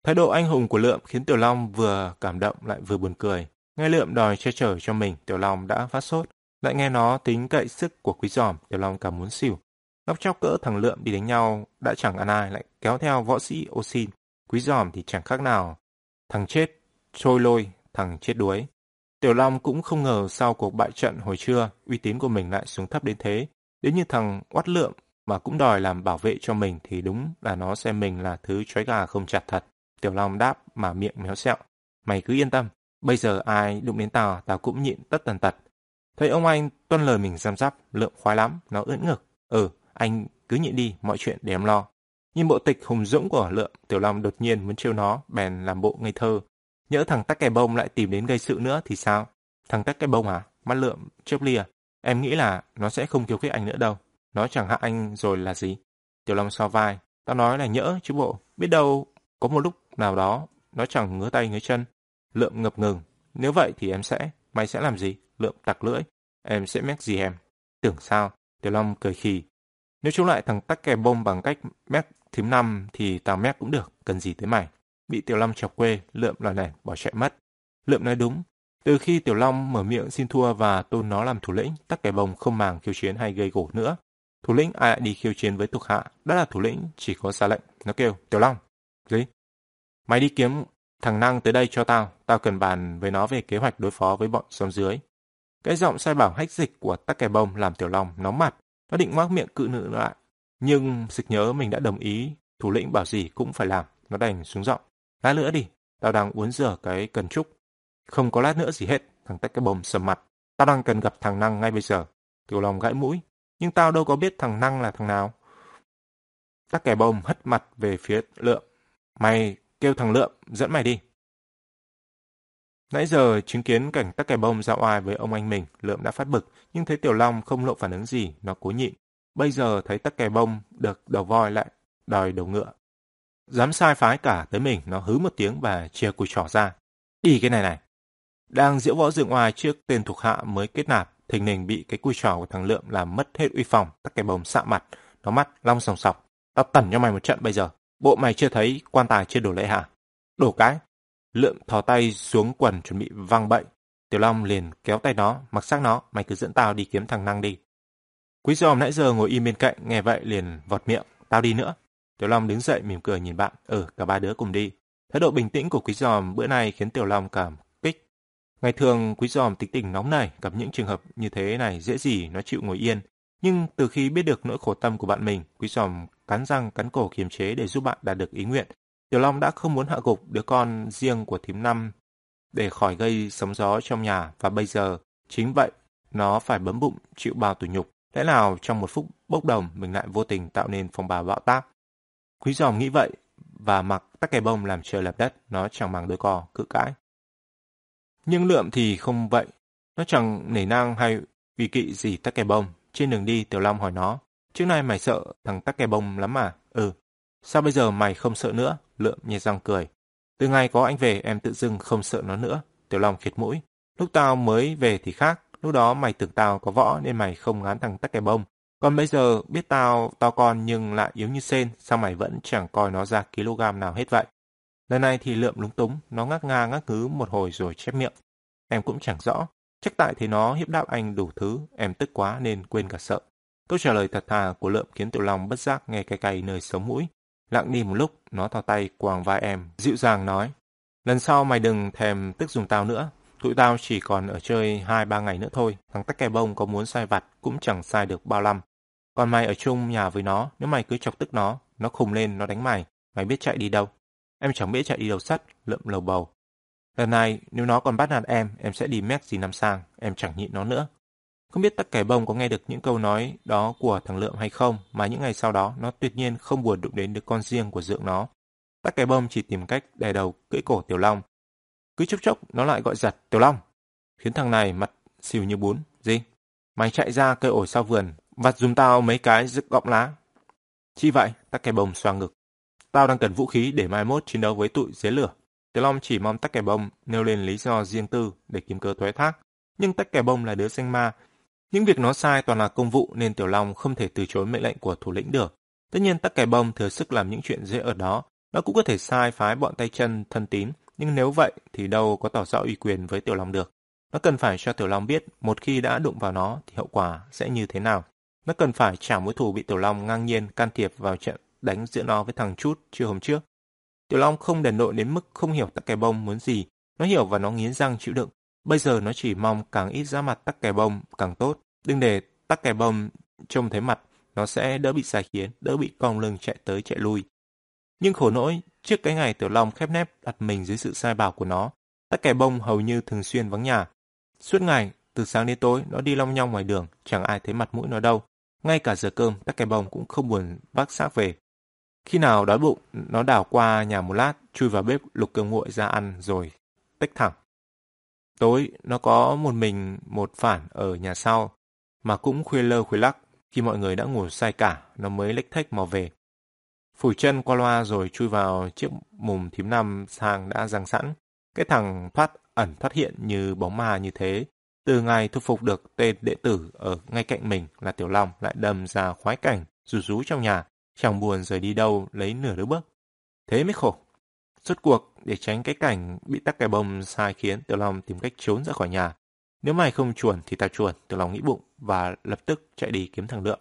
Thái độ anh hùng của Lượm khiến Tiểu Long vừa cảm động lại vừa buồn cười. Nghe Lượm đòi che chở cho mình, Tiểu Long đã phát sốt. Lại nghe nó tính cậy sức của Quý Giòm, Tiểu Long cảm muốn xỉu. Ngóc chóc cỡ thằng Lượm đi đánh nhau, đã chẳng ăn ai lại kéo theo võ sĩ ô. Quý Giòm thì chẳng khác nào Thằng chết, trôi lôi, thằng chết đuối. Tiểu Long cũng không ngờ sau cuộc bại trận hồi trưa, uy tín của mình lại xuống thấp đến thế. Đến như thằng oát lượm mà cũng đòi làm bảo vệ cho mình thì đúng là nó xem mình là thứ trói gà không chặt thật. Tiểu Long đáp mà miệng méo xẹo. Mày cứ yên tâm, bây giờ ai đụng đến tao, tao cũng nhịn tất tần tật. Thấy ông anh tuân lời mình giam giáp, lượng khoái lắm, nó ưỡn ngực. Ừ, anh cứ nhịn đi, mọi chuyện để em lo. Nhìn bộ tịch hùng dũng của lượng, Tiểu Long đột nhiên muốn trêu nó, bèn làm bộ ngây thơ. Nhỡ thằng tắc kè bông lại tìm đến gây sự nữa thì sao? Thằng tắc kè bông à? Mắt lượng, chớp lia. Em nghĩ là nó sẽ không khiêu khích anh nữa đâu. Nó chẳng hạ anh rồi là gì? Tiểu Long so vai. Tao nói là nhỡ chứ bộ. Biết đâu có một lúc nào đó nó chẳng ngứa tay ngứa chân. Lượng ngập ngừng. Nếu vậy thì em sẽ. Mày sẽ làm gì? Lượng tặc lưỡi. Em sẽ mét gì em? Tưởng sao? Tiểu Long cười khì. Nếu chống lại thằng tắc kè bông bằng cách mét thím năm thì tao mép cũng được, cần gì tới mày. Bị Tiểu Long chọc quê, Lượm lòi lẻn bỏ chạy mất. Lượm nói đúng, Từ khi Tiểu Long mở miệng xin thua và tôn nó làm thủ lĩnh, tắc kẻ bông không màng khiêu chiến hay gây gổ nữa. Thủ lĩnh ai lại đi khiêu chiến với thuộc hạ, đã là thủ lĩnh chỉ có ra lệnh. Nó kêu, Tiểu Long, gì? Mày đi kiếm thằng Năng tới đây cho tao, tao cần bàn với nó về kế hoạch đối phó với bọn xóm dưới. Cái giọng sai bảo hách dịch của tắc kẻ bông làm Tiểu Long nóng mặt, nó định ngoác miệng cự nữ lại. Nhưng sực nhớ mình đã đồng ý, thủ lĩnh bảo gì cũng phải làm, nó đành xuống giọng. Lát nữa đi, tao đang uốn rửa cái cần trúc. Không có lát nữa gì hết, thằng tắc cái bồm sầm mặt. Tao đang cần gặp thằng Năng ngay bây giờ. Tiểu Long gãi mũi, nhưng tao đâu có biết thằng Năng là thằng nào. Tắc kẻ bồm hất mặt về phía Lượm. Mày kêu thằng Lượm dẫn mày đi. Nãy giờ chứng kiến cảnh tắc kẻ bông ra oai với ông anh mình, Lượm đã phát bực, nhưng thấy Tiểu Long không lộ phản ứng gì, nó cố nhịn. Bây giờ thấy tắc kè bông được đầu voi lại đòi đầu ngựa. Dám sai phái cả tới mình, nó hứ một tiếng và chia cùi trỏ ra. Đi cái này này. Đang diễu võ dựng ngoài trước tên thuộc hạ mới kết nạp, thình lình bị cái cùi trỏ của thằng Lượm làm mất hết uy phòng, tắc kè bông xạ mặt, nó mắt long sòng sọc. Tao tẩn cho mày một trận bây giờ. Bộ mày chưa thấy quan tài chưa đổ lệ hả? Đổ cái. Lượm thò tay xuống quần chuẩn bị văng bậy. Tiểu Long liền kéo tay nó, mặc xác nó, mày cứ dẫn tao đi kiếm thằng Năng đi. Quý giòm nãy giờ ngồi im bên cạnh, nghe vậy liền vọt miệng, tao đi nữa. Tiểu Long đứng dậy mỉm cười nhìn bạn, ừ, cả ba đứa cùng đi. Thái độ bình tĩnh của quý giòm bữa nay khiến Tiểu Long cảm kích. Ngày thường quý giòm tính tình nóng này, gặp những trường hợp như thế này dễ gì nó chịu ngồi yên. Nhưng từ khi biết được nỗi khổ tâm của bạn mình, quý giòm cắn răng cắn cổ kiềm chế để giúp bạn đạt được ý nguyện. Tiểu Long đã không muốn hạ gục đứa con riêng của thím năm để khỏi gây sóng gió trong nhà và bây giờ chính vậy nó phải bấm bụng chịu bao tủi nhục. Lẽ nào trong một phút bốc đồng mình lại vô tình tạo nên phong bào bão táp? Quý giòm nghĩ vậy và mặc tắc kè bông làm trời lập đất, nó chẳng bằng đôi cò, cự cãi. Nhưng lượm thì không vậy, nó chẳng nể nang hay vì kỵ gì tắc kè bông. Trên đường đi Tiểu Long hỏi nó, trước nay mày sợ thằng tắc kè bông lắm mà Ừ. Sao bây giờ mày không sợ nữa? Lượm nhẹ răng cười. Từ ngày có anh về em tự dưng không sợ nó nữa. Tiểu Long khịt mũi. Lúc tao mới về thì khác, Lúc đó mày tưởng tao có võ nên mày không ngán thằng tắc kè bông. Còn bây giờ biết tao, to con nhưng lại yếu như sen, sao mày vẫn chẳng coi nó ra kg nào hết vậy? Lần này thì lượm lúng túng, nó ngắc nga ngắc ngứ một hồi rồi chép miệng. Em cũng chẳng rõ, chắc tại thế nó hiếp đáp anh đủ thứ, em tức quá nên quên cả sợ. Câu trả lời thật thà của lượm khiến Tiểu Long bất giác nghe cay cay nơi sống mũi. Lặng đi một lúc, nó thò tay quàng vai em, dịu dàng nói. Lần sau mày đừng thèm tức dùng tao nữa, Tụi tao chỉ còn ở chơi hai ba ngày nữa thôi, thằng tắc kè bông có muốn sai vặt cũng chẳng sai được bao năm. Còn mày ở chung nhà với nó, nếu mày cứ chọc tức nó, nó khùng lên, nó đánh mày, mày biết chạy đi đâu. Em chẳng biết chạy đi đâu sắt, lượm lầu bầu. Lần này, nếu nó còn bắt nạt em, em sẽ đi mét gì năm sang, em chẳng nhịn nó nữa. Không biết tắc kè bông có nghe được những câu nói đó của thằng Lượm hay không, mà những ngày sau đó nó tuyệt nhiên không buồn đụng đến đứa con riêng của dượng nó. Tắc kè bông chỉ tìm cách đè đầu cưỡi cổ Tiểu Long, cứ chốc chốc nó lại gọi giật Tiểu Long, khiến thằng này mặt xìu như bún. Gì? Mày chạy ra cây ổi sau vườn, vặt dùm tao mấy cái rực gọng lá. Chi vậy? Tắc kè bông xoa ngực. Tao đang cần vũ khí để mai mốt chiến đấu với tụi dế lửa. Tiểu Long chỉ mong tắc kè bông nêu lên lý do riêng tư để kiếm cớ thoái thác. Nhưng tắc kè bông là đứa xanh ma. Những việc nó sai toàn là công vụ nên Tiểu Long không thể từ chối mệnh lệnh của thủ lĩnh được. Tất nhiên tắc kè bông thừa sức làm những chuyện dễ ở đó. Nó cũng có thể sai phái bọn tay chân thân tín nhưng nếu vậy thì đâu có tỏ rõ uy quyền với Tiểu Long được. Nó cần phải cho Tiểu Long biết một khi đã đụng vào nó thì hậu quả sẽ như thế nào. Nó cần phải trả mối thù bị Tiểu Long ngang nhiên can thiệp vào trận đánh giữa nó với thằng Chút chưa hôm trước. Tiểu Long không đần nội đến mức không hiểu tắc kè bông muốn gì. Nó hiểu và nó nghiến răng chịu đựng. Bây giờ nó chỉ mong càng ít ra mặt tắc kè bông càng tốt. Đừng để tắc kè bông trông thấy mặt, nó sẽ đỡ bị xài khiến, đỡ bị cong lưng chạy tới chạy lui. Nhưng khổ nỗi, trước cái ngày Tiểu Long khép nép đặt mình dưới sự sai bảo của nó, tắc kè bông hầu như thường xuyên vắng nhà. Suốt ngày, từ sáng đến tối, nó đi long nhong ngoài đường, chẳng ai thấy mặt mũi nó đâu. Ngay cả giờ cơm, tắc kè bông cũng không buồn vác xác về. Khi nào đói bụng, nó đảo qua nhà một lát, chui vào bếp lục cơm nguội ra ăn rồi tách thẳng. Tối, nó có một mình một phản ở nhà sau, mà cũng khuya lơ khuya lắc. Khi mọi người đã ngủ say cả, nó mới lách thách mò về. Phủi chân qua loa rồi chui vào chiếc mùng thím năm sang đã răng sẵn. Cái thằng thoát ẩn thoát hiện như bóng ma như thế. Từ ngày thu phục được tên đệ tử ở ngay cạnh mình là Tiểu Long lại đâm ra khoái cảnh, rủ rú trong nhà, chẳng buồn rời đi đâu lấy nửa đứa bước. Thế mới khổ. Suốt cuộc, để tránh cái cảnh bị tắc cái bông sai khiến Tiểu Long tìm cách trốn ra khỏi nhà. Nếu mày không chuồn thì tao chuồn, Tiểu Long nghĩ bụng và lập tức chạy đi kiếm thằng Lượng.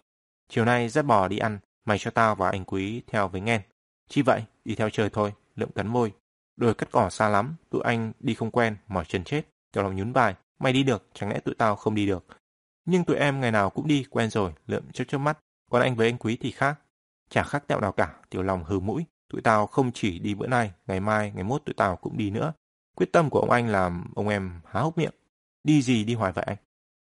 Chiều nay dắt bò đi ăn, mày cho tao và anh Quý theo với Nghen. Chi vậy? Đi theo chơi thôi, Lượng cắn môi. Đồi cắt cỏ xa lắm, tụi anh đi không quen, mỏi chân chết. Tiểu Long nhún vai, mày đi được, chẳng lẽ tụi tao không đi được. Nhưng tụi em ngày nào cũng đi, quen rồi, Lượng chớp chớp mắt. Còn anh với anh Quý thì khác. Chả khác tẹo nào cả, Tiểu Long hừ mũi. Tụi tao không chỉ đi bữa nay, ngày mai, ngày mốt tụi tao cũng đi nữa. Quyết tâm của ông anh làm ông em há hốc miệng. Đi gì đi hoài vậy anh?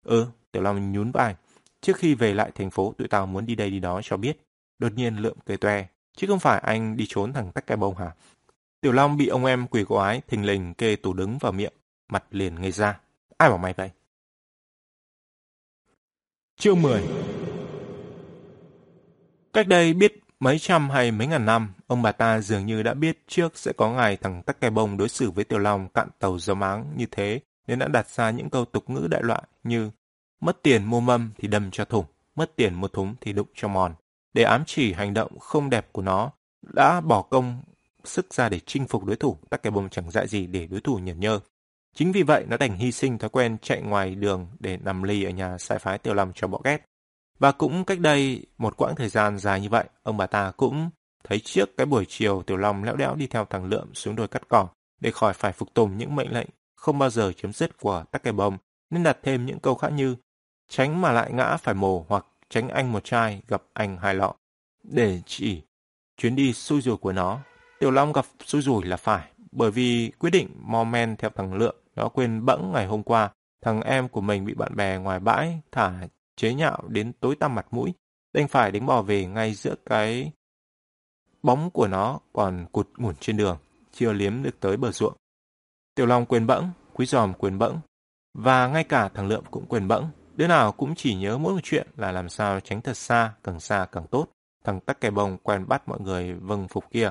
Ừ, Tiểu Long nhún vai. Trước khi về lại thành phố, tụi tao muốn đi đây đi đó cho biết. Đột nhiên lượm cười toe. Chứ không phải anh đi trốn thằng tách cái bông hả? Tiểu Long bị ông em quỳ ái thình lình kê tủ đứng vào miệng, mặt liền ngây ra. Ai bảo mày vậy? Chương 10 Cách đây biết mấy trăm hay mấy ngàn năm, ông bà ta dường như đã biết trước sẽ có ngày thằng Tắc kè Bông đối xử với Tiểu Long cạn tàu dấu máng như thế, nên đã đặt ra những câu tục ngữ đại loại như mất tiền mua mâm thì đâm cho thủng, mất tiền mua thúng thì đụng cho mòn. Để ám chỉ hành động không đẹp của nó, đã bỏ công sức ra để chinh phục đối thủ, Tắc kè Bông chẳng dại gì để đối thủ nhởn nhơ. Chính vì vậy nó đành hy sinh thói quen chạy ngoài đường để nằm lì ở nhà sai phái Tiểu Long cho bỏ ghét. Và cũng cách đây một quãng thời gian dài như vậy, ông bà ta cũng thấy trước cái buổi chiều Tiểu Long lẽo đẽo đi theo thằng Lượm xuống đồi cắt cỏ để khỏi phải phục tùng những mệnh lệnh không bao giờ chấm dứt của tắc kè bông, nên đặt thêm những câu khác như tránh mà lại ngã phải mồ hoặc tránh anh một chai gặp anh hai lọ. Để chỉ chuyến đi xui rủi của nó, Tiểu Long gặp xui rủi là phải, bởi vì quyết định mò men theo thằng Lượng, nó quên bẵng ngày hôm qua, thằng em của mình bị bạn bè ngoài bãi thả chế nhạo đến tối tăm mặt mũi, đành phải đánh bò về ngay giữa cái bóng của nó còn cụt ngủn trên đường, chưa liếm được tới bờ ruộng. Tiểu Long quên bẫng, Quý Giòm quên bẫng, và ngay cả thằng Lượm cũng quên bẫng. Đứa nào cũng chỉ nhớ mỗi một chuyện là làm sao tránh thật xa, càng xa càng tốt. Thằng tắc kè bông quen bắt mọi người vâng phục kia.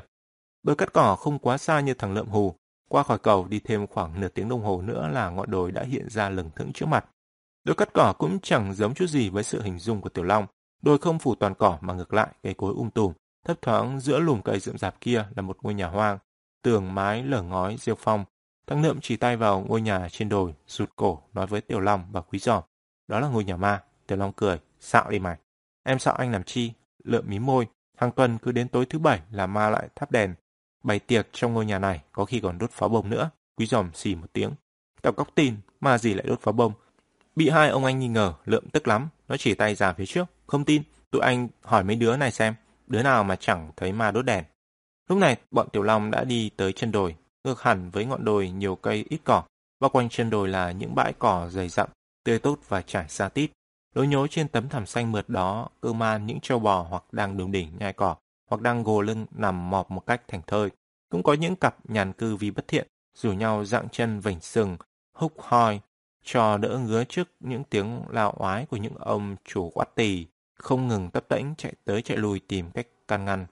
Đôi cắt cỏ không quá xa như thằng lợm hù. Qua khỏi cầu đi thêm khoảng nửa tiếng đồng hồ nữa là ngọn đồi đã hiện ra lừng thững trước mặt. Đôi cắt cỏ cũng chẳng giống chút gì với sự hình dung của Tiểu Long. Đôi không phủ toàn cỏ mà ngược lại cây cối um tùm. Thấp thoáng giữa lùm cây rậm rạp kia là một ngôi nhà hoang. Tường mái lở ngói rêu phong. Thằng lợm chỉ tay vào ngôi nhà trên đồi, rụt cổ, nói với Tiểu Long và Quý Giò. Đó là ngôi nhà ma. Tiểu Long cười, xạo đi mày. Em sợ anh làm chi? Lượm mí môi. Hàng tuần cứ đến tối thứ bảy là ma lại thắp đèn. Bày tiệc trong ngôi nhà này, có khi còn đốt pháo bông nữa. Quý giòm xì một tiếng. Tao cóc tin, ma gì lại đốt pháo bông. Bị hai ông anh nghi ngờ, lượm tức lắm, nó chỉ tay ra phía trước. Không tin, tụi anh hỏi mấy đứa này xem, đứa nào mà chẳng thấy ma đốt đèn. Lúc này, bọn Tiểu Long đã đi tới chân đồi, ngược hẳn với ngọn đồi nhiều cây ít cỏ. Bao quanh chân đồi là những bãi cỏ dày rậm, tươi tốt và trải xa tít. Lối nhố trên tấm thảm xanh mượt đó, cơ man những trâu bò hoặc đang đùng đỉnh nhai cỏ, hoặc đang gồ lưng nằm mọp một cách thành thơi. Cũng có những cặp nhàn cư vì bất thiện, rủ nhau dạng chân vảnh sừng, húc hoi, cho đỡ ngứa trước những tiếng lao oái của những ông chủ quát tỳ, không ngừng tấp tễnh chạy tới chạy lui tìm cách can ngăn.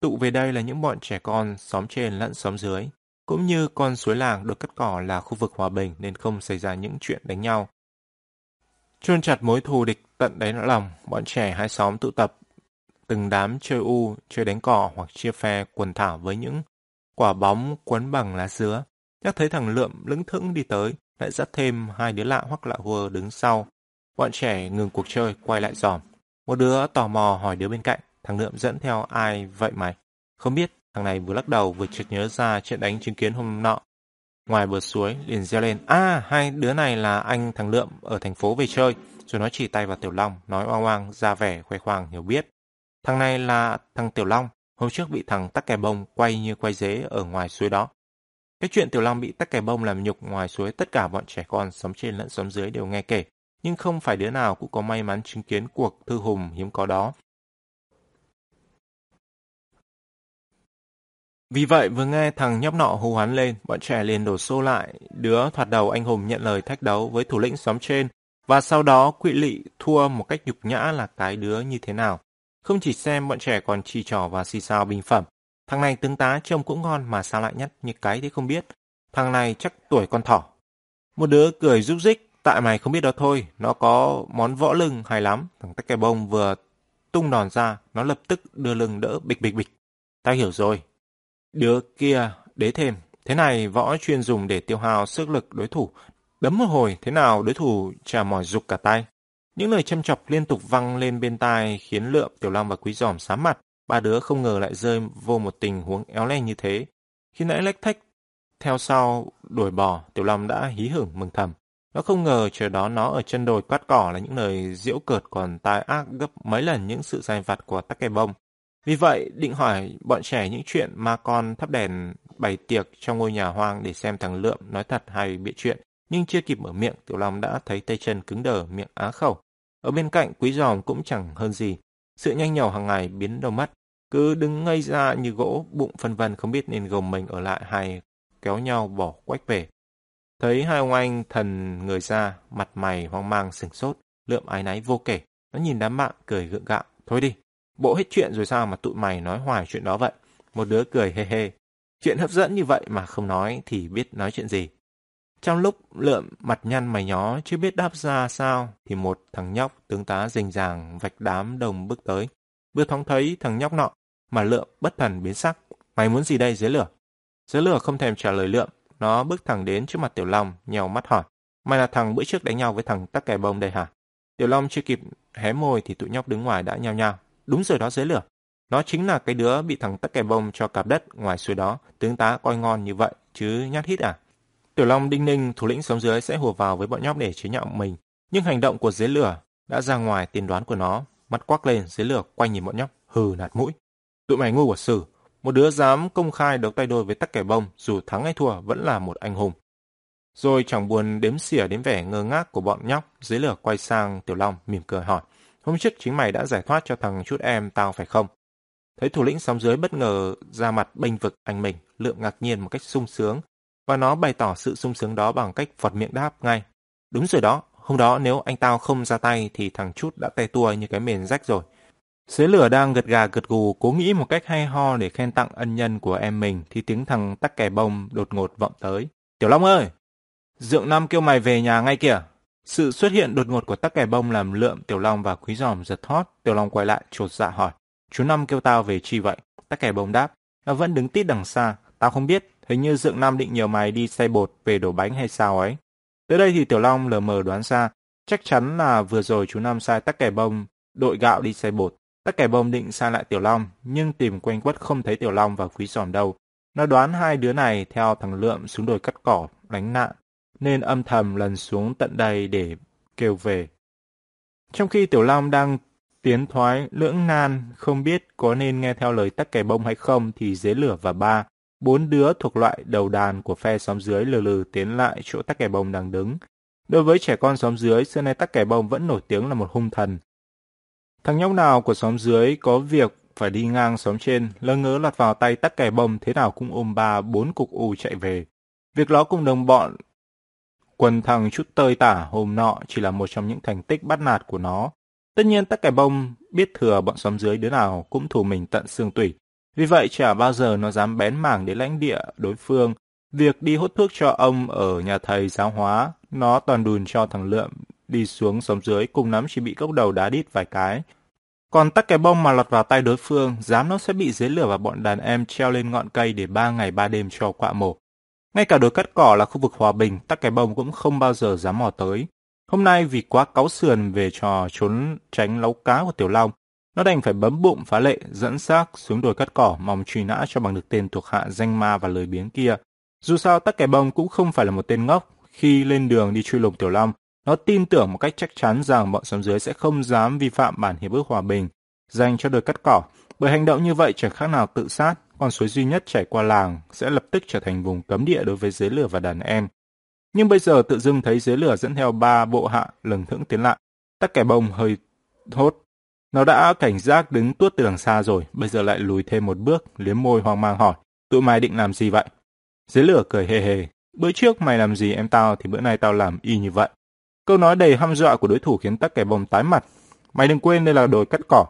Tụ về đây là những bọn trẻ con xóm trên lẫn xóm dưới, cũng như con suối làng được cắt cỏ là khu vực hòa bình nên không xảy ra những chuyện đánh nhau. Chôn chặt mối thù địch tận đáy lòng, bọn trẻ hai xóm tụ tập, từng đám chơi u, chơi đánh cỏ hoặc chia phe quần thảo với những quả bóng quấn bằng lá dứa. Nhắc thấy thằng Lượm lững thững đi tới, lại dắt thêm hai đứa lạ hoặc lạ hùa đứng sau. Bọn trẻ ngừng cuộc chơi, quay lại giòm. Một đứa tò mò hỏi đứa bên cạnh, thằng Lượm dẫn theo ai vậy mày? Không biết, thằng này vừa lắc đầu vừa chợt nhớ ra chuyện đánh chứng kiến hôm nọ. Ngoài bờ suối, liền reo lên, à, hai đứa này là anh thằng Lượm ở thành phố về chơi. Rồi nó chỉ tay vào Tiểu Long, nói oang oang, ra vẻ khoe khoang hiểu biết. Thằng này là thằng Tiểu Long, hôm trước bị thằng tắc kè bông quay như quay dế ở ngoài suối đó. Cái chuyện Tiểu Long bị tắc kè bông làm nhục ngoài suối tất cả bọn trẻ con sống trên lẫn sống dưới đều nghe kể, nhưng không phải đứa nào cũng có may mắn chứng kiến cuộc thư hùng hiếm có đó. Vì vậy vừa nghe thằng nhóc nọ hô hoán lên, bọn trẻ liền đổ xô lại, đứa thoạt đầu anh hùng nhận lời thách đấu với thủ lĩnh xóm trên, và sau đó quỵ lị thua một cách nhục nhã là cái đứa như thế nào. Không chỉ xem bọn trẻ còn chỉ trỏ và xì xào bình phẩm, Thằng này tướng tá trông cũng ngon mà sao lại nhắt như cái thế không biết. Thằng này chắc tuổi con thỏ. Một đứa cười rúc rích, tại mày không biết đó thôi, nó có món võ lưng hay lắm. Thằng tách kè bông vừa tung đòn ra, nó lập tức đưa lưng đỡ bịch bịch bịch. Tao hiểu rồi. Đứa kia, đế thêm, thế này võ chuyên dùng để tiêu hao sức lực đối thủ. Đấm một hồi, thế nào đối thủ chả mỏi dục cả tay. Những lời châm chọc liên tục văng lên bên tai khiến Lượm, Tiểu Long và Quý Giòm sám mặt. Ba đứa không ngờ lại rơi vô một tình huống éo le như thế. Khi nãy lách thách theo sau đuổi bò, Tiểu Long đã hí hửng mừng thầm. Nó không ngờ chờ đó nó ở chân đồi quát cỏ là những lời diễu cợt còn tai ác gấp mấy lần những sự sai vặt của tắc kè bông. Vì vậy, định hỏi bọn trẻ những chuyện ma con thắp đèn bày tiệc trong ngôi nhà hoang để xem thằng Lượm nói thật hay bịa chuyện. Nhưng chưa kịp mở miệng, Tiểu Long đã thấy tay chân cứng đờ, miệng á khẩu. Ở bên cạnh, Quý Giòm cũng chẳng hơn gì. Sự nhanh nhẩu hàng ngày biến đầu mắt. Cứ đứng ngây ra như gỗ, bụng phân vân không biết nên gồng mình ở lại hay kéo nhau bỏ quách về. Thấy hai ông anh thần người ra, mặt mày hoang mang sừng sốt, lượm ái náy vô kể. Nó nhìn đám bạn cười gượng gạo. Thôi đi, bộ hết chuyện rồi sao mà tụi mày nói hoài chuyện đó vậy? Một đứa cười hê hê. Chuyện hấp dẫn như vậy mà không nói thì biết nói chuyện gì. Trong lúc lượm mặt nhăn mày nhó chưa biết đáp ra sao thì một thằng nhóc tướng tá rình ràng vạch đám đồng bước tới. Vừa thoáng thấy thằng nhóc nọ mà lượm bất thần biến sắc. Mày muốn gì đây dưới lửa? Dưới lửa không thèm trả lời lượm. Nó bước thẳng đến trước mặt Tiểu Long, nhèo mắt hỏi. Mày là thằng bữa trước đánh nhau với thằng tắc kè bông đây hả? Tiểu Long chưa kịp hé môi thì tụi nhóc đứng ngoài đã nhao nhao. Đúng rồi đó dưới lửa. Nó chính là cái đứa bị thằng tắc kè bông cho cạp đất ngoài suối đó. Tướng tá coi ngon như vậy, chứ nhát hít à? Tiểu Long đinh ninh thủ lĩnh sống dưới sẽ hùa vào với bọn nhóc để chế nhạo mình. Nhưng hành động của dưới lửa đã ra ngoài tiền đoán của nó. Mắt quắc lên, dưới lửa quay nhìn bọn nhóc, hừ nạt mũi. Tụi mày ngu của sử, một đứa dám công khai đấu tay đôi với tắc kẻ bông, dù thắng hay thua vẫn là một anh hùng. Rồi chẳng buồn đếm xỉa đến vẻ ngơ ngác của bọn nhóc, dưới lửa quay sang Tiểu Long mỉm cười hỏi. Hôm trước chính mày đã giải thoát cho thằng chút em tao phải không? Thấy thủ lĩnh sóng dưới bất ngờ ra mặt bênh vực anh mình, lượng ngạc nhiên một cách sung sướng, và nó bày tỏ sự sung sướng đó bằng cách vọt miệng đáp ngay. Đúng rồi đó, hôm đó nếu anh tao không ra tay thì thằng chút đã tay tua như cái mền rách rồi. xế lửa đang gật gà gật gù cố nghĩ một cách hay ho để khen tặng ân nhân của em mình thì tiếng thằng tắc kè bông đột ngột vọng tới. Tiểu Long ơi! Dượng Năm kêu mày về nhà ngay kìa. Sự xuất hiện đột ngột của tắc kè bông làm lượm Tiểu Long và Quý Giòm giật thót. Tiểu Long quay lại trột dạ hỏi. Chú Năm kêu tao về chi vậy? Tắc kè bông đáp. Nó vẫn đứng tít đằng xa. Tao không biết. Hình như Dượng nam định nhờ mày đi xay bột về đổ bánh hay sao ấy. Tới đây thì Tiểu Long lờ mờ đoán ra. Chắc chắn là vừa rồi chú Năm sai tắc kè bông đội gạo đi xay bột. tắc kè bông định sai lại Tiểu Long, nhưng tìm quanh quất không thấy Tiểu Long và Quý Giòm đâu. Nó đoán hai đứa này theo thằng Lượm xuống đồi cắt cỏ, đánh nạn, nên âm thầm lần xuống tận đây để kêu về. Trong khi Tiểu Long đang tiến thoái lưỡng nan, không biết có nên nghe theo lời tắc kè bông hay không thì dế lửa và ba, bốn đứa thuộc loại đầu đàn của phe xóm dưới lừ lừ tiến lại chỗ tắc kè bông đang đứng. Đối với trẻ con xóm dưới, xưa nay tắc kè bông vẫn nổi tiếng là một hung thần, Thằng nhóc nào của xóm dưới có việc phải đi ngang xóm trên, lơ ngớ lọt vào tay tắc kè bông thế nào cũng ôm ba bốn cục u chạy về. Việc đó cùng đồng bọn quần thằng chút tơi tả hôm nọ chỉ là một trong những thành tích bắt nạt của nó. Tất nhiên tắc kè bông biết thừa bọn xóm dưới đứa nào cũng thù mình tận xương tủy. Vì vậy chả bao giờ nó dám bén mảng đến lãnh địa đối phương. Việc đi hút thuốc cho ông ở nhà thầy giáo hóa, nó toàn đùn cho thằng Lượm đi xuống xóm dưới cùng lắm chỉ bị cốc đầu đá đít vài cái. Còn tắc cái bông mà lọt vào tay đối phương, dám nó sẽ bị dưới lửa và bọn đàn em treo lên ngọn cây để ba ngày ba đêm cho quạ mổ. Ngay cả đồi cắt cỏ là khu vực hòa bình, tắc cái bông cũng không bao giờ dám mò tới. Hôm nay vì quá cáu sườn về trò trốn tránh lấu cá của Tiểu Long, nó đành phải bấm bụng phá lệ, dẫn xác xuống đồi cắt cỏ mong truy nã cho bằng được tên thuộc hạ danh ma và lời biếng kia. Dù sao tắc cái bông cũng không phải là một tên ngốc, khi lên đường đi truy lùng Tiểu Long, nó tin tưởng một cách chắc chắn rằng bọn xóm dưới sẽ không dám vi phạm bản hiệp ước hòa bình dành cho đồi cắt cỏ, bởi hành động như vậy chẳng khác nào tự sát, con suối duy nhất chảy qua làng sẽ lập tức trở thành vùng cấm địa đối với dưới lửa và đàn em. Nhưng bây giờ tự dưng thấy dưới lửa dẫn theo ba bộ hạ lừng thững tiến lại, tắc kẻ bông hơi hốt. Nó đã cảnh giác đứng tuốt từ đằng xa rồi, bây giờ lại lùi thêm một bước, liếm môi hoang mang hỏi, tụi mày định làm gì vậy? Dưới lửa cười hề hề, bữa trước mày làm gì em tao thì bữa nay tao làm y như vậy. Câu nói đầy hăm dọa của đối thủ khiến tắc kẻ bông tái mặt. Mày đừng quên đây là đồi cắt cỏ.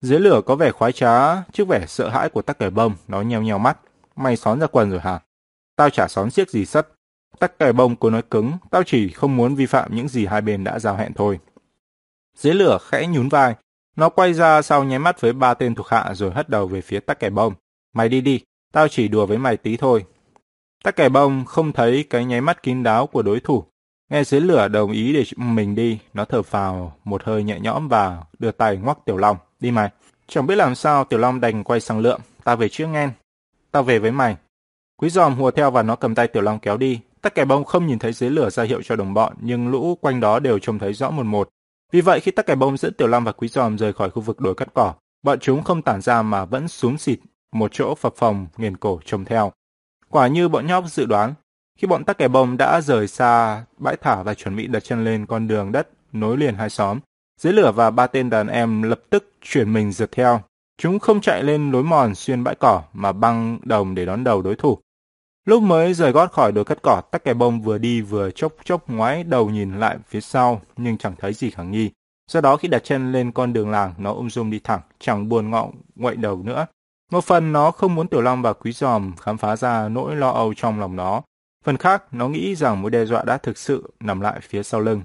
Dưới lửa có vẻ khoái trá, trước vẻ sợ hãi của tắc kẻ bông, nó nheo nheo mắt. Mày xón ra quần rồi hả? Tao chả xón xiếc gì sắt Tắc kẻ bông cố nói cứng, tao chỉ không muốn vi phạm những gì hai bên đã giao hẹn thôi. Dưới lửa khẽ nhún vai, nó quay ra sau nháy mắt với ba tên thuộc hạ rồi hất đầu về phía tắc kẻ bông. Mày đi đi, Tao chỉ đùa với mày tí thôi. Tắc kẻ bông không thấy cái nháy mắt kín đáo của đối thủ. Nghe dưới lửa đồng ý để mình đi, nó thở phào một hơi nhẹ nhõm và đưa tay ngoắc Tiểu Long. Đi mày. Chẳng biết làm sao Tiểu Long đành quay sang lượm. ta về trước nghe. ta về với mày. Quý giòm hùa theo và nó cầm tay Tiểu Long kéo đi. Tắc kẻ bông không nhìn thấy dưới lửa ra hiệu cho đồng bọn, nhưng lũ quanh đó đều trông thấy rõ một một. Vì vậy khi tắc kẻ bông dẫn Tiểu Long và Quý giòm rời khỏi khu vực đồi cắt cỏ, bọn chúng không tản ra mà vẫn xuống xịt một chỗ phập phòng nghiền cổ trông theo. Quả như bọn nhóc dự đoán, khi bọn tắc kẻ bông đã rời xa bãi thả và chuẩn bị đặt chân lên con đường đất nối liền hai xóm, dưới lửa và ba tên đàn em lập tức chuyển mình rượt theo. Chúng không chạy lên lối mòn xuyên bãi cỏ mà băng đồng để đón đầu đối thủ. Lúc mới rời gót khỏi đồi cắt cỏ, tắc kè bông vừa đi vừa chốc chốc ngoái đầu nhìn lại phía sau, nhưng chẳng thấy gì khả nghi. Do đó khi đặt chân lên con đường làng, nó ung dung đi thẳng, chẳng buồn ngọng ngoại đầu nữa. Một phần nó không muốn Tiểu Long và Quý Giòm khám phá ra nỗi lo âu trong lòng nó. Phần khác, nó nghĩ rằng mối đe dọa đã thực sự nằm lại phía sau lưng.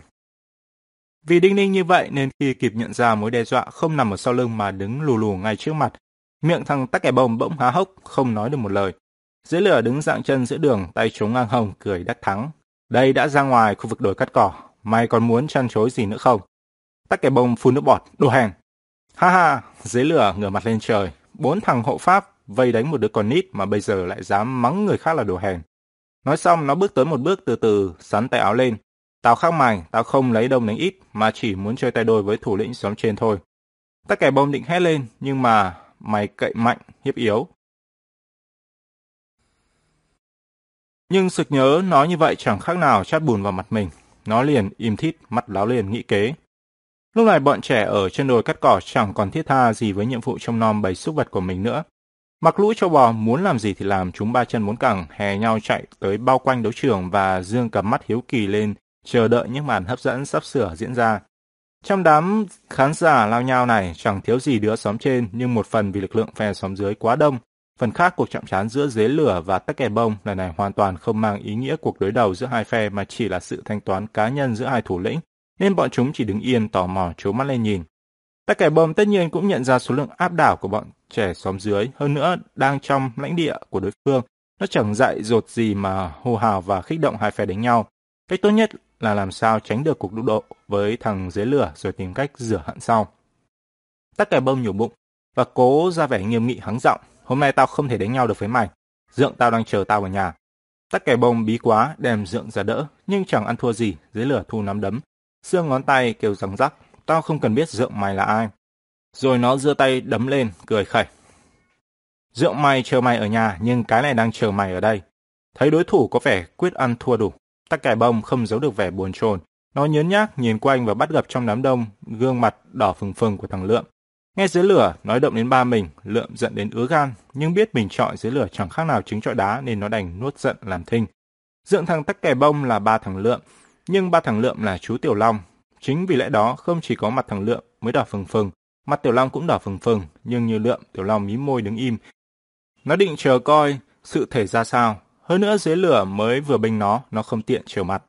Vì đinh ninh như vậy nên khi kịp nhận ra mối đe dọa không nằm ở sau lưng mà đứng lù lù ngay trước mặt, miệng thằng tắc kẻ bông bỗng há hốc, không nói được một lời. Dưới lửa đứng dạng chân giữa đường, tay chống ngang hông, cười đắc thắng. Đây đã ra ngoài khu vực đồi cắt cỏ, mày còn muốn chăn chối gì nữa không? Tắc kẻ bông phun nước bọt, đồ hèn. Ha ha, dưới lửa ngửa mặt lên trời, bốn thằng hộ pháp vây đánh một đứa con nít mà bây giờ lại dám mắng người khác là đồ hèn. Nói xong nó bước tới một bước từ từ, sắn tay áo lên. Tao khác mày, tao không lấy đông đánh ít, mà chỉ muốn chơi tay đôi với thủ lĩnh xóm trên thôi. tất kẻ bông định hét lên, nhưng mà mày cậy mạnh, hiếp yếu. Nhưng sực nhớ nói như vậy chẳng khác nào chát bùn vào mặt mình. Nó liền im thít, mắt láo liền nghĩ kế. Lúc này bọn trẻ ở trên đồi cắt cỏ chẳng còn thiết tha gì với nhiệm vụ trông nom bầy súc vật của mình nữa. Mặc lũ cho bò muốn làm gì thì làm, chúng ba chân muốn cẳng hè nhau chạy tới bao quanh đấu trường và dương cầm mắt hiếu kỳ lên, chờ đợi những màn hấp dẫn sắp sửa diễn ra. Trong đám khán giả lao nhau này chẳng thiếu gì đứa xóm trên nhưng một phần vì lực lượng phe xóm dưới quá đông, phần khác cuộc chạm trán giữa dế lửa và tắc kè bông lần này hoàn toàn không mang ý nghĩa cuộc đối đầu giữa hai phe mà chỉ là sự thanh toán cá nhân giữa hai thủ lĩnh nên bọn chúng chỉ đứng yên tò mò trố mắt lên nhìn. tắc kè bông tất nhiên cũng nhận ra số lượng áp đảo của bọn trẻ xóm dưới, hơn nữa đang trong lãnh địa của đối phương. Nó chẳng dại dột gì mà hô hào và khích động hai phe đánh nhau. Cách tốt nhất là làm sao tránh được cuộc đụng độ với thằng dưới lửa rồi tìm cách rửa hận sau. Tắc kè bông nhủ bụng và cố ra vẻ nghiêm nghị hắng giọng. Hôm nay tao không thể đánh nhau được với mày. Dượng tao đang chờ tao ở nhà. Tắc kè bông bí quá đem dượng ra đỡ, nhưng chẳng ăn thua gì, dưới lửa thu nắm đấm, Xương ngón tay kêu răng rắc, tao không cần biết dượng mày là ai. Rồi nó giơ tay đấm lên, cười khẩy. Dượng mày chờ mày ở nhà, nhưng cái này đang chờ mày ở đây. Thấy đối thủ có vẻ quyết ăn thua đủ. Tắc cải bông không giấu được vẻ buồn chồn. Nó nhớn nhác nhìn quanh và bắt gặp trong đám đông gương mặt đỏ phừng phừng của thằng Lượm. Nghe dưới lửa, nói động đến ba mình, Lượm giận đến ứa gan, nhưng biết mình trọi dưới lửa chẳng khác nào trứng trọi đá nên nó đành nuốt giận làm thinh. Dượng thằng tắc kè bông là ba thằng Lượm, nhưng ba thằng Lượm là chú Tiểu Long. Chính vì lẽ đó không chỉ có mặt thằng Lượm mới đỏ phừng phừng, mặt Tiểu Long cũng đỏ phừng phừng, nhưng như Lượm, Tiểu Long mím môi đứng im. Nó định chờ coi sự thể ra sao. Hơn nữa dưới lửa mới vừa binh nó, nó không tiện chiều mặt.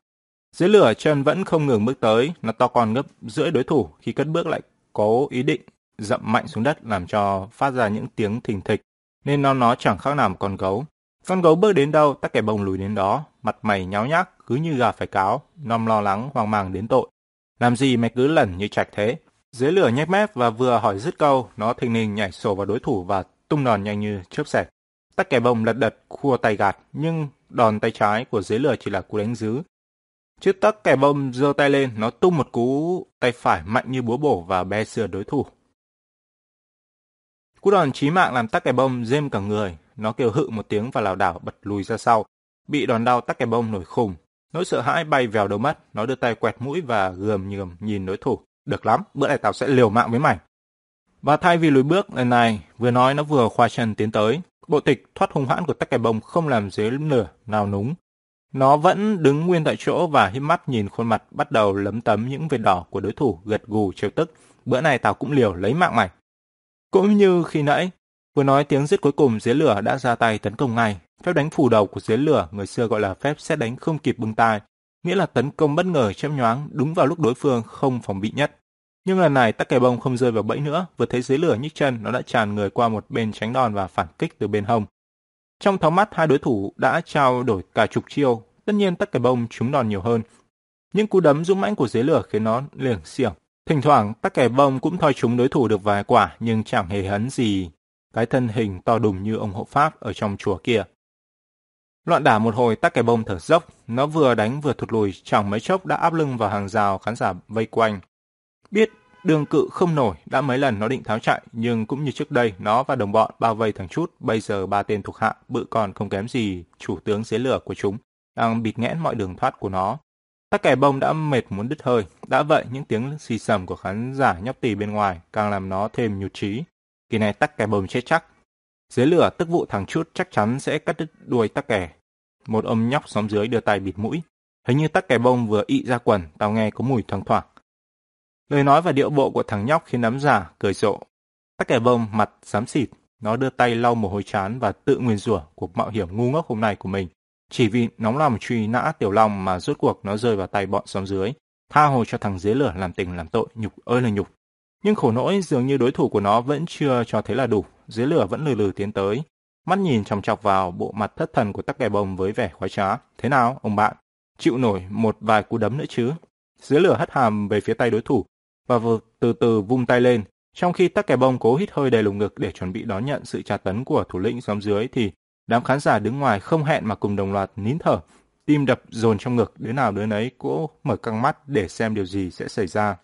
Dưới lửa chân vẫn không ngừng bước tới, nó to con gấp rưỡi đối thủ khi cất bước lại cố ý định dậm mạnh xuống đất làm cho phát ra những tiếng thình thịch, nên nó nó chẳng khác nào một con gấu. Con gấu bước đến đâu, tắc kẻ bông lùi đến đó, mặt mày nháo nhác, cứ như gà phải cáo, nom lo lắng, hoang mang đến tội. Làm gì mày cứ lẩn như trạch thế? Dưới lửa nhếch mép và vừa hỏi dứt câu, nó thình lình nhảy sổ vào đối thủ và tung đòn nhanh như chớp xẹt. Tắc kẻ bông lật đật, khua tay gạt, nhưng đòn tay trái của dưới lửa chỉ là cú đánh dứ. Trước tắc kẻ bông giơ tay lên, nó tung một cú tay phải mạnh như búa bổ và be sửa đối thủ. Cú đòn chí mạng làm tắc kẻ bông rêm cả người, nó kêu hự một tiếng và lảo đảo bật lùi ra sau. Bị đòn đau tắc kẻ bông nổi khùng. Nỗi sợ hãi bay vào đầu mắt, nó đưa tay quẹt mũi và gườm nhườm nhìn đối thủ. Được lắm, bữa này tao sẽ liều mạng với mày. Và thay vì lùi bước, lần này, vừa nói nó vừa khoa chân tiến tới. Bộ tịch thoát hung hãn của tắc kè bông không làm dế nửa nào núng. Nó vẫn đứng nguyên tại chỗ và hiếp mắt nhìn khuôn mặt bắt đầu lấm tấm những vệt đỏ của đối thủ gật gù trêu tức. Bữa này tao cũng liều lấy mạng mày. Cũng như khi nãy, Vừa nói tiếng giết cuối cùng dế lửa đã ra tay tấn công ngay. Phép đánh phủ đầu của dế lửa người xưa gọi là phép xét đánh không kịp bưng tai, nghĩa là tấn công bất ngờ chém nhoáng đúng vào lúc đối phương không phòng bị nhất. Nhưng lần này tắc kè bông không rơi vào bẫy nữa, vừa thấy dưới lửa nhích chân nó đã tràn người qua một bên tránh đòn và phản kích từ bên hông. Trong thoáng mắt hai đối thủ đã trao đổi cả chục chiêu, tất nhiên tắc kè bông trúng đòn nhiều hơn. Những cú đấm dũng mãnh của dưới lửa khiến nó liềng xiềng. Thỉnh thoảng tắc kè bông cũng thoi chúng đối thủ được vài quả nhưng chẳng hề hấn gì cái thân hình to đùng như ông hộ pháp ở trong chùa kia. Loạn đả một hồi tắc kè bông thở dốc, nó vừa đánh vừa thụt lùi chẳng mấy chốc đã áp lưng vào hàng rào khán giả vây quanh. Biết đường cự không nổi, đã mấy lần nó định tháo chạy, nhưng cũng như trước đây, nó và đồng bọn bao vây thằng chút, bây giờ ba tên thuộc hạ, bự còn không kém gì chủ tướng dưới lửa của chúng, đang bịt nghẽn mọi đường thoát của nó. Tắc kẻ bông đã mệt muốn đứt hơi, đã vậy những tiếng xì sầm của khán giả nhóc tỳ bên ngoài càng làm nó thêm nhụt trí Kỳ này tắc kẻ bông chết chắc. Dưới lửa tức vụ thằng chút chắc chắn sẽ cắt đứt đuôi tắc kẻ. Một ông nhóc xóm dưới đưa tay bịt mũi. Hình như tắc kẻ bông vừa ị ra quần, tao nghe có mùi thoang thoảng. Lời nói và điệu bộ của thằng nhóc khiến nắm giả cười rộ. Tắc kẻ bông mặt xám xịt, nó đưa tay lau mồ hôi chán và tự nguyền rủa cuộc mạo hiểm ngu ngốc hôm nay của mình. Chỉ vì nóng lòng truy nã Tiểu Long mà rốt cuộc nó rơi vào tay bọn xóm dưới, tha hồ cho thằng dưới lửa làm tình làm tội, nhục ơi là nhục. Nhưng khổ nỗi dường như đối thủ của nó vẫn chưa cho thấy là đủ, dưới lửa vẫn lừ lừ tiến tới. Mắt nhìn chòng chọc vào bộ mặt thất thần của tắc kè bông với vẻ khoái trá. Thế nào, ông bạn? Chịu nổi một vài cú đấm nữa chứ? Dưới lửa hất hàm về phía tay đối thủ và vừa từ từ vung tay lên. Trong khi tắc kè bông cố hít hơi đầy lồng ngực để chuẩn bị đón nhận sự tra tấn của thủ lĩnh xóm dưới thì Đám khán giả đứng ngoài không hẹn mà cùng đồng loạt nín thở, tim đập dồn trong ngực, đứa nào đứa nấy cũng mở căng mắt để xem điều gì sẽ xảy ra.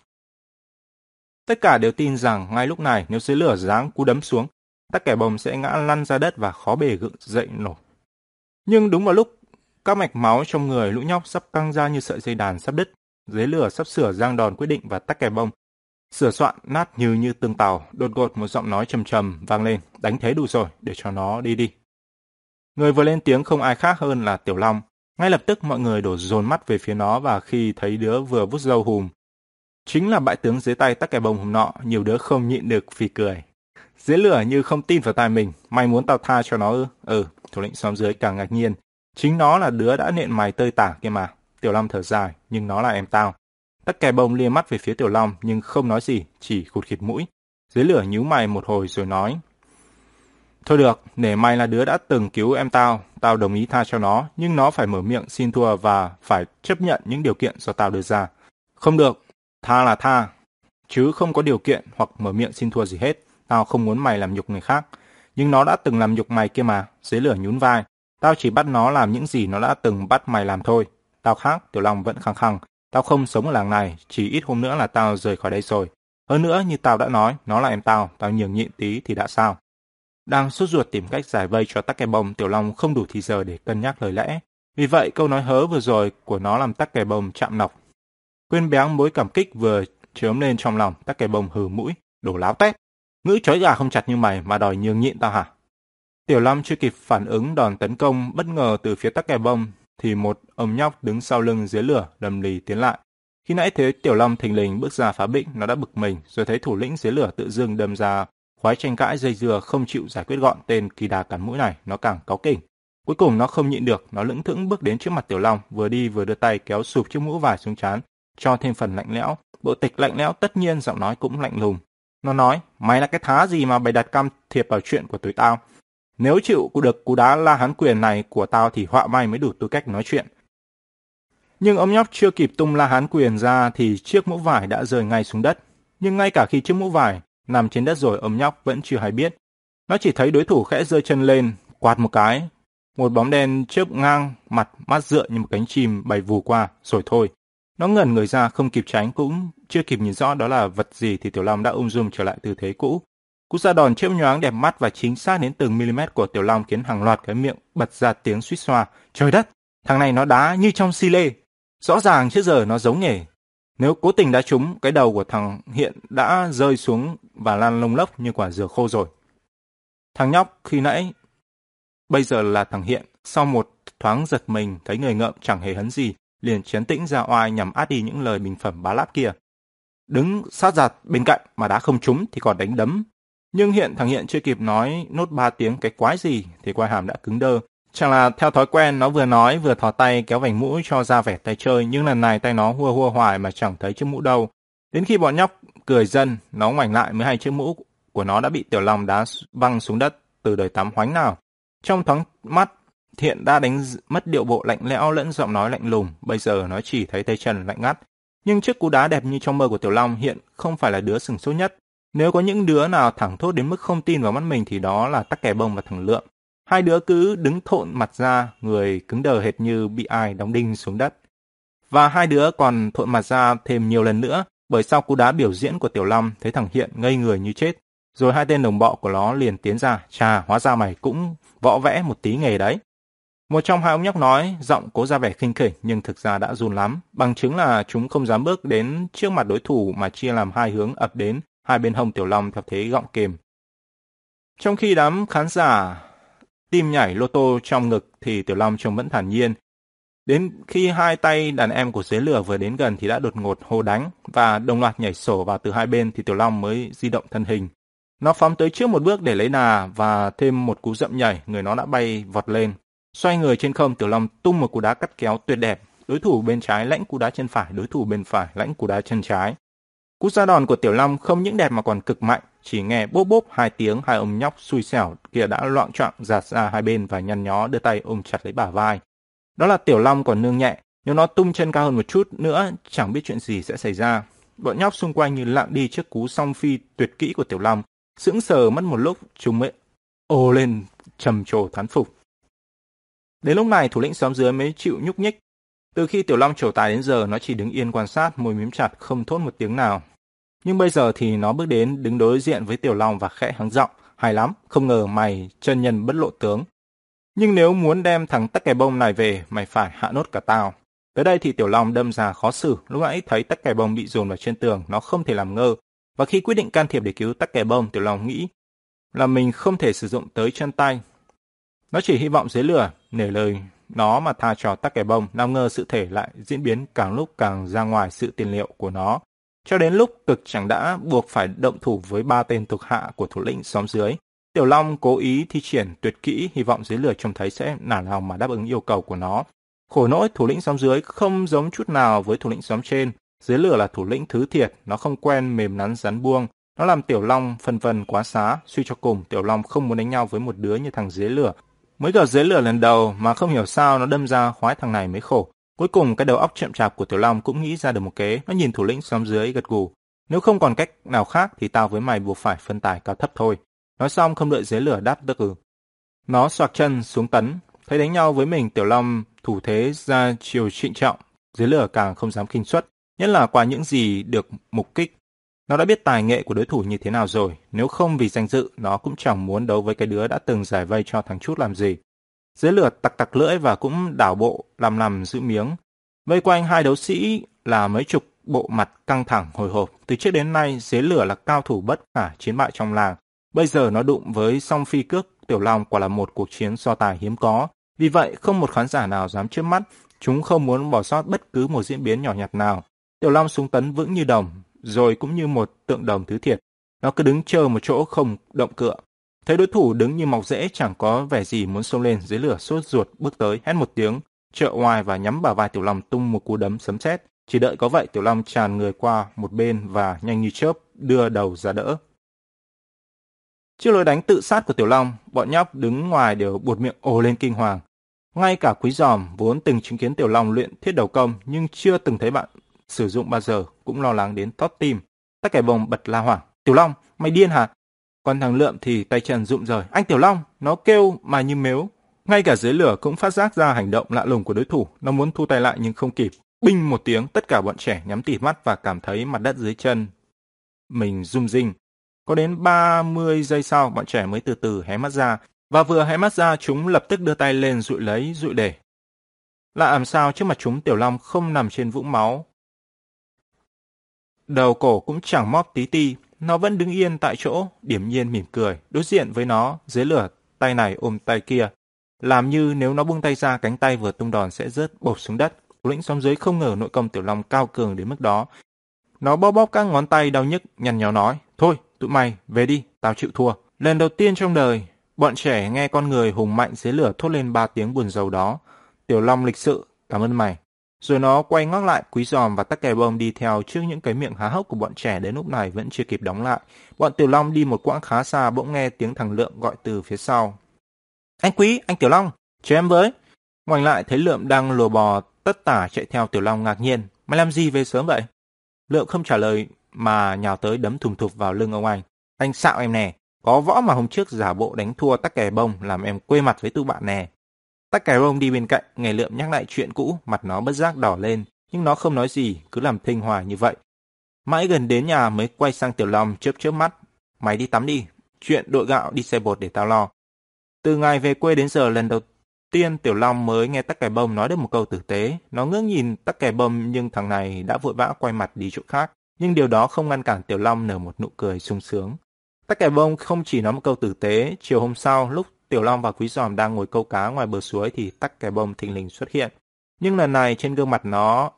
Tất cả đều tin rằng ngay lúc này nếu dưới lửa giáng cú đấm xuống, tắc kẻ bông sẽ ngã lăn ra đất và khó bề gượng dậy nổi. Nhưng đúng vào lúc các mạch máu trong người lũ nhóc sắp căng ra như sợi dây đàn sắp đứt, dưới lửa sắp sửa giang đòn quyết định và tắc kè bông. Sửa soạn nát như như tương tàu, đột ngột một giọng nói trầm trầm vang lên, đánh thế đủ rồi, để cho nó đi đi. Người vừa lên tiếng không ai khác hơn là Tiểu Long. Ngay lập tức mọi người đổ dồn mắt về phía nó và khi thấy đứa vừa vút dâu hùm. Chính là bại tướng dưới tay tắc kè bông hôm nọ, nhiều đứa không nhịn được phì cười. Dưới lửa như không tin vào tai mình, mày muốn tao tha cho nó ư? Ừ, thủ lĩnh xóm dưới càng ngạc nhiên. Chính nó là đứa đã nện mày tơi tả kia mà. Tiểu Long thở dài, nhưng nó là em tao. Tắc kè bông lia mắt về phía Tiểu Long nhưng không nói gì, chỉ khụt khịt mũi. Dưới lửa nhíu mày một hồi rồi nói. Thôi được, để mày là đứa đã từng cứu em tao, tao đồng ý tha cho nó, nhưng nó phải mở miệng xin thua và phải chấp nhận những điều kiện do tao đưa ra. Không được, tha là tha, chứ không có điều kiện hoặc mở miệng xin thua gì hết. Tao không muốn mày làm nhục người khác. Nhưng nó đã từng làm nhục mày kia mà, dưới lửa nhún vai. Tao chỉ bắt nó làm những gì nó đã từng bắt mày làm thôi. Tao khác, Tiểu Long vẫn khăng khăng. Tao không sống ở làng này, chỉ ít hôm nữa là tao rời khỏi đây rồi. Hơn nữa, như tao đã nói, nó là em tao, tao nhường nhịn tí thì đã sao. Đang sốt ruột tìm cách giải vây cho tắc kè bông, Tiểu Long không đủ thì giờ để cân nhắc lời lẽ. Vì vậy, câu nói hớ vừa rồi của nó làm tắc kè bông chạm nọc. Quên béng mối cảm kích vừa chớm lên trong lòng, tắc kè bông hừ mũi, đổ láo tét. Ngữ chói gà không chặt như mày mà đòi nhường nhịn tao hả? Tiểu Long chưa kịp phản ứng đòn tấn công bất ngờ từ phía tắc kè bông, thì một ông nhóc đứng sau lưng dưới lửa đầm lì tiến lại. Khi nãy thế Tiểu Long thình lình bước ra phá bĩnh, nó đã bực mình, rồi thấy thủ lĩnh dưới lửa tự dưng đâm ra Khoái tranh cãi dây dưa không chịu giải quyết gọn tên kỳ đà cắn mũi này, nó càng cáu kỉnh. Cuối cùng nó không nhịn được, nó lững thững bước đến trước mặt Tiểu Long, vừa đi vừa đưa tay kéo sụp chiếc mũ vải xuống chán, cho thêm phần lạnh lẽo. Bộ tịch lạnh lẽo tất nhiên giọng nói cũng lạnh lùng. Nó nói, mày là cái thá gì mà bày đặt cam thiệp vào chuyện của tuổi tao. Nếu chịu được cú đá la hán quyền này của tao thì họa may mới đủ tư cách nói chuyện. Nhưng ông nhóc chưa kịp tung la hán quyền ra thì chiếc mũ vải đã rơi ngay xuống đất. Nhưng ngay cả khi chiếc mũ vải nằm trên đất rồi ông nhóc vẫn chưa hay biết. Nó chỉ thấy đối thủ khẽ giơ chân lên, quạt một cái. Một bóng đen chớp ngang, mặt mắt dựa như một cánh chim bay vù qua, rồi thôi. Nó ngẩn người ra không kịp tránh cũng chưa kịp nhìn rõ đó là vật gì thì Tiểu Long đã ung dung trở lại tư thế cũ. Cú ra đòn chớp nhoáng đẹp mắt và chính xác đến từng mm của Tiểu Long khiến hàng loạt cái miệng bật ra tiếng suýt xoa. Trời đất, thằng này nó đá như trong si lê. Rõ ràng trước giờ nó giống nghề. Nếu cố tình đá trúng, cái đầu của thằng Hiện đã rơi xuống và lan lông lốc như quả dừa khô rồi. Thằng nhóc khi nãy, bây giờ là thằng Hiện, sau một thoáng giật mình thấy người ngợm chẳng hề hấn gì, liền chấn tĩnh ra oai nhằm át đi những lời bình phẩm bá láp kia. Đứng sát giặt bên cạnh mà đã không trúng thì còn đánh đấm. Nhưng hiện thằng Hiện chưa kịp nói nốt ba tiếng cái quái gì thì quai hàm đã cứng đơ, Chẳng là theo thói quen nó vừa nói vừa thò tay kéo vành mũ cho ra vẻ tay chơi nhưng lần này tay nó hua hua hoài mà chẳng thấy chiếc mũ đâu. Đến khi bọn nhóc cười dân, nó ngoảnh lại mới hay chiếc mũ của nó đã bị tiểu long đá văng xuống đất từ đời tắm hoánh nào. Trong thoáng mắt, Thiện đã đánh mất điệu bộ lạnh lẽo lẫn giọng nói lạnh lùng, bây giờ nó chỉ thấy tay chân lạnh ngắt. Nhưng chiếc cú đá đẹp như trong mơ của Tiểu Long hiện không phải là đứa sừng sốt nhất. Nếu có những đứa nào thẳng thốt đến mức không tin vào mắt mình thì đó là tắc kè bông và thằng lượm. Hai đứa cứ đứng thộn mặt ra, người cứng đờ hệt như bị ai đóng đinh xuống đất. Và hai đứa còn thộn mặt ra thêm nhiều lần nữa, bởi sau cú đá biểu diễn của Tiểu Long thấy thằng Hiện ngây người như chết. Rồi hai tên đồng bọ của nó liền tiến ra, chà, hóa ra mày cũng võ vẽ một tí nghề đấy. Một trong hai ông nhóc nói, giọng cố ra vẻ khinh khỉnh nhưng thực ra đã run lắm, bằng chứng là chúng không dám bước đến trước mặt đối thủ mà chia làm hai hướng ập đến hai bên hông Tiểu Long theo thế gọng kềm. Trong khi đám khán giả tim nhảy lô tô trong ngực thì Tiểu Long trông vẫn thản nhiên. Đến khi hai tay đàn em của dưới lửa vừa đến gần thì đã đột ngột hô đánh và đồng loạt nhảy sổ vào từ hai bên thì Tiểu Long mới di động thân hình. Nó phóng tới trước một bước để lấy đà và thêm một cú dậm nhảy, người nó đã bay vọt lên. Xoay người trên không, Tiểu Long tung một cú đá cắt kéo tuyệt đẹp. Đối thủ bên trái lãnh cú đá chân phải, đối thủ bên phải lãnh cú đá chân trái. Cú ra đòn của Tiểu Long không những đẹp mà còn cực mạnh, chỉ nghe bốp bốp hai tiếng hai ông nhóc xui xẻo kia đã loạn trọng giạt ra hai bên và nhăn nhó đưa tay ôm chặt lấy bả vai. Đó là Tiểu Long còn nương nhẹ, nếu nó tung chân cao hơn một chút nữa chẳng biết chuyện gì sẽ xảy ra. Bọn nhóc xung quanh như lặng đi trước cú song phi tuyệt kỹ của Tiểu Long, sững sờ mất một lúc chúng mới ồ lên trầm trồ thán phục. Đến lúc này thủ lĩnh xóm dưới mới chịu nhúc nhích. Từ khi Tiểu Long trổ tài đến giờ nó chỉ đứng yên quan sát, môi mím chặt, không thốt một tiếng nào. Nhưng bây giờ thì nó bước đến đứng đối diện với Tiểu Long và khẽ hắng giọng, hay lắm, không ngờ mày chân nhân bất lộ tướng. Nhưng nếu muốn đem thằng tắc kè bông này về, mày phải hạ nốt cả tao. Tới đây thì Tiểu Long đâm ra khó xử, lúc nãy thấy tắc kè bông bị dồn vào trên tường, nó không thể làm ngơ. Và khi quyết định can thiệp để cứu tắc kè bông, Tiểu Long nghĩ là mình không thể sử dụng tới chân tay. Nó chỉ hy vọng dưới lửa, nể lời nó mà tha cho tắc kè bông, nào ngờ sự thể lại diễn biến càng lúc càng ra ngoài sự tiền liệu của nó. Cho đến lúc cực chẳng đã buộc phải động thủ với ba tên thuộc hạ của thủ lĩnh xóm dưới. Tiểu Long cố ý thi triển tuyệt kỹ hy vọng dưới lửa trông thấy sẽ nản lòng mà đáp ứng yêu cầu của nó. Khổ nỗi thủ lĩnh xóm dưới không giống chút nào với thủ lĩnh xóm trên. Dưới lửa là thủ lĩnh thứ thiệt, nó không quen mềm nắn rắn buông. Nó làm Tiểu Long phân vân quá xá, suy cho cùng Tiểu Long không muốn đánh nhau với một đứa như thằng dưới lửa. Mới gặp dưới lửa lần đầu mà không hiểu sao nó đâm ra khoái thằng này mới khổ. Cuối cùng cái đầu óc chậm chạp của Tiểu Long cũng nghĩ ra được một kế, nó nhìn thủ lĩnh xóm dưới gật gù. Nếu không còn cách nào khác thì tao với mày buộc phải phân tài cao thấp thôi. Nói xong không đợi dưới lửa đáp tức ừ. Nó xoạc chân xuống tấn, thấy đánh nhau với mình Tiểu Long thủ thế ra chiều trịnh trọng, dưới lửa càng không dám kinh suất, nhất là qua những gì được mục kích. Nó đã biết tài nghệ của đối thủ như thế nào rồi, nếu không vì danh dự, nó cũng chẳng muốn đấu với cái đứa đã từng giải vây cho thằng chút làm gì. Dưới lửa tặc tặc lưỡi và cũng đảo bộ làm làm giữ miếng. Vây quanh hai đấu sĩ là mấy chục bộ mặt căng thẳng hồi hộp. Từ trước đến nay, dế lửa là cao thủ bất khả chiến bại trong làng. Bây giờ nó đụng với song phi cước Tiểu Long quả là một cuộc chiến so tài hiếm có. Vì vậy, không một khán giả nào dám trước mắt. Chúng không muốn bỏ sót bất cứ một diễn biến nhỏ nhặt nào. Tiểu Long súng tấn vững như đồng, rồi cũng như một tượng đồng thứ thiệt. Nó cứ đứng chờ một chỗ không động cựa. Thấy đối thủ đứng như mọc rễ chẳng có vẻ gì muốn xông lên dưới lửa sốt ruột bước tới hét một tiếng, trợ oai và nhắm vào vai Tiểu Long tung một cú đấm sấm sét. Chỉ đợi có vậy Tiểu Long tràn người qua một bên và nhanh như chớp đưa đầu ra đỡ. Trước lối đánh tự sát của Tiểu Long, bọn nhóc đứng ngoài đều buột miệng ồ lên kinh hoàng. Ngay cả quý giòm vốn từng chứng kiến Tiểu Long luyện thiết đầu công nhưng chưa từng thấy bạn sử dụng bao giờ cũng lo lắng đến thót tim. Tất cả bồng bật la hoảng. Tiểu Long, mày điên hả? Còn thằng Lượm thì tay chân rụng rời. Anh Tiểu Long, nó kêu mà như mếu. Ngay cả dưới lửa cũng phát giác ra hành động lạ lùng của đối thủ. Nó muốn thu tay lại nhưng không kịp. Binh một tiếng, tất cả bọn trẻ nhắm tỉ mắt và cảm thấy mặt đất dưới chân. Mình rung rinh. Có đến 30 giây sau, bọn trẻ mới từ từ hé mắt ra. Và vừa hé mắt ra, chúng lập tức đưa tay lên dụi lấy, dụi để. Lạ làm sao trước mặt chúng Tiểu Long không nằm trên vũng máu. Đầu cổ cũng chẳng móp tí ti, nó vẫn đứng yên tại chỗ, điểm nhiên mỉm cười, đối diện với nó, dưới lửa, tay này ôm tay kia. Làm như nếu nó buông tay ra, cánh tay vừa tung đòn sẽ rớt bột xuống đất. Lĩnh xóm dưới không ngờ nội công Tiểu Long cao cường đến mức đó. Nó bóp bóp các ngón tay đau nhức, nhằn nhó nói, thôi, tụi mày, về đi, tao chịu thua. Lần đầu tiên trong đời, bọn trẻ nghe con người hùng mạnh dưới lửa thốt lên ba tiếng buồn rầu đó. Tiểu Long lịch sự, cảm ơn mày. Rồi nó quay ngoắc lại quý giòm và tắc kè bông đi theo trước những cái miệng há hốc của bọn trẻ đến lúc này vẫn chưa kịp đóng lại. Bọn Tiểu Long đi một quãng khá xa bỗng nghe tiếng thằng Lượng gọi từ phía sau. Anh Quý, anh Tiểu Long, chờ em với. Ngoảnh lại thấy Lượm đang lùa bò tất tả chạy theo Tiểu Long ngạc nhiên. Mày làm gì về sớm vậy? Lượm không trả lời mà nhào tới đấm thùng thụp vào lưng ông anh. Anh xạo em nè, có võ mà hôm trước giả bộ đánh thua tắc kè bông làm em quê mặt với tụi bạn nè. Tắc kè bông đi bên cạnh, ngày lượm nhắc lại chuyện cũ, mặt nó bất giác đỏ lên, nhưng nó không nói gì, cứ làm thinh hòa như vậy. Mãi gần đến nhà mới quay sang Tiểu Long chớp chớp mắt. Mày đi tắm đi, chuyện đội gạo đi xe bột để tao lo. Từ ngày về quê đến giờ lần đầu tiên Tiểu Long mới nghe tắc kè bông nói được một câu tử tế. Nó ngước nhìn tắc kè bông nhưng thằng này đã vội vã quay mặt đi chỗ khác. Nhưng điều đó không ngăn cản Tiểu Long nở một nụ cười sung sướng. Tắc kè bông không chỉ nói một câu tử tế, chiều hôm sau lúc Tiểu Long và Quý Giòm đang ngồi câu cá ngoài bờ suối thì tắc kè bông thình lình xuất hiện. Nhưng lần này trên gương mặt nó,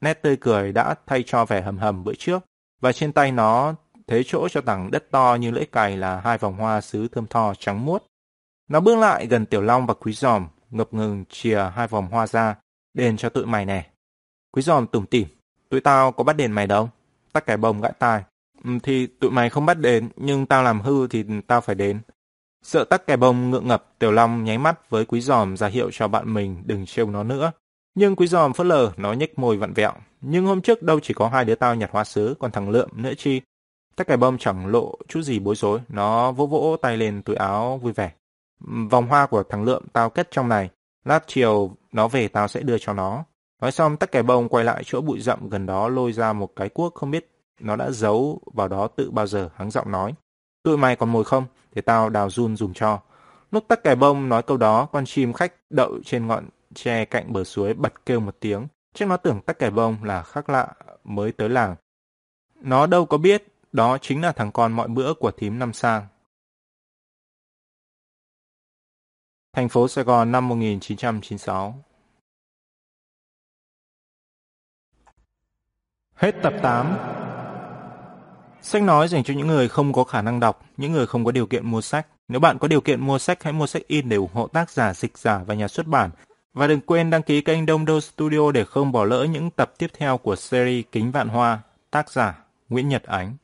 nét tươi cười đã thay cho vẻ hầm hầm bữa trước, và trên tay nó thế chỗ cho tảng đất to như lưỡi cày là hai vòng hoa sứ thơm tho trắng muốt. Nó bước lại gần Tiểu Long và Quý Giòm, ngập ngừng chìa hai vòng hoa ra, đền cho tụi mày nè. Quý Giòm tủm tỉm, tụi tao có bắt đền mày đâu? Tắc kè bông gãi tai. Ừ, thì tụi mày không bắt đền, nhưng tao làm hư thì tao phải đến. Sợ tắc kè bông ngượng ngập, Tiểu Long nháy mắt với Quý Giòm ra hiệu cho bạn mình đừng trêu nó nữa. Nhưng Quý Giòm phớt lờ, nó nhếch môi vặn vẹo. Nhưng hôm trước đâu chỉ có hai đứa tao nhặt hoa sứ, còn thằng Lượm nữa chi. Tắc kè bông chẳng lộ chút gì bối rối, nó vỗ vỗ tay lên túi áo vui vẻ. Vòng hoa của thằng Lượm tao kết trong này, lát chiều nó về tao sẽ đưa cho nó. Nói xong tắc kè bông quay lại chỗ bụi rậm gần đó lôi ra một cái cuốc không biết nó đã giấu vào đó tự bao giờ hắng giọng nói. Tụi mày còn mồi không? Để tao đào run dùng cho. Lúc tắc kè bông nói câu đó, con chim khách đậu trên ngọn tre cạnh bờ suối bật kêu một tiếng. Chắc nó tưởng tắc kè bông là khác lạ mới tới làng. Nó đâu có biết, đó chính là thằng con mọi bữa của thím năm sang. Thành phố Sài Gòn năm 1996 Hết tập 8 Sách nói dành cho những người không có khả năng đọc, những người không có điều kiện mua sách. Nếu bạn có điều kiện mua sách, hãy mua sách in để ủng hộ tác giả, dịch giả và nhà xuất bản. Và đừng quên đăng ký kênh Đông Đô Studio để không bỏ lỡ những tập tiếp theo của series Kính Vạn Hoa, tác giả Nguyễn Nhật Ánh.